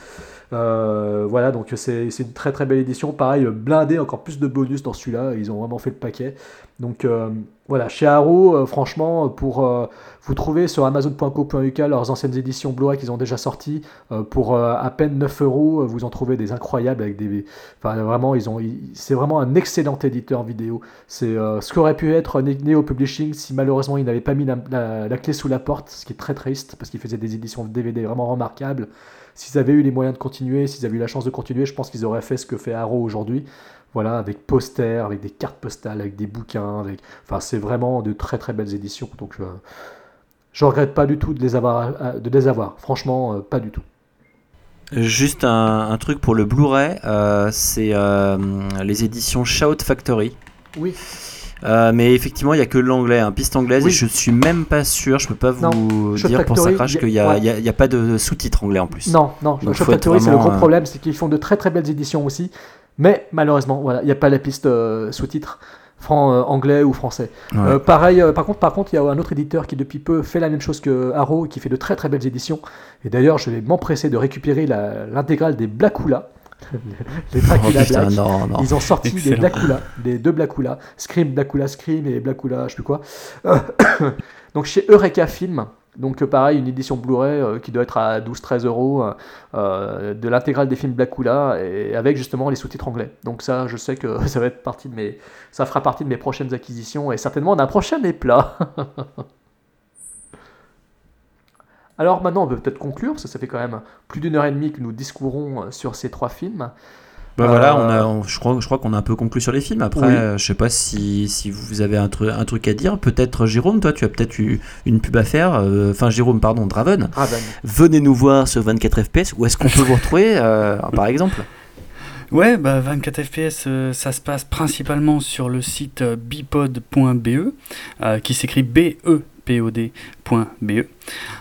Euh, voilà, donc c'est une très très belle édition. Pareil, blindé, encore plus de bonus dans celui-là. Ils ont vraiment fait le paquet. Donc euh, voilà, chez Arrow, euh, franchement, pour euh, vous trouver sur Amazon.co.uk leurs anciennes éditions Blu-ray qu'ils ont déjà sorties pour à peine 9 euros, vous en trouvez des incroyables avec des. Enfin, vraiment, ils ont. C'est vraiment un excellent éditeur vidéo. C'est ce qu'aurait pu être Ne- Neo Publishing si malheureusement ils n'avaient pas mis la, clé sous la porte, ce qui est très triste parce qu'ils faisaient des éditions DVD vraiment remarquables. S'ils avaient eu les moyens de continuer, s'ils avaient eu la chance de continuer, je pense qu'ils auraient fait ce que fait Arrow aujourd'hui. Voilà, avec posters, avec des cartes postales, avec des bouquins, avec. Enfin, c'est vraiment de très très belles éditions. Donc, euh, je regrette pas du tout de les avoir, euh, de les avoir. Franchement, euh, pas du tout. Juste un, un truc pour le Blu-ray, euh, c'est euh, les éditions Shout Factory. Oui. Euh, mais effectivement, il n'y a que l'anglais, hein, piste anglaise, Oui. et je suis même pas sûr, je peux pas vous Non, dire pour Factory, a- qu'il n'y a, ouais. y a- il y a pas de sous-titres anglais en plus. Non, non, Donc, Shop Factory, c'est le gros problème, c'est qu'ils font de très très belles éditions aussi, mais malheureusement, voilà, il n'y a pas la piste euh, sous-titres fran- euh, anglais ou français. Ouais. Euh, pareil, euh, par contre, par contre, il y a un autre éditeur qui depuis peu fait la même chose que Arrow, qui fait de très très belles éditions. Et d'ailleurs, je vais m'empresser de récupérer l'intégrale des Blackula. [LAUGHS] les Dracula Oh, Black. non, non. Ils ont sorti des Excellent. Blackula, des deux Blackula, Scream, Blackula, Scream et Blackula, je sais plus quoi. Euh, [COUGHS] donc chez Eureka Film, donc euh, pareil, une édition Blu-ray euh, qui doit être à 12-13 euros euh, de l'intégrale des films Blackula et avec justement les sous-titres anglais. Donc ça, je sais que [LAUGHS] ça va être partie de mes, ça fera partie de mes prochaines acquisitions et certainement d'un prochain éplat. [LAUGHS] Alors maintenant, on peut peut-être conclure, ça fait quand même plus d'une heure et demie que nous discourons sur ces trois films. Bah voilà, Euh, on a, on- je crois, je crois qu'on a un peu conclu sur les films. Après, Oui. euh, je sais pas si, si vous avez un, truc un truc à dire. Peut-être Jérôme, toi, tu as peut-être eu une pub à faire. euh, Enfin, Jérôme, pardon, Draven. Raven. Venez nous voir sur 24 FPS. Où est-ce qu'on peut vous retrouver, euh, [LAUGHS] par exemple? Ouais, bah 24 FPS, euh, ça se passe principalement sur le site euh, bipod.be, euh, qui s'écrit B-E-P-O-D.be.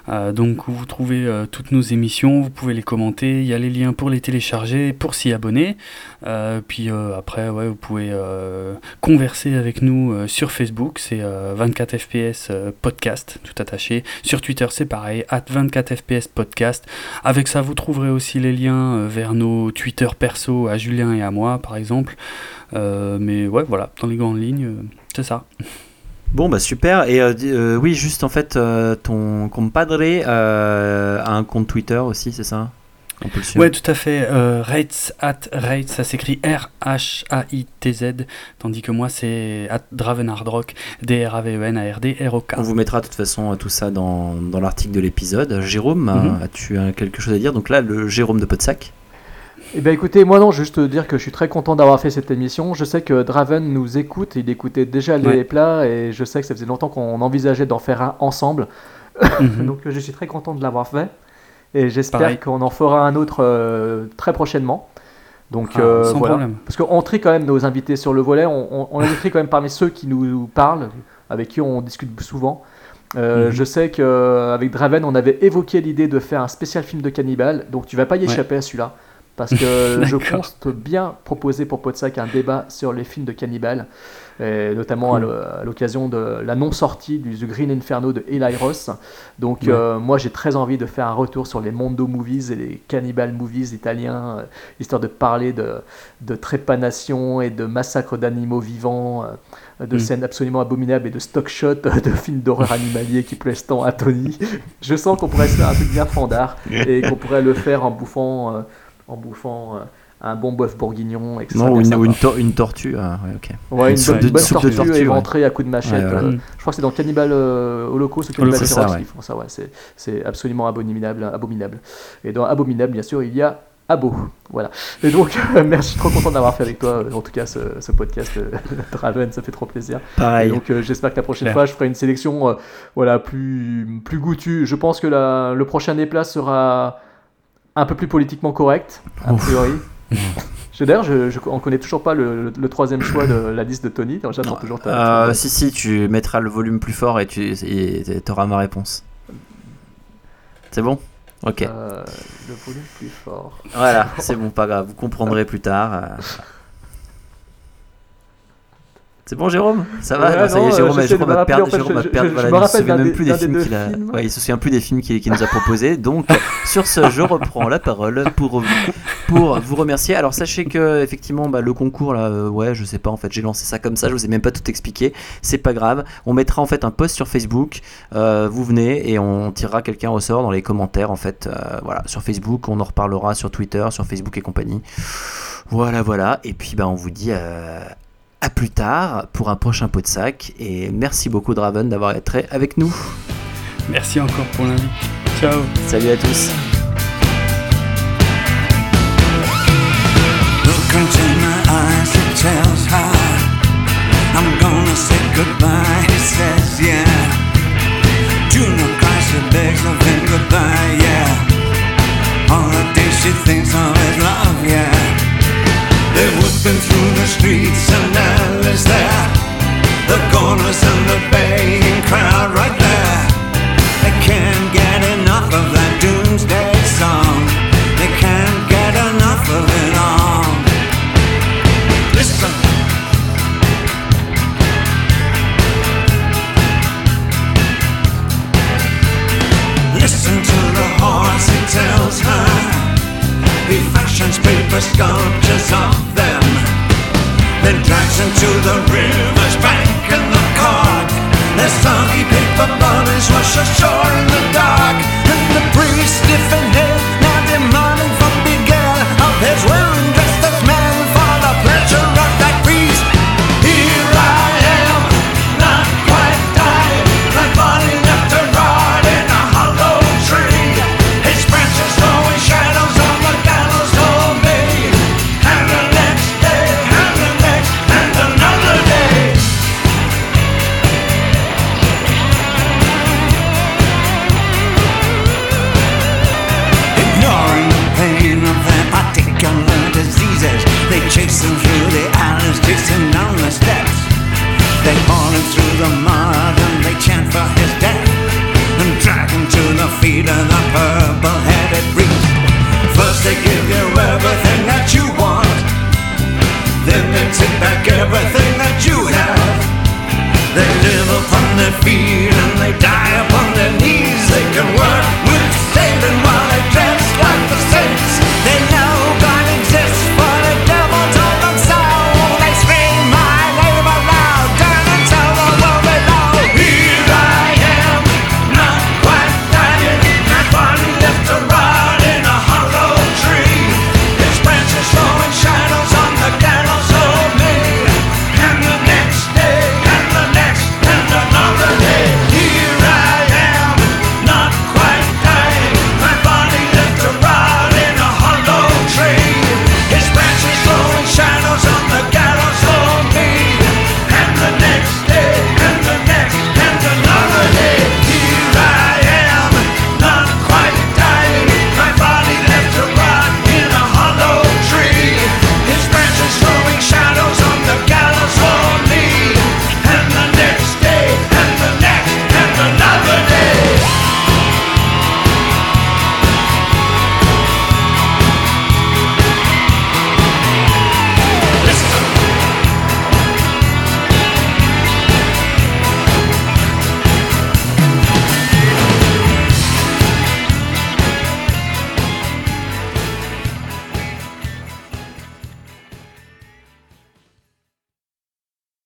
Euh, donc vous trouvez euh, toutes nos émissions, vous pouvez les commenter, il y a les liens pour les télécharger, pour s'y abonner. Euh, puis après, ouais, vous pouvez converser avec nous sur Facebook, c'est euh, 24 FPS euh, podcast, tout attaché. Sur Twitter, c'est pareil, at 24 FPS podcast. Avec ça, vous trouverez aussi les liens vers nos Twitter perso à Julien et à moi, par exemple. Mais ouais, voilà, dans les grandes lignes, c'est ça. Bon, bah super. Et euh, euh, oui, juste en fait, euh, ton compadre a un compte Twitter aussi, c'est ça? Ouais, tout à fait. Euh, Rates at Rates, ça s'écrit R-H-A-I-T-Z, tandis que moi c'est at Dravenardrock, D-R-A-V-E-N-A-R-D-R-O-K. On vous mettra de toute façon tout ça dans, dans l'article de l'épisode. Jérôme, Mhm. as-tu quelque chose à dire? Donc là, le Jérôme de Podsac. Eh bien écoutez, moi non, juste dire que je suis très content d'avoir fait cette émission. Je sais que Draven nous écoute, il écoutait déjà les Ouais. plats et je sais que ça faisait longtemps qu'on envisageait d'en faire un ensemble. Mhm. [LAUGHS] Donc je suis très content de l'avoir fait et j'espère Pareil. qu'on en fera un autre euh, très prochainement. Donc Ah, euh, sans voilà. problème. Parce qu'on trie quand même nos invités sur le volet, on, on, on les trie quand même parmi ceux qui nous parlent, avec qui on discute souvent. Euh, Mhm. Je sais qu'avec Draven, on avait évoqué l'idée de faire un spécial film de cannibale, donc tu vas pas y Ouais. échapper à celui-là. Parce que [LAUGHS] je compte bien proposer pour Podsac un débat sur les films de cannibales, et notamment à Cool. l'o- à l'occasion de la non-sortie du The Green Inferno de Eli Ross. Donc Ouais. euh, moi j'ai très envie de faire un retour sur les Mondo Movies et les Cannibal Movies italiens, euh, histoire de parler de, de trépanation et de massacre d'animaux vivants, euh, de Mm. scènes absolument abominables et de stock shots de films d'horreur [LAUGHS] animaliers qui plaisent tant à Tony. Je sens qu'on pourrait se faire un truc bien fandard [LAUGHS] et qu'on pourrait le faire en bouffant, en bouffant euh, un bon bœuf bourguignon. et que ce Non, ou une, une, une tortue. ah, ouais, une, soupe bonne, soupe de tortue, tortue, ouais. éventrée à coups de machette. Voilà. euh, je crois que c'est dans Cannibal euh, Holocaust ou Cannibal Holocaust, Ferox ça, ouais. qu'ils font ça. Ouais, c'est, c'est absolument abominable, abominable. Et dans abominable, bien sûr, il y a Abo. Voilà. Et donc, [LAUGHS] merci, je suis trop content d'avoir fait avec toi, euh, en tout cas, ce, ce podcast euh, [LAUGHS] Draven, ça fait trop plaisir. Et donc, euh, j'espère que la prochaine Claire. fois, je ferai une sélection euh, voilà, plus, plus goûtue. Je pense que la- le prochain déplacement sera un peu plus politiquement correct, a priori. [LAUGHS] Je- D'ailleurs, je, je, on connaît toujours pas le, le- le troisième choix de la liste de Tony. donc J'attends Non, toujours ta. euh, ta- si, si, tu mettras le volume plus fort et tu auras ma réponse. C'est bon? Ok. Euh, le volume plus fort. Voilà, c'est [LAUGHS] bon, pas grave, vous comprendrez plus tard. C'est bon, Jérôme Ça va Ouais, Non, Ça y est, Jérôme, Jérôme me a perdu. en fait, Jérôme a perdu. voilà, il se souvient même des- plus des films qu'il a. films. Ouais, il se souvient plus des films qu'il qu'il nous a proposés. Donc, [LAUGHS] sur ce, je reprends la parole pour pour vous remercier. Alors, sachez que effectivement, bah, le concours là, euh, ouais, je sais pas. En fait, j'ai lancé ça comme ça. Je vous ai même pas tout expliqué. C'est pas grave. On mettra en fait un post sur Facebook. Euh, vous venez et on tirera quelqu'un au sort dans les commentaires. En fait, euh, voilà, sur Facebook, on en reparlera sur Twitter, sur Facebook et compagnie. Voilà, voilà. Et puis, bah, on vous dit euh, à plus tard pour un prochain pot de sac. Et merci beaucoup, Draven, d'avoir été avec nous. Merci encore pour l'invite. Ciao. Salut à tous. All the days she thinks of love, yeah. They're whipping through the streets and Alice there. The corners and the baying crowd right there. They can't get enough of that doomsday song. They can't get enough of it all. Listen. Listen to the horse, he tells her. He fashions paper sculptures of them, then drags them to the river's bank in the cart. Their soggy paper bodies wash ashore in the dark, and the priest stiff and now demanding from Miguel of his wearing.